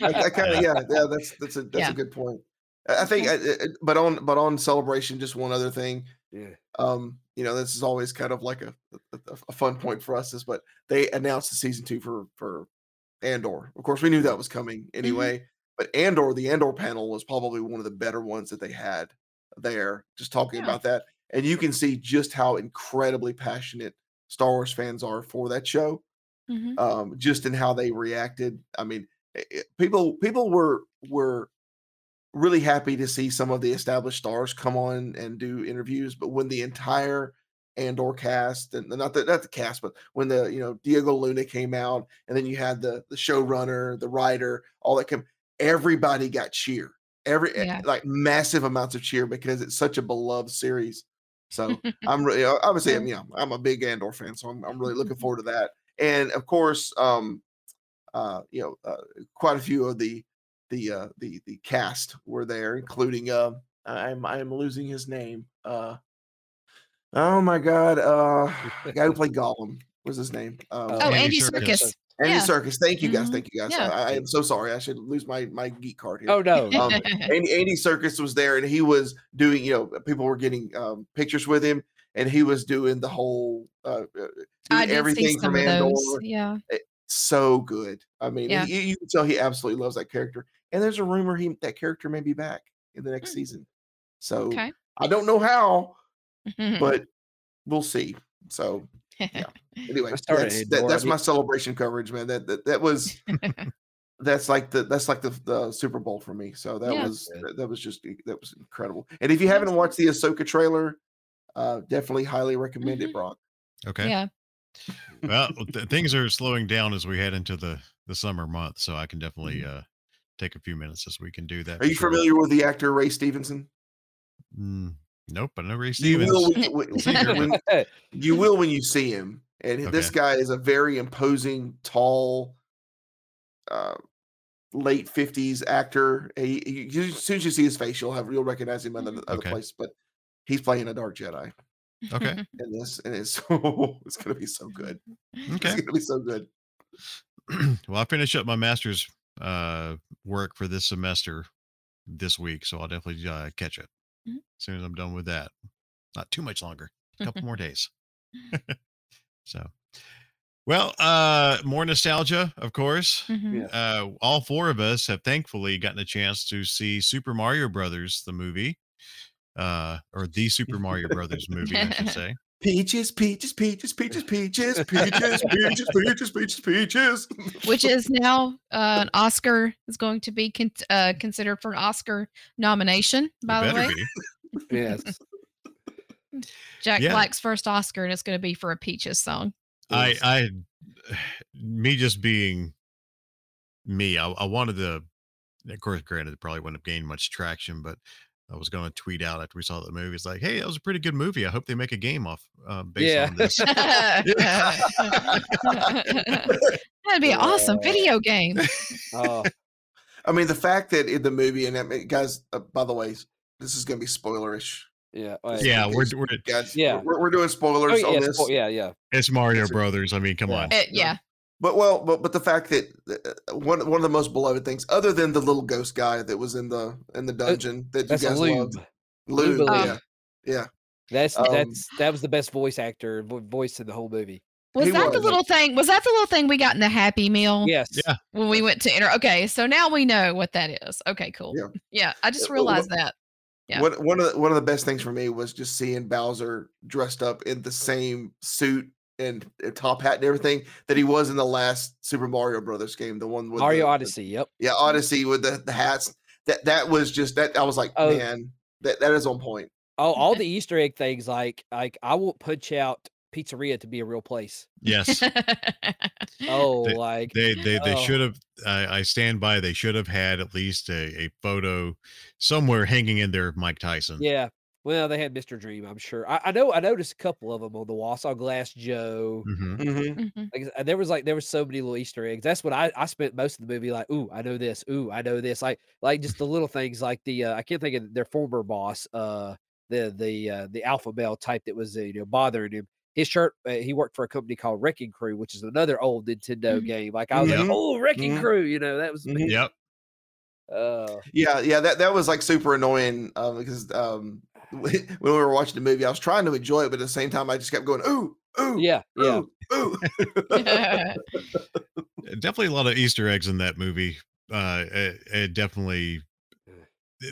I, I kind of yeah, yeah. That's that's a that's Yeah. a good point. I think, I, I- but on but on celebration, just one other thing. Yeah. Um, you know, this is always kind of like a a, a fun point for us is, but they announced the season two for for Andor. Of course, we knew that was coming Mm-hmm. anyway. But Andor, the Andor panel was probably one of the better ones that they had there. Just talking Yeah. about that, and you can see just how incredibly passionate Star Wars fans are for that show Mhm. um, just in how they reacted. I mean, i- i- people people were were really happy to see some of the established stars come on and do interviews, but when the entire Andor cast and not the not the cast, but when the you know Diego Luna came out, and then you had the the showrunner, the writer, all that came, everybody got cheer. Every eh, Yeah. like massive amounts of cheer because it's such a beloved series. So I'm really obviously I'm you know I'm a big Andor fan, so I'm I'm really looking forward to that. And of course, um, uh, you know, uh, quite a few of the the uh, the the cast were there, including uh, I'm I'm losing his name. Uh, oh my god, uh, the guy who played Gollum was his name. Um, oh, Andy Andy Serkis. Andy yeah. Serkis. Thank you guys. Mhm. Thank you guys. Yeah. I, I am so sorry. I should lose my my geek card here. Oh no, Um, Andy, Andy Serkis was there, and he was doing. You know, people were getting um, pictures with him, and he was doing the whole uh, uh, I doing did everything see some from of Andor. those. Yeah. So good. I mean, Yeah. you, you can tell he absolutely loves that character. And there's a rumor he that character may be back in the next Hmm. season. So Okay. I don't know how, but we'll see. So yeah. Anyway, I that's, that, that's my celebration coverage, man. That that, that was that's like the that's like the, the Super Bowl for me. So that Yeah. was that, that was just that was incredible. And if you haven't watched the Ahsoka trailer, uh, definitely highly recommend it, Mhm. Brock. Okay. yeah. Well, th- things are slowing down as we head into the the summer month, so I can definitely uh take a few minutes this week and do that. Mm-hmm. Are you sure. familiar with the actor Ray Stevenson? Mm, nope, I know Ray You will, when, when- when- you will when you see him. And this guy is a very imposing, tall, uh, late fifties actor. He, he- you- as soon as you see his face, you'll have you'll recognize him in the other Okay. place. But he's playing a dark Jedi Okay. in this, and it's it's gonna be so good. Okay. It's gonna be so good. well, I finished up my master's uh, work for this semester this week, so I'll definitely uh, catch it Mhm. as soon as I'm done with that. Not too much longer, a couple more days. so, well, uh, more nostalgia, of course. Mhm. Uh, all four of us have thankfully gotten a chance to see Super Mario Brothers, the movie, uh, or the Super Mario Brothers movie, I should say. Peaches, peaches, peaches, peaches, peaches, peaches, peaches, peaches, peaches, peaches. Which is now uh, an Oscar is going to be con- uh, considered for an Oscar nomination. By the way, be. yes. Jack Yeah. Black's first Oscar, and it's going to be for a Peaches song. I, I, me just being me, I, I wanted to, of course, granted, it probably wouldn't have gained much traction, but I was going to tweet out after we saw the movie. It's like, hey, that was a pretty good movie. I hope they make a game off uh, based Yeah. on this. That'd be an awesome video game. Oh, I mean, the fact that in the movie, and I mean, guys, uh, by the way, this is gonna be spoilerish. yeah. oh, yeah, we're, we're Guys, Yeah. we're, we're doing Oh, spoilers yeah, on this. spo- yeah, yeah. it's Mario It's Brothers. I mean, come Yeah. on. Uh, yeah. But well, but but the fact that uh, one one of the most beloved things, other than the little ghost guy that was in the in the dungeon that you That's a guys lube. loved, Lube, Lube. yeah, yeah. That's Um, that's that was the best voice actor voice in the whole movie. Was He that the little thing? Was that the little thing we got in the Happy Meal Yes. Yeah. when we went to enter? Okay, so now we know what that is. Okay, cool. Yeah. Yeah, I just Uh, realized that. Yeah. One one of the, one of the best things for me was just seeing Bowser dressed up in the same suit and top hat and everything that he was in the last Super Mario Brothers game, the one with Mario the, Odyssey. Yep. yeah, Odyssey with the, the hats. that that was just that I was like, Oh. man, that that is on point. Oh, all the Easter egg things like like I won't punch out pizzeria to be a real place. Yes. Oh, They- like They they they oh. should have. I I stand by. They should have had at least a, a photo somewhere hanging in there of Mike Tyson. Yeah. Well, they had Mr. Dream, I'm sure. I, I know I noticed a couple of them on the wall. I saw Glass Joe. hmm Mm-hmm. Mhm. Like there was like there was so many little Easter eggs. That's what I I spent most of the movie like. Ooh, I know this. Ooh, I know this. Like like just the little things like the uh, I can't think of their former boss. Uh, the the uh, the alpha male type that was uh, you know bothering him. His shirt. Uh, he worked for a company called Wrecking Crew, which is another old Nintendo Mhm. game. Like I was Yep. like, oh, Wrecking Mhm. Crew. You know that was. Mhm. Yep. Uh, Yeah, yeah, that that was like super annoying um, because um, when we were watching the movie, I was trying to enjoy it, but at the same time, I just kept going, ooh, ooh, yeah, yeah. ooh, ooh. Definitely a lot of Easter eggs in that movie. Uh, it, it definitely.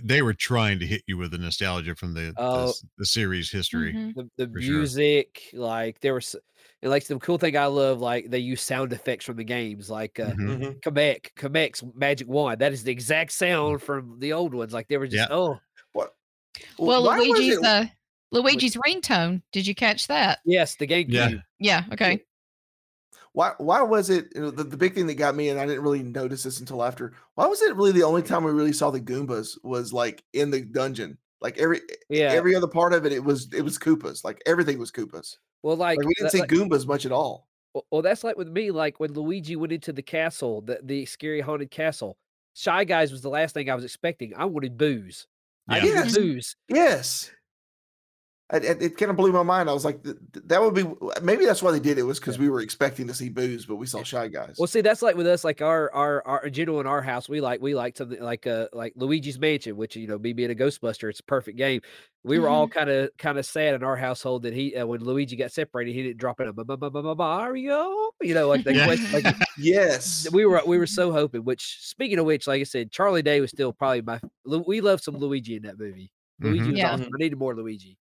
They were trying to hit you with the nostalgia from the the, Oh. the series history. Mhm. the, the For sure. music like there was and like the cool thing i love like they use sound effects from the games like uh Mhm. Mhm. Kamek, Kamek's magic wand. That is the exact sound from the old ones. Like they were just Yeah. oh What? Well, why Luigi's it- uh, Luigi's ringtone. Did you catch that? yes, the GameCube. Yeah. Yeah. Okay. why why was it you know, the, the big thing that got me and i didn't really notice this until after why was it really the only time we really saw the goombas was like in the dungeon like every Yeah. every other part of it it was it was koopas like everything was koopas well, like, like we didn't that- see like- goombas much at all well, well, that's like with me. Like when Luigi went into the castle, the the scary haunted castle. Shy Guys was the last thing I was expecting. I wanted Boos. I Yeah. needed Yes. Boos. yes it, it, it kind of blew my mind i was like th- th- that would be maybe that's why they did it was because we were expecting to see Boos but we saw shy guys Well, see, that's like with us, like our our our general in our house, we like we like something like uh like Luigi's Mansion, which you know, me being a Ghostbuster, it's a perfect game. We were all kind of kind of sad in our household that he uh, when Luigi got separated, he didn't drop in a "Ma- ma- ma- ma- ma- Mario, you know, like, the Yeah. question, like yes we were we were so hoping. Which speaking of which, like I said, Charlie Day was still probably my. We love some Luigi in that movie. Luigi Mhm. was Yeah. awesome. I needed more Luigi.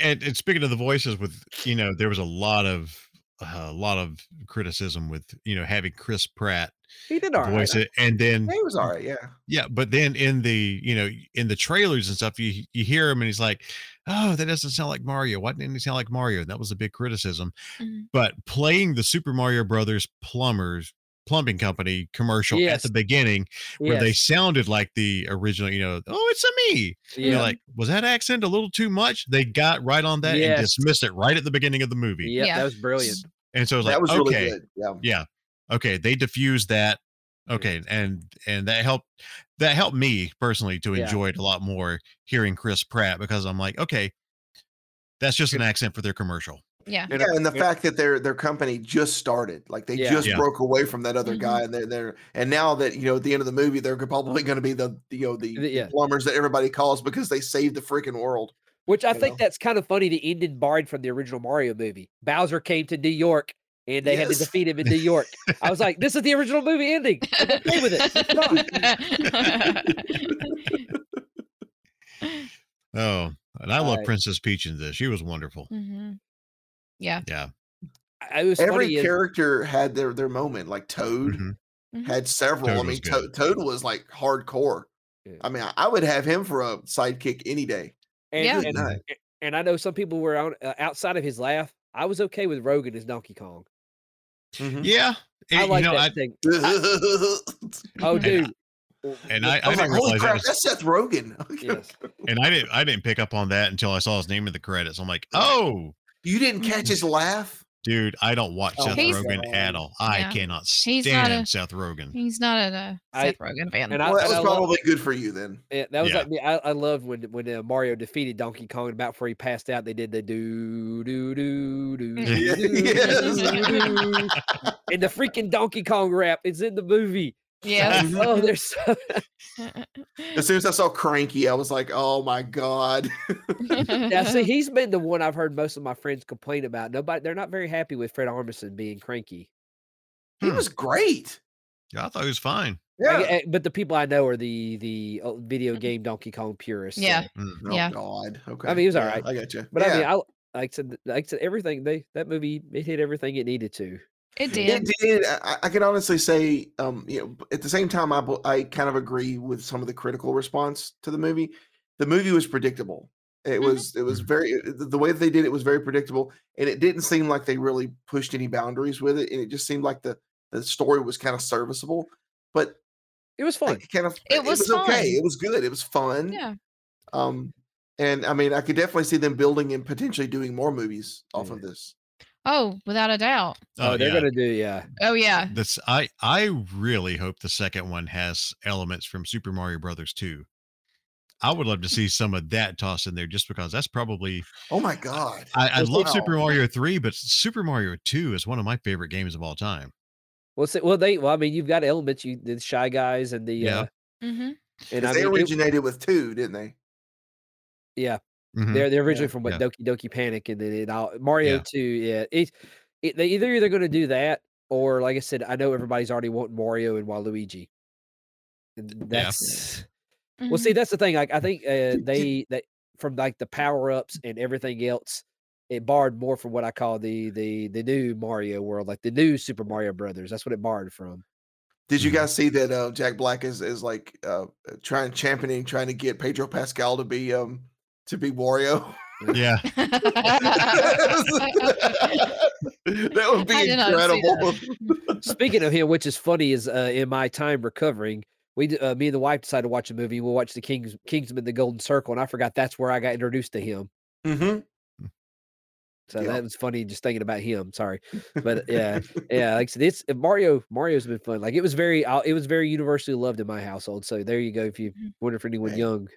And, and speaking of the voices, with you know, there was a lot of a lot of criticism with you know having Chris Pratt He did all right. voice it, and then he was all right yeah Yeah, but then in the you know in the trailers and stuff, you you hear him and he's like, "Oh, that doesn't sound like Mario. Why didn't he sound like Mario?" And that was a big criticism. Mhm. But playing the Super Mario Brothers plumbers plumbing company commercial Yes. at the beginning, where they sounded like the original, you know, oh, it's a me. Yeah. You're like, was that accent a little too much? They got right on that Yes. and dismissed it right at the beginning of the movie. Yep, Yeah. that was brilliant. And so it was that like, was okay, really good yeah yeah okay they diffused that mm. okay and and that helped that helped me personally to Yeah. enjoy it a lot more hearing chris pratt because i'm like okay that's just an accent for their commercial Yeah. And, yeah, and the and- fact that their their company just started, like they Yeah. just Yeah. broke away from that other Mhm. guy, and they're they're and now that you know at the end of the movie, they're probably going to be the you know the, The- the yeah. plumbers that everybody calls because they saved the freaking world. Which I you think know? that's kind of funny. The ending borrowed from the original Mario movie. Bowser came to New York and they had to defeat him in New York. I was like, this is the original movie ending. I'm okay with it. Oh and i love Right. princess peach in this she was wonderful Mhm. Yeah. yeah I- was Every funny. is- character had their their moment. Like Toad Mhm. Mhm. had several. Toad I mean, good. Toad, Toad was like hardcore. Yeah. I mean, I, I would have him for a sidekick any day. and, Yeah. Good and, and I know some people were on, uh, outside of his laugh. I was okay with Rogen as Donkey Kong. Mhm. yeah I and, like you know, that I, thing. I Oh, And dude. and I, I, was didn't like, holy realize that crap, was, that's Seth Rogen. Yes. and i didn't i didn't pick up on that until i saw his name in the credits i'm like oh You didn't catch his laugh? dude i don't watch Oh, seth rogen at all i Yeah. cannot He's not stand a- seth rogen He's not a uh, Seth Rogen fan. And I, Well, that was I love- probably good for you then. Yeah, that was Yeah. like me. I, I loved when when uh, Mario defeated Donkey Kong and about before he passed out, they did the do do do do do do, do, and the freaking Donkey Kong rap is in the movie. Yeah. oh, there's so, As soon as I saw Cranky, I was like, oh my God. yeah. See, he's been the one I've heard most of my friends complain about. Nobody, they're not very happy with Fred Armisen being cranky. he Hmm. was great. yeah, i thought he was fine Yeah. Like, eh, but the people I know are the the uh, video game Donkey Kong purists. so- Yeah. Mm. Oh Yeah. God. Okay. I mean, he was Yeah, alright. I got you. But I mean, I like I said, like I said, everything they that movie it hit everything it needed to. It did. It did. I, I can honestly say, um, you know, at the same time, I I kind of agree with some of the critical response to the movie. The movie was predictable. It Mhm. was it was very the the way that they did it was very predictable, and it didn't seem like they really pushed any boundaries with it. And it just seemed like the the story was kind of serviceable, but It was fun. it kind of It was okay. It was good. It was fun. Yeah. Um, and I mean, I could definitely see them building and potentially doing more movies off of this. Oh, without a doubt. Oh, they're yeah. gonna do yeah. Oh yeah. This I I really hope the second one has elements from Super Mario Brothers 2. I would love to see some of that tossed in there just because that's probably Oh my god! I, I love Wow. Super Mario 3, but Super Mario 2 is one of my favorite games of all time. Well, say, well, they well, I mean, you've got elements. You the shy guys and the Yeah. uh, Mm-hmm. and 'Cause I they mean, it- originated with two, didn't they? yeah, Mhm. they're they're originally Yeah, from what yeah. Doki Doki Panic, and then it all Mario Yeah. Two. Yeah, it, it they either either going to do that or like I said, I know everybody's already wanting Mario and Waluigi. And that's well, see, that's the thing. Like I think uh, they that from like the power ups and everything else, it borrowed more from what I call the the the new Mario world, like the new Super Mario Brothers. That's what it borrowed from. Did you Mhm. guys see that uh, Jack Black is is like uh, trying championing trying to get Pedro Pascal to be um to be Wario? Yeah. that would be I did not see incredible. Speaking of him, which is funny, is uh, in my time recovering, we uh, me and the wife decided to watch a movie. We'll watch the Kings Kingsman: The Golden Circle, and I forgot that's where I got introduced to him. hmm So Yeah. that was funny just thinking about him. Sorry, but yeah, yeah. Like I said, it's uh, Mario. Mario's been fun. Like it was very, uh, it was very universally loved in my household. So there you go. If you Mhm. wonder for anyone Right. young,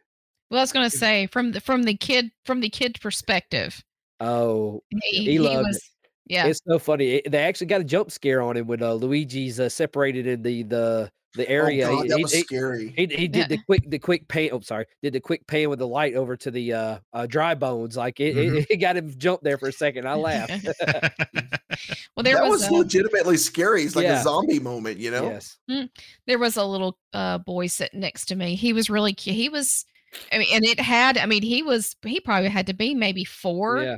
Well, I was gonna say from the from the kid from the kid perspective. oh, He, He he loved it. yeah. it's so funny. It- they actually got a jump scare on him when uh, Luigi's uh, separated in the the the area. Oh God, He- that he- was he- scary. He, he did the quick the quick pan. Oh, sorry, did the quick pan with the light over to the uh, uh dry bones. Like it, Mhm. it, it got him jump there for a second. I laughed. well, there that was, was, a, legitimately scary. It's like Yeah. a zombie moment, you know. Yes. there was a little uh boy sitting next to me. He was really cute. He was I mean, and it had I mean, he was he probably had to be maybe four. Yeah.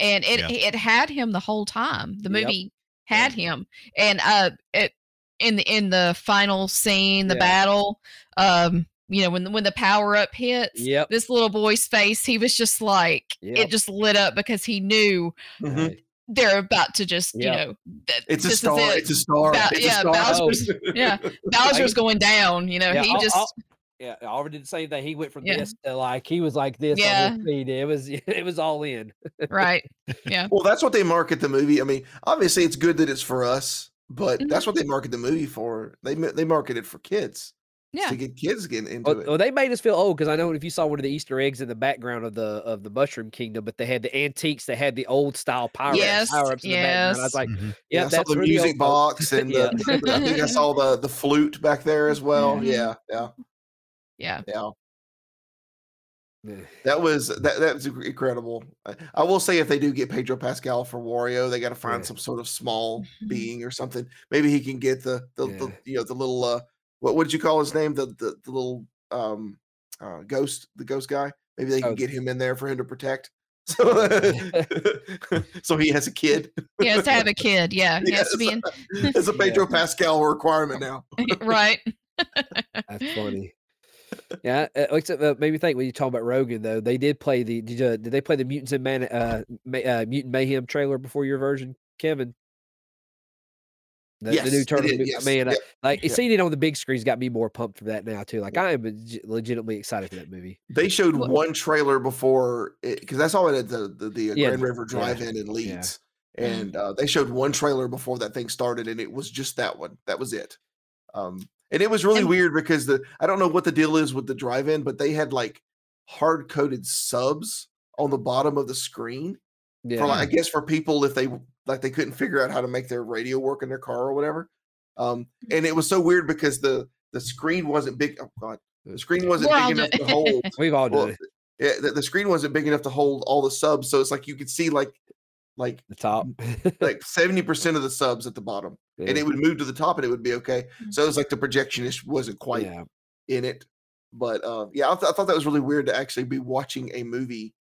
and it Yeah. it had him the whole time. The Yep. movie had him, and uh, it in the in the final scene, the Yeah. battle, um, you know, when the- when the power up hits, Yep. this little boy's face, he was just like Yep. it just lit up because he knew Mhm. Right. they're about to just you know th- It's a star. it. It's a star. Ba- it's yeah, a star. Bowser's- yeah, Bowser's going down. You know, Yeah, he Al- just Al- yeah, Oliver did the same thing. He went from Yeah. this to like he was like this Yeah. on his feet. It was it was all in. right. Yeah, Well, that's what they market the movie. I mean, obviously, it's good that it's for us, but that's what they market the movie for. They ma- they market it for kids. Yeah. to get kids getting into Well, it. well, they made us feel old because I know if you saw one of the Easter eggs in the background of the of the Mushroom Kingdom, but they had the antiques they had the old style power Yes, power ups in the background. I was like, Mhm. yeah, I saw that's the for music old box and Yeah. the, the- I think I saw the the flute back there as well. Mhm. Yeah, yeah, Yeah. yeah. Yeah. That was that that was incredible. I, I will say if they do get Pedro Pascal for Wario, they got to find Yeah. some sort of small Mhm. being or something. Maybe he can get the the, the you know the little uh what what did you call his name the the, the little um uh ghost the ghost guy. Maybe they can Oh. get him in there for him to protect. So so he has a kid. He has to have a kid. Yeah, he has to be in It's a Pedro Pascal requirement now. right. That's funny. Yeah, uh, except uh, maybe think when you talk about Rogen though, they did play the did, you, did they play the Mutants and Man uh, Ma- uh Mutant Mayhem trailer before your version, Kevin? The, Yes, the new turtle. did, mo- yes, Man, I- like yep. seeing it on the big screen's got me more pumped for that now too. Like I am legitimately excited for that movie. They showed Well- one trailer before because I saw it at the the, the uh, Yeah, Grand River yeah, Drive-In in Leeds, and uh, they showed one trailer before that thing started, and it was just that one. That was it. Um, and it was really And- weird because the I don't know what the deal is with the drive-in, but they had like hard coded subs on the bottom of the screen Yeah, for like, I guess for people if they like they couldn't figure out how to make their radio work in their car or whatever. Um, and it was so weird because the the screen wasn't big. Oh god, the screen wasn't We're big enough to hold. we've all done Well, it. yeah, the, the screen wasn't big enough to hold all the subs, so it's like you could see like like The top. like seventy percent of the subs at the bottom, and it would move to the top, and it would be okay. So it was like the projectionist wasn't quite yeah. in it, but uh, yeah, I, th- I thought that was really weird to actually be watching a movie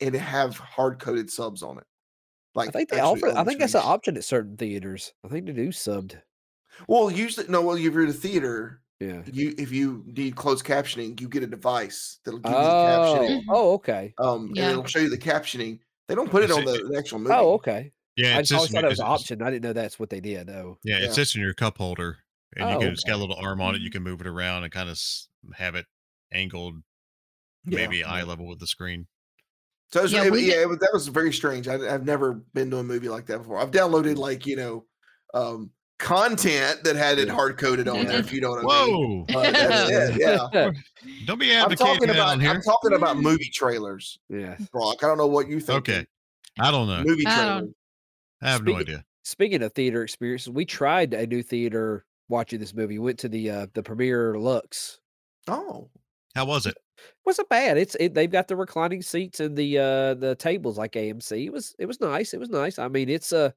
and have hard coded subs on it. Like I think they offer. I think that's an option at certain theaters. I think they do subbed. Well, usually no. Well, if you're in a theater, Yeah. you if you need closed captioning, you get a device that'll give you the Oh. captioning. Oh, okay. Um, Yeah. and it'll show you the captioning. They don't put it It's- on the, the actual movie. Oh, okay. Yeah, I it's just always just thought it was an option. I didn't know that's what they did. Oh. Yeah, Yeah. it sits in your cup holder, and you Oh, can. It's got a little arm on it. You can move it around and kind of have it angled, Yeah. maybe eye level with the screen. So it was, Yeah, it- yeah, it was, that was very strange. I, have never been to a movie like that before. I've downloaded like you know, um, content that had it hard coded on there. If you don't, know what I mean. Whoa! But yeah. Don't be I'm advocating talking that about on here. I'm talking about movie trailers, yeah. Brock. I don't know what you think. Okay, I don't know. Movie I trailers. I have no idea. Speaking of theater experiences, we tried a new theater watching this movie. Went to the uh the premiere Lux. Oh, How was it? Wasn't bad. It's it, they've got the reclining seats and the uh the tables like AMC. It was it was nice. It was nice. I mean, it's uh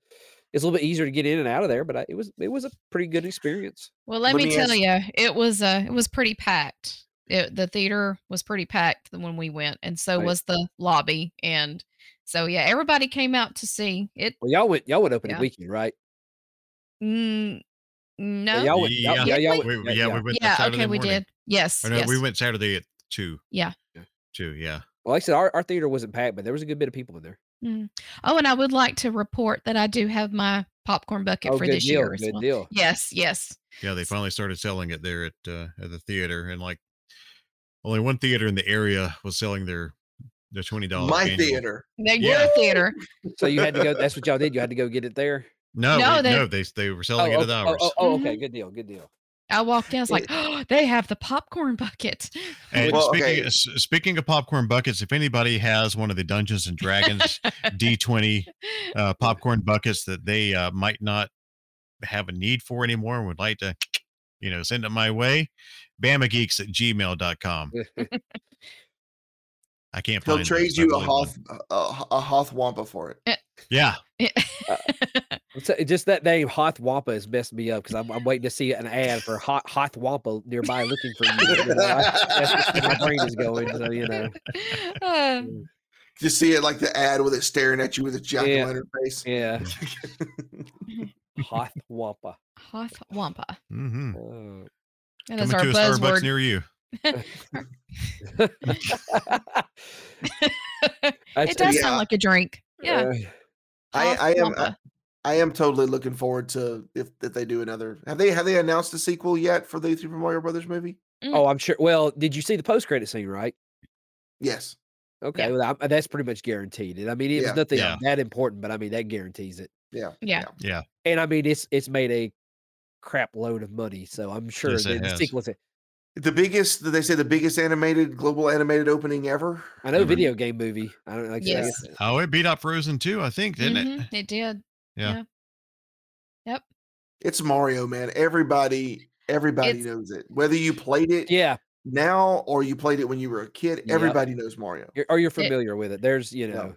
it's a little bit easier to get in and out of there, but I, it was it was a pretty good experience. Well, let, Let me, me tell ask- you, it was uh it was pretty packed. It, the theater was pretty packed when we went, and so Right. was the lobby. And so yeah, everybody came out to see it. Well, y'all went y'all went opening Yeah. weekend, right? Mm, no, Yeah, y'all went. y'all- Yeah. yeah, y'all went. We, yeah, we went. yeah, Saturday okay, we did. Yes, Or no, yes. we went Saturday at two. Yeah. Two. Yeah. Well, like I said, our, our theater wasn't packed, but there was a good bit of people in there. Mm. Oh, and I would like to report that I do have my popcorn bucket Oh, for good this deal. year Good well. deal. Yes, yes. Yeah, they finally started selling it there at uh, at the theater, and like only one theater in the area was selling their their twenty dollars. my theater. The Yeah. your theater. So you had to go. That's what y'all did. You had to go get it there. No, No, we- they- no, they they were selling oh, it at oh, ours. oh, oh, Mm-hmm. okay. Good deal. Good deal. I walked in. I was like, oh, they have the popcorn bucket. And Well, speaking okay. speaking of popcorn buckets, if anybody has one of the Dungeons and Dragons D twenty uh, popcorn buckets that they uh, might not have a need for anymore and would like to, you know, send it my way, bamageeks at gmail.com. I can't He'll find trade those. You a really want- Hoth a, a Hoth Wampa for it. Yeah. So just that name, Hoth Wampa, has messed me up because I'm, I'm waiting to see an ad for Hot Hoth Wampa nearby looking for you. you know, I- that's where my brain is going. So you know, Uh, You see it like the ad with it staring at you with a jack o' Yeah. lantern face. yeah, Hoth Wampa. Hoth Wampa. hmm Oh. That is Coming our to a Starbucks near you. That's- it does yeah. sound like a drink. Yeah. uh, I, I am I, I am totally looking forward to if if they do another. Have they have they announced a sequel yet for the Super Mario Brothers movie? oh, I'm sure. Well, did you see the post credit scene? Right. Yes. Okay, Yeah. well, I, that's pretty much guaranteed. And I mean, it Yeah. was nothing Yeah. that important, but I mean, that guarantees it. Yeah. Yeah. Yeah. And I mean, it's it's made a crap load of money, so I'm sure Yes, that it the has. sequel. The biggest did they say the biggest animated global animated opening ever? I know Ever. video game movie. I don't like. I Yes. guess- Oh, it beat up Frozen too, I think, didn't it? Mhm, it did. Yeah. Yep. It's Mario, man. Everybody everybody It's- knows it. Whether you played it Yeah, now or you played it when you were a kid, Yep. everybody knows Mario. you're, or you're familiar with it. There's, you know,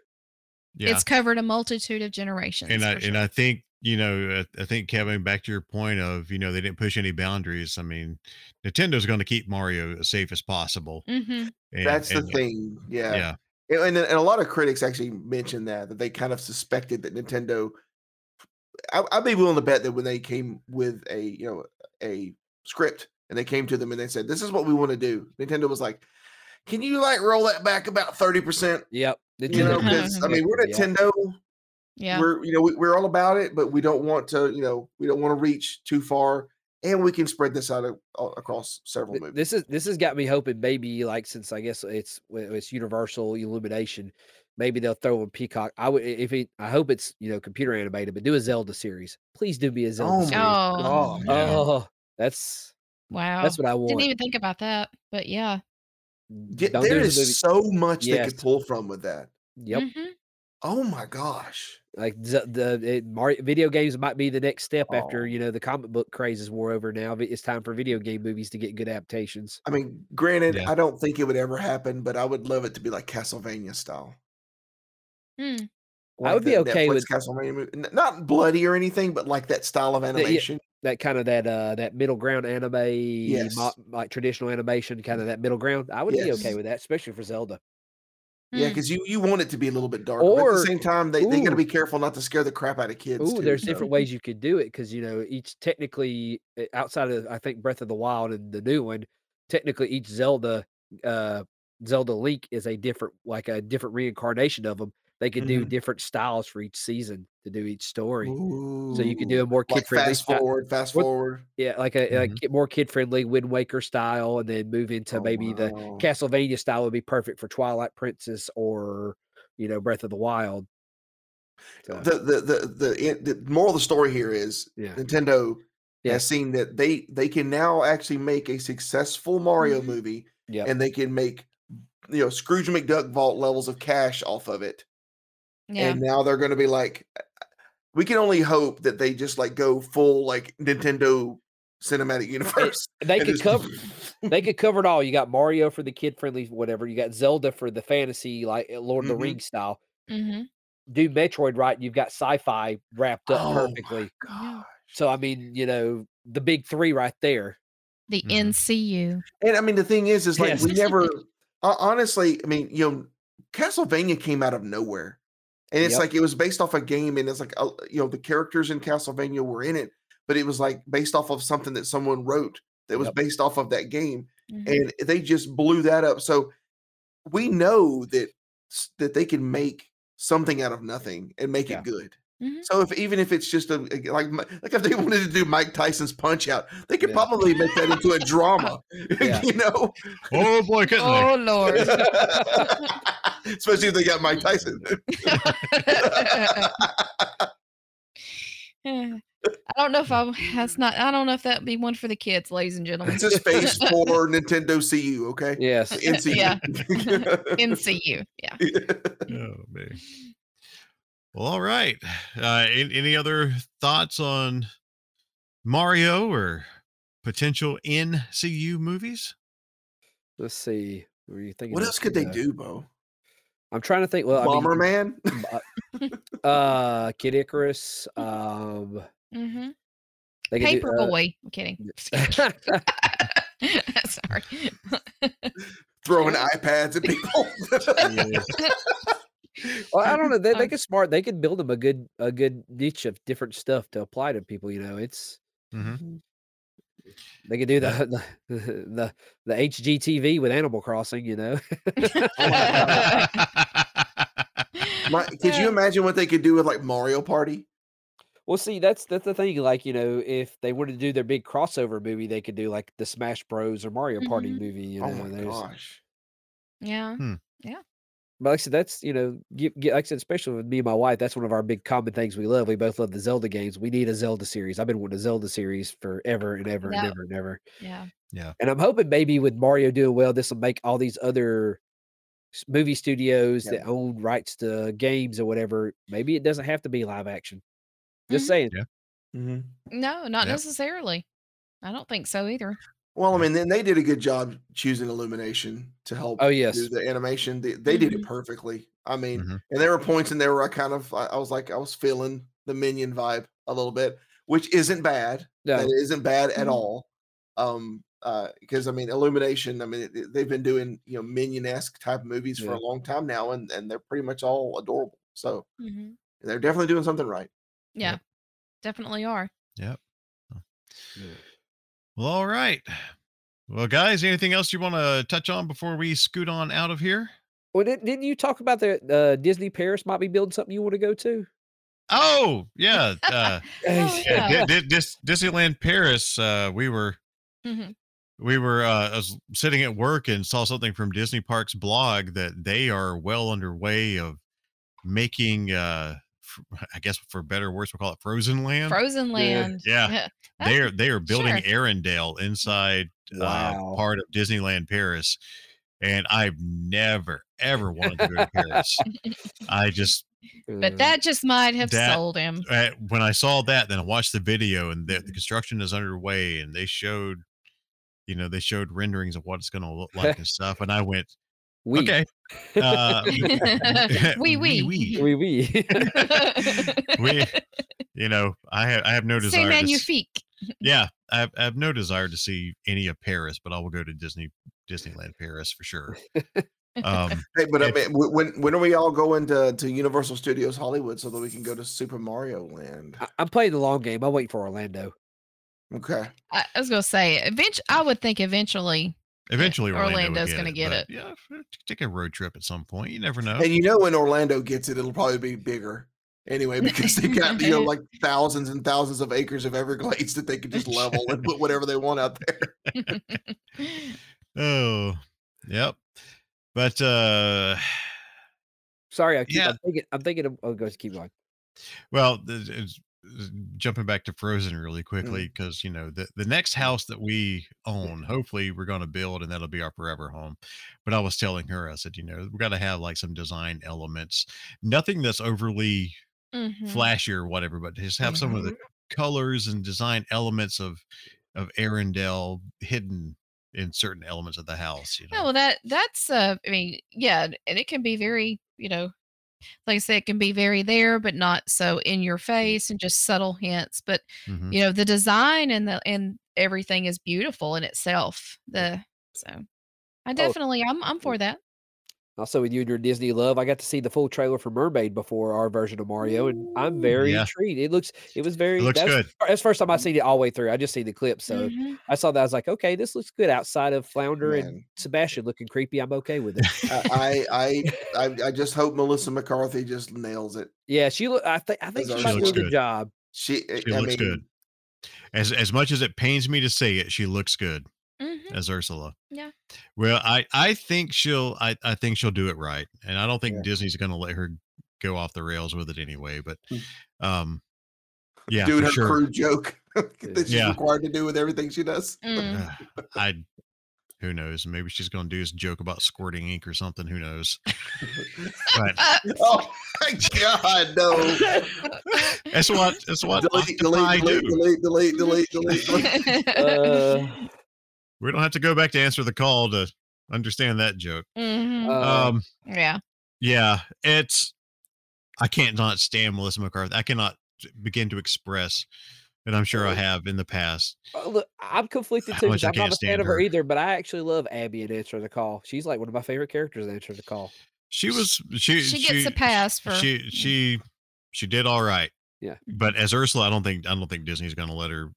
Yeah. It's covered a multitude of generations. and I for and. I think you know I, I think Kevin back to your point of you know they didn't push any boundaries. I mean, Nintendo's going to keep Mario as safe as possible. Mhm. And, That's the thing. Yeah. Yeah. And, and and a lot of critics actually mentioned that that they kind of suspected that Nintendo. I, I'd be willing to bet that when they came with a you know a script and they came to them and they said this is what we want to do, Nintendo was like, "Can you like roll that back about thirty percent?" yep. You know, I mean we're Nintendo, Yeah. we're you know we, we're all about it, but we don't want to you know we don't want to reach too far, and we can spread this out a- a- across several movies. This is this has got me hoping maybe like since I guess it's it's Universal Illumination, maybe they'll throw in Peacock. I would if it. I hope it's you know computer animated, but do a Zelda series. Please do be a Zelda Oh series. my Oh, Oh, that's wow. that's what I want. Didn't even think about that, but yeah. Yeah, Don't there do the is movie- so much they Yes. could pull from with that. Yep. Mhm. Oh my gosh. Like the, the it, Mario, video games might be the next step after Oh. you know the comic book craze is wore over. Now it's time for video game movies to get good adaptations. I mean, granted, Yeah. I don't think it would ever happen, but I would love it to be like Castlevania style. Hmm. I would be okay Netflix with- Castlevania movie. Not bloody or anything, but like that style of yeah. animation. That kind of that uh that middle ground anime, Yes. mo- like traditional animation, kind of that middle ground. I would be okay with that, especially for Zelda. Yeah, Mm. because you, you want it to be a little bit dark. but at the same time, they, they got to be careful not to scare the crap out of kids. Ooh, too, there's so. different ways you could do it because you know each technically uh, outside of I think Breath of the Wild and the new one, technically each Zelda, uh, Zelda Link is a different like a different reincarnation of them. They could do Mhm. different styles for each season to do each story. So you could do a more kid like friendly fast forward, fast forward. Yeah, like a, a Mhm. ki- more kid friendly Wind Waker style, and then move into Oh, maybe the. Castlevania style would be perfect for Twilight Princess or you know Breath of the Wild. So, the the the the, the moral of the story here is Yeah. Nintendo Yeah. has seen that they they can now actually make a successful Mario Mhm. movie yeah, and they can make you know Scrooge McDuck vault levels of cash off of it. Yeah. And now they're going to be like we can only hope that they just like go full like Nintendo cinematic universe. they and could just- cover they could cover it all. You got Mario for the kid friendly whatever. You got Zelda for the fantasy like uh, Lord of Mhm. the Rings style. hmm Do Metroid right, and you've got sci-fi wrapped up Oh perfectly. So I mean, you know, the big three right there. The Mhm. NCU. And I mean the thing is is like Yes. we never honestly, I mean, you know, Castlevania came out of nowhere. And it's Yep. like it was based off a game and it's like uh, you know the characters in Castlevania were in it, but it was like based off of something that someone wrote that was Yep. based off of that game Mhm. and they just blew that up. So we know that that they can make something out of nothing and make Yeah. it good. Mhm. So if even if it's just a a- like like if they wanted to do Mike Tyson's Punch Out, they could Yeah. probably make that into a drama. Yeah. you know, Oh boy, couldn't they? Oh Lord. especially if they got Mike Tyson. I don't know if I that's not I don't know if that'd be one for the kids, ladies and gentlemen. It's a space for Nintendo CU. Okay, Yes. NCU. Yeah. NCU. Yeah. Oh man. Well, all right. Uh, any, any other thoughts on Mario or potential NCU movies? Let's see. What are you thinking? What else could for they the- do, Bo? I'm trying to think. Well, I mean, Bomberman. uh, Kid Icarus. Um, hmm they could do, uh, Paperboy. I'm kidding. Sorry. Throwing iPads at people. Well, I don't know. They, they Um, could smart. They could build them a good a good niche of different stuff to apply to people. You know, it's Mm-hmm. they could do the the the, the HGTV with Animal Crossing. You know, My, could you imagine what they could do with like Mario Party? well, see, that's that's the thing. Like, you know, if they wanted to do their big crossover movie, they could do like the Smash Bros or Mario Party Mhm. movie. You oh know, my there's- gosh. yeah. But like I said, that's you know, get, get, like I said, especially with me and my wife, that's one of our big common things we love. We both love the Zelda games. We need a Zelda series. I've been wanting a Zelda series forever and ever and ever and ever. Yeah. Yeah. And I'm hoping maybe with Mario doing well, this will make all these other movie studios Yeah. that own rights to games or whatever. Maybe it doesn't have to be live action. Just Mhm. saying. Yeah. Mhm. No, not Yep. necessarily. I don't think so either. Well, I mean, then they did a good job choosing Illumination to help. Oh, yes. do the animation. They, they did it Mhm. perfectly. I mean, Mhm. and there were points in there where I kind of, I, I was like, I was feeling the minion vibe a little bit, which isn't bad. No. That isn't bad at Mhm. all. Um, uh, because I mean, Illumination. I mean, it- it- they've been doing you know minion esque type movies for Yeah. a long time now, and and they're pretty much all adorable. So hmm they're definitely doing something right. Yeah. Definitely are. Well, all right. Well, guys, anything else you want to touch on before we scoot on out of here? Well, didn't, didn't you talk about the uh, Disney Paris might be building something you want to go to? Oh, yeah. Uh, Oh, yeah, yeah. Di- Di- Dis- Disneyland Paris. Uh, we were Mhm. we were uh, I was sitting at work and saw something from Disney Parks blog that they are well underway of making. Uh, f- I guess for better or worse, we'll call it Frozen Land. Frozen Land. Yeah. they are they are building sure. Arendelle inside Wow. uh, part of Disneyland Paris, and I've never ever wanted to go to Paris. I just But Uh, that just might have That- sold him. uh, when I saw that, then I watched the video, and the, the construction is underway, and they showed, you know, they showed renderings of what it's going to look like and stuff, and I went, we, okay, uh, Wee wee. wee, we, we. we, you know, I have I have no C'est desire. To, s- magnifique. yeah, I have, I have no desire to see any of Paris, but I will go to Disney Disneyland Paris for sure. Um, Hey, but I mean, when when are we all going to, to Universal Studios Hollywood so that we can go to Super Mario Land? I, I'm playing the long game. I'm waiting for Orlando. Okay. I, I was gonna say, eventually, I would think eventually. Eventually, Orlando would Orlando's get gonna it, get it. Yeah, take a road trip at some point. You never know. And you know when Orlando gets it, it'll probably be bigger anyway because they've got you know like thousands and thousands of acres of Everglades that they could just level and put whatever they want out there. Oh, yep. But uh Sorry, I keep, Yeah. I'm thinking. I'm thinking. Of, oh, go keep going. well, it's- it's jumping back to Frozen really quickly Mm. because you know the the next house that we own, hopefully we're going to build and that'll be our forever home. But I was telling her, I said, you know, we've got to have like some design elements, nothing that's overly Mhm. flashy or whatever, but just have some of the Mm-hmm. colors and design elements of of Arendelle hidden in certain elements of the house. You know, Yeah, well, that that's uh, I mean, yeah, and it can be very, you know, like I said, it can be very there, but not so in your face and just subtle hints. But Mhm. you know, the design and the and everything is beautiful in itself. The so I definitely I'm I'm for that. Also, with you and your Disney love, I got to see the full trailer for Mermaid before our version of Mario, and I'm very Yeah. intrigued. It looks, it was very. looks that's, good. That's the first time I've seen it all the way through. I just seen the clip, so Mhm. I saw that. I was like, okay, this looks good. Outside of Flounder and Sebastian looking creepy, I'm okay with it. I, I I I I just hope Melissa McCarthy just nails it. yeah, she look. I think. I think She she might do looks a good good. job. She, She I looks mean, good. As as much as it pains me to say it, she looks good. As Ursula. Yeah. Well, I I think she'll I I think she'll do it right, and I don't think Yeah. Disney's going to let her go off the rails with it anyway. But Mm. um, yeah, doing her sure. crude joke that she's Yeah. required to do with everything she does. Mm. Uh, I who knows? Maybe she's going to do this joke about squirting ink or something. Who knows? But oh my god, no. that's what that's what delete, Octopi delete, delete, do. delete, delete, delete, delete, delete. Uh, We don't have to go back to answer the call to understand that joke. Mhm. uh, Um, yeah. yeah, it's I can't not stand Melissa McCarthy. I cannot begin to express, and I'm sure I have in the past. uh, look, I'm conflicted too. much 'cause I I'm can't a fan of her her. either, but I actually love Abby in Answer the Call. She's like one of my favorite characters in Answer the Call. She was she She gets a pass for she she she did all right. Yeah. But as Ursula, I don't think I don't think Disney's going to let her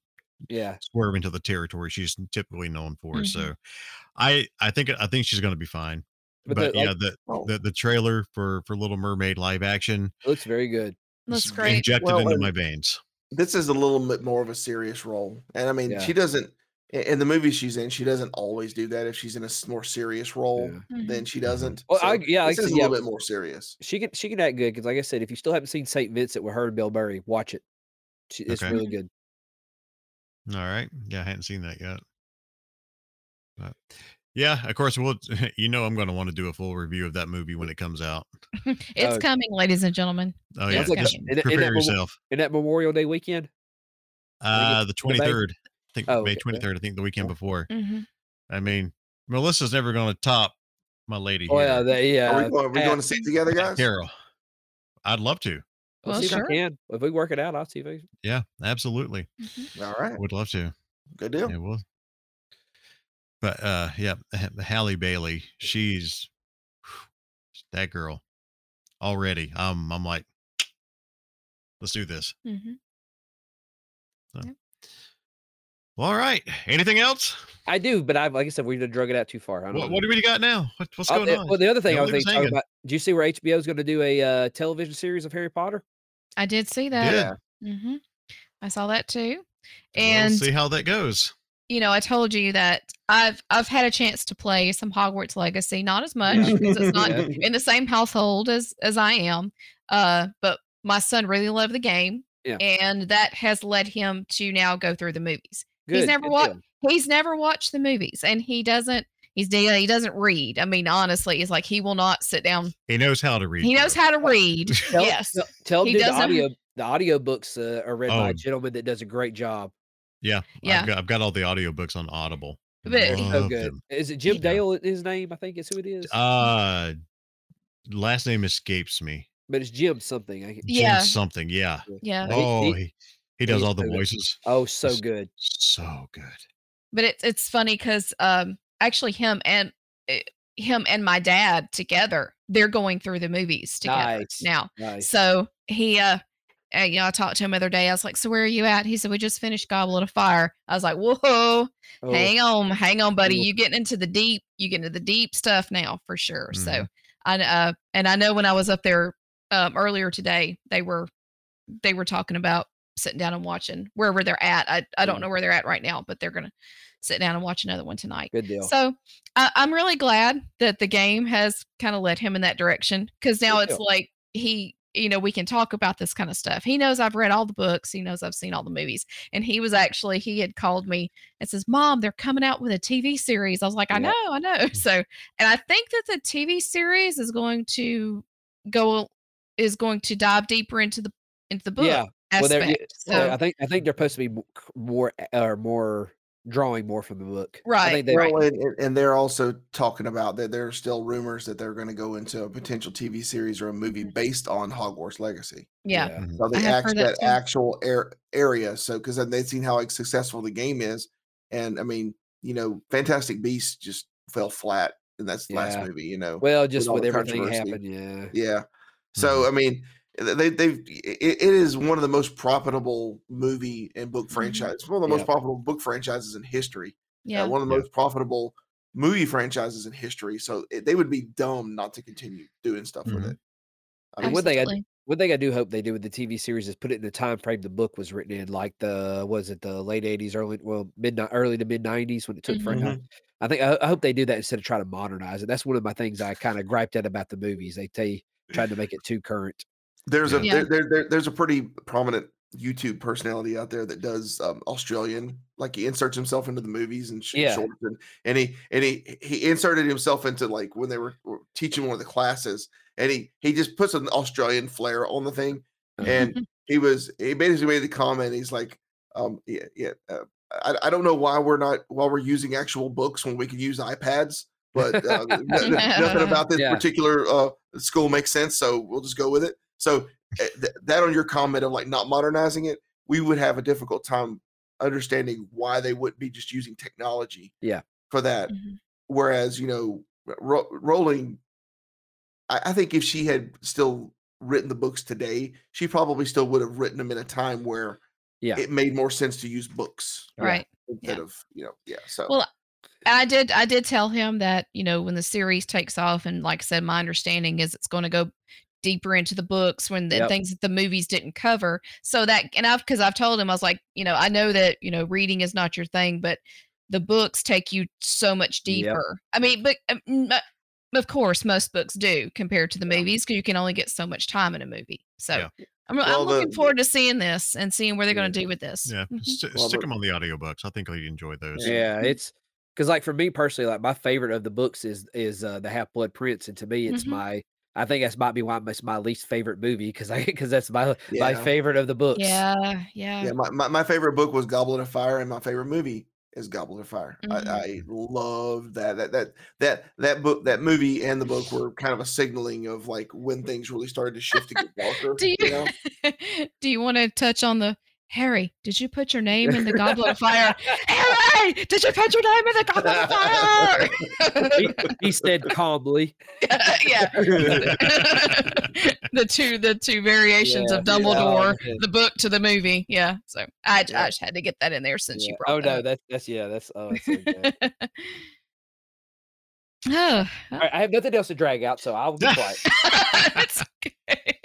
Yeah, swerve into the territory she's typically known for. Mhm. So, I I think I think she's going to be fine. But But, the, like- yeah, the, Oh. the the trailer for for Little Mermaid live action looks very good. looks great. injected Well, into my veins. This is a little bit more of a serious role, and I mean, Yeah. she doesn't. In the movies she's in, she doesn't always do that. If she's in a more serious role, Yeah. Then she doesn't. Well, So I- yeah, this like I is said, a little bit more serious. She can she can act good because, like I said, if you still haven't seen Saint Vincent with her and Bill Murray, watch it. She, it's Okay. really good. All right. Yeah, I hadn't seen that yet. But yeah, of course, we'll you know I'm going to want to do a full review of that movie when it comes out. it's uh, coming, ladies and gentlemen. Oh yeah, coming. just And- and that prepare memo- yourself. And that Memorial Day weekend, Uh, the the 23rd. I think Oh, May okay, yeah. 23rd. I think the weekend before. hmm I mean, Melissa's never going to top my lady oh here, yeah, that, yeah. Are we, are we Pat, going to see it together, guys? Carroll. I'd love to. We'll Well, see if sure. I can. If we work it out, I'll see if I. Yeah, absolutely. All right, Would love to. good deal. Yeah, we'll. But uh, yeah, Halle Bailey. She's that girl already. Um, I'm like, let's do this. hmm Well, all right. Anything else? I do, but I like I said, we done drug it out too far. I don't What, know. what do we got now? What, what's Oh, going the- on? Well, the other thing I Don't was thinking talking about. Do you see where HBO is going to do a uh, television series of Harry Potter? I did see that. Yeah. hmm I saw that too. We'll And see how that goes. you know, I told you that I've I've had a chance to play some Hogwarts Legacy, not as much because it's not in the same household as as I am. Uh, but my son really loved the game, Yeah. and that has led him to now go through the movies. Good. he's never watched. He's never watched the movies, and he doesn't. He's he doesn't read. I mean, honestly, it's like he will not sit down. He knows how to read. He knows how to read. Tell, yes, tell, tell He dude, the doesn't- audio. The audio books uh, are read by Oh. a gentleman that does a great job. Yeah, Yeah. I've got, I've got all the audiobooks on Audible. But- So good. them. Is it Jim Yeah. Dale? His name, I think, is who it is. Uh, last name escapes me. but it's Jim something. I, Jim Yeah. something. Yeah. yeah. Oh, he- he, he does he's all the so good. voices. oh, so It's- good. So good. but it's it's funny because um actually him and eh, him and my dad together. They're going through the movies together Nice. now. Nice. So he, uh, uh, you know, I talked to him the other day. I was like, "So where are you at?" He said, "We just finished Goblet of Fire." I was like, "Whoa, Oh, hang on, hang on, buddy. You getting into the deep? You get into the deep stuff now for sure." So, Mhm. I uh, and I know when I was up there um, earlier today, they were they were talking about sitting down and watching wherever they're at. I I don't know where they're at right now, but they're gonna sit down and watch another one tonight. Good deal. So I, I'm really glad that the game has kind of led him in that direction because now Good it's deal. like he, you know, we can talk about this kind of stuff. He knows I've read all the books. He knows I've seen all the movies. And he was actually, he had called me and says, Mom, they're coming out with a TV series. I was like, I know, I know. So, and I think that the TV series is going to go, is going to dive deeper into the, into the book Yeah. Well, yeah, oh, so, I think I think they're supposed to be more eh, or more drawing more from the book. I Right, think they. Well, and, and- and they're also talking about that there are still rumors that they're going to go into a potential TV series or a movie mm-hmm. based on Hogwarts Legacy. yeah. yeah. So they I act, that, that actual air, area. So because then they've seen how like, successful the game is, and I mean, you know, Fantastic Beasts just fell flat in that last Yeah. movie. You know, Well, just all with everything controversy. happened, yeah. Yeah. So mm-hmm. I mean, they they've it, it is one of the most profitable movie and book Mm-hmm. franchises. One of the most profitable book franchises in history. Yeah. Uh, one of the Yeah. most profitable movie franchises in history. So it, they would be dumb not to continue doing stuff with Mhm. it. I And mean, one thing I Absolutely. one thing I do hope they do with the TV series is put it in the time frame the book was written in, like the was it the late eighties, early well mid early to mid nineties when it took for Mhm. I think I, I hope they do that instead of trying to modernize it. That's one of my things I kind of griped at about the movies. They they tried to make it too current. There's a Yeah. there, there, there- there's a pretty prominent YouTube personality out there that does um, Australian, like he inserts himself into the movies and sh- Yeah. shorts, and, and he and he he inserted himself into like when they were, were teaching one of the classes, and he he just puts an Australian flair on the thing, and he was he basically made the comment. He's like, um, yeah, yeah. Uh, I, I don't know why we're not why we're using actual books when we can use iPads, but uh, nothing about this Yeah. particular uh, school makes sense. So we'll just go with it. So uh, th- that on your comment of like not modernizing it, we would have a difficult time understanding why they wouldn't be just using technology. Yeah. For that, Mhm. whereas you know, Ro- Rowling, I, I think if she had still written the books today, she probably still would have written them in a time where Yeah. it made more sense to use books Right. instead Yeah. of you know, yeah. So Well, I did I did tell him that, you know, when the series takes off and like I said my understanding is it's going to go deeper into the books when the Yep. things that the movies didn't cover. So that and I've cuz I've told him I was like, you know, I know that, you know, reading is not your thing, but the books take you so much Yep. deeper. I mean, but um, of course most books do compared to the movies because you can only get so much time in a movie. So Yeah. I'm, Well, I'm the- looking forward to seeing this and seeing where they're Yeah. going to do with this. Yeah, Mhm. st- Well, stick the- them on the audiobooks. I think you'd enjoy those. Yeah, it's because like for me personally, like my favorite of the books is is uh, the Half Blood Prince, and to me, it's Mhm. my I think that's might be why it's my least favorite movie because I because that's my my favorite of the books. Yeah, yeah. yeah, my, my, my favorite book was Goblet of Fire, and my favorite movie is Goblet of Fire. Mhm. I, I love that that that that that book, that movie, and the book were kind of a signaling of like when things really started to shift to get darker. Do you, you know? do you want to touch on the Harry? Did you put your name in the Goblet of Fire? Harry, did you put your name in the Goblet of Fire? he, he said calmly. yeah. the two the two variations Yeah, of yeah, Dumbledore, yeah. the book to the movie. Yeah. So I, j- Yeah. I just had to get that in there since Yeah. you Oh brought no, that. that's that's yeah, that's oh, that's so oh, All right, I have nothing else to drag out, so I'll be quiet. it's okay.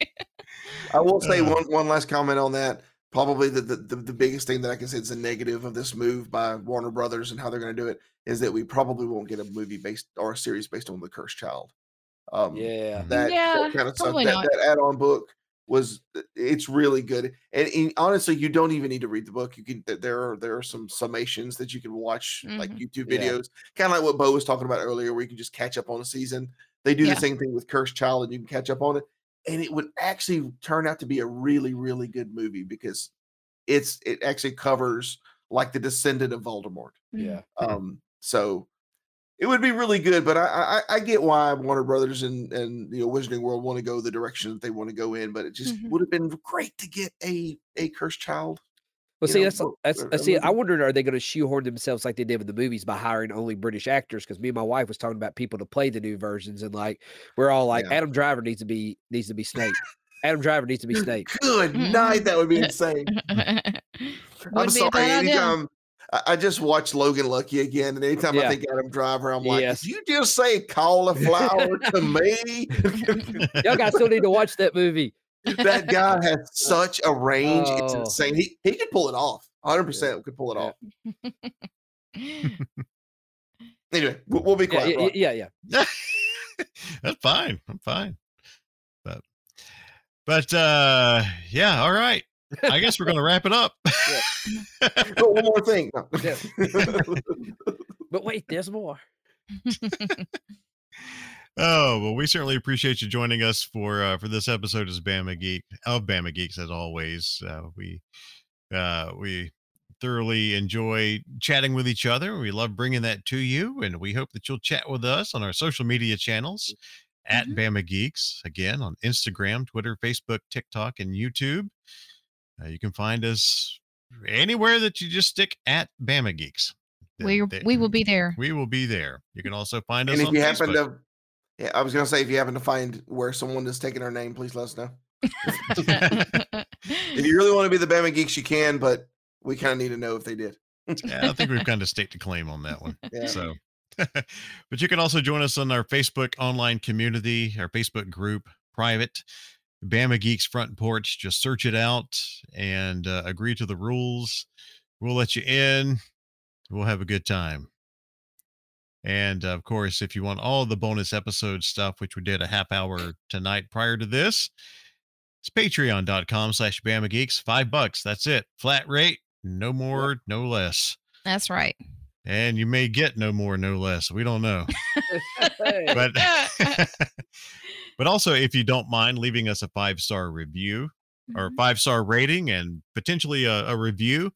I will say Uh. one one last comment on that. Probably the, the the the biggest thing that I can say is a negative of this move by Warner Brothers and how they're going to do it is that we probably won't get a movie based or a series based on the Cursed Child. Um, Yeah, that, Yeah, kind of stuff. That, that add-on book was uh, it's really good, and, and honestly, you don't even need to read the book. You can there are there are some summations that you can watch, like Mhm. YouTube Yeah. videos, kind of like what Bo was talking about earlier, where you can just catch up on a season. They do Yeah. the same thing with Cursed Child, and you can catch up on it, and it would actually turn out to be a really really good movie because it's it actually covers like the descendant of Voldemort. yeah. Um, so it would be really good, but I, I I get why Warner Brothers and and you know Wizarding World want to go the direction that they want to go in, but it just Mhm. would have been great to get a a cursed child. Well, see, know, that's that's I uh, see. I mean- wondered, are they going to shoehorn themselves like they did with the movies by hiring only British actors? Because me and my wife was talking about people to play the new versions, and like we're all like, Yeah. Adam Driver needs to be needs to be Snape. Adam Driver needs to be Snape. Good night. That would be insane. I'm Wouldn't be sorry. Anytime I, I just watched Logan Lucky again, and anytime I think Adam Driver, I'm like, Yes. "Did you just say cauliflower to me?" Y'all guys still need to watch that movie. That guy has such a range; it's Oh. insane. He he could pull it off. 100 percent could pull it Yeah. off. Anyway, we'll, we'll be quiet. yeah, Rob. yeah, yeah. That's fine. I'm fine. But but uh yeah, all right. I guess we're gonna wrap it up. But one more thing. No. Yeah. But wait, there's more. Oh, well, we certainly appreciate you joining us for uh, for this episode as Bama Geek of Bama Geeks as always. Uh, we uh, we thoroughly enjoy chatting with each other. We love bringing that to you, and we hope that you'll chat with us on our social media channels at Mhm. Bama Geeks again on Instagram, Twitter, Facebook, TikTok, and YouTube. Uh, you can find us anywhere that you just stick at Bama Geeks. we Th- th- we will be there. we will be there. You can also find us And if on you happen to, yeah, I was gonna say if you happen to find where someone is taking our name, please let us know. If you really want to be the Bama Geeks, you can, but we kind of need to know if they did. yeah, I think we've kind of staked a claim on that one. Yeah. So, but you can also join us on our Facebook online community, our Facebook group, private Bama Geeks Front Porch. Just search it out and uh, agree to the rules. We'll let you in. We'll have a good time. And of course, if you want all the bonus episode stuff, which we did a half hour tonight prior to this, it's patreon.com slash Bama Geeks. Five bucks. That's it. Flat rate. No more, no less. That's right. And you may get no more, no less. We don't know. But but also if you don't mind leaving us a five star review or Mhm. five star rating and potentially a, a review,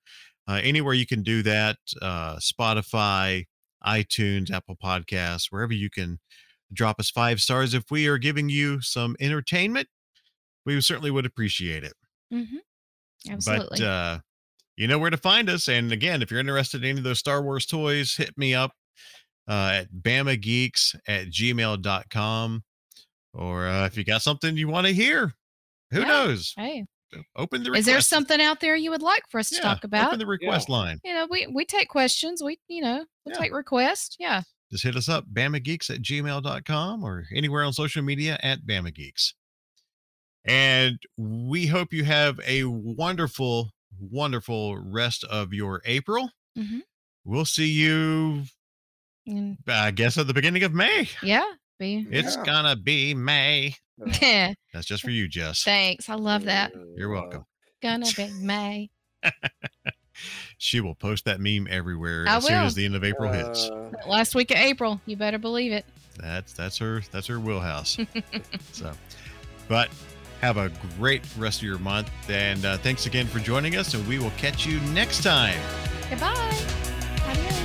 uh, anywhere you can do that, uh, Spotify, iTunes, Apple Podcasts, wherever you can drop us five stars. If we are giving you some entertainment, we certainly would appreciate it. Mhm. Absolutely. But uh, you know where to find us. And again, if you're interested in any of those Star Wars toys, hit me up uh, at bamageeks at gmail.com. Or uh, if you got something you want to hear, who Yeah. knows? hey, Open the request. is there something out there you would like for us to yeah, talk about? Open the request line. you know, we we take questions. We you know we Yeah. take requests. Yeah. Just hit us up, bamageeks at gmail.com or anywhere on social media at bamageeks. And we hope you have a wonderful, wonderful rest of your April. Mhm. We'll see you, And I guess, at the beginning of May. yeah. Be It's Yeah. gonna be May. Yeah. That's just for you, Jess. Thanks. I love that. You're welcome. Gonna be May. She will post that meme everywhere I as soon as the end of April hits. Uh, Last week of April. You better believe it. That's that's her that's her wheelhouse. so, but have a great rest of your month, and uh, thanks again for joining us. And we will catch you next time. Goodbye.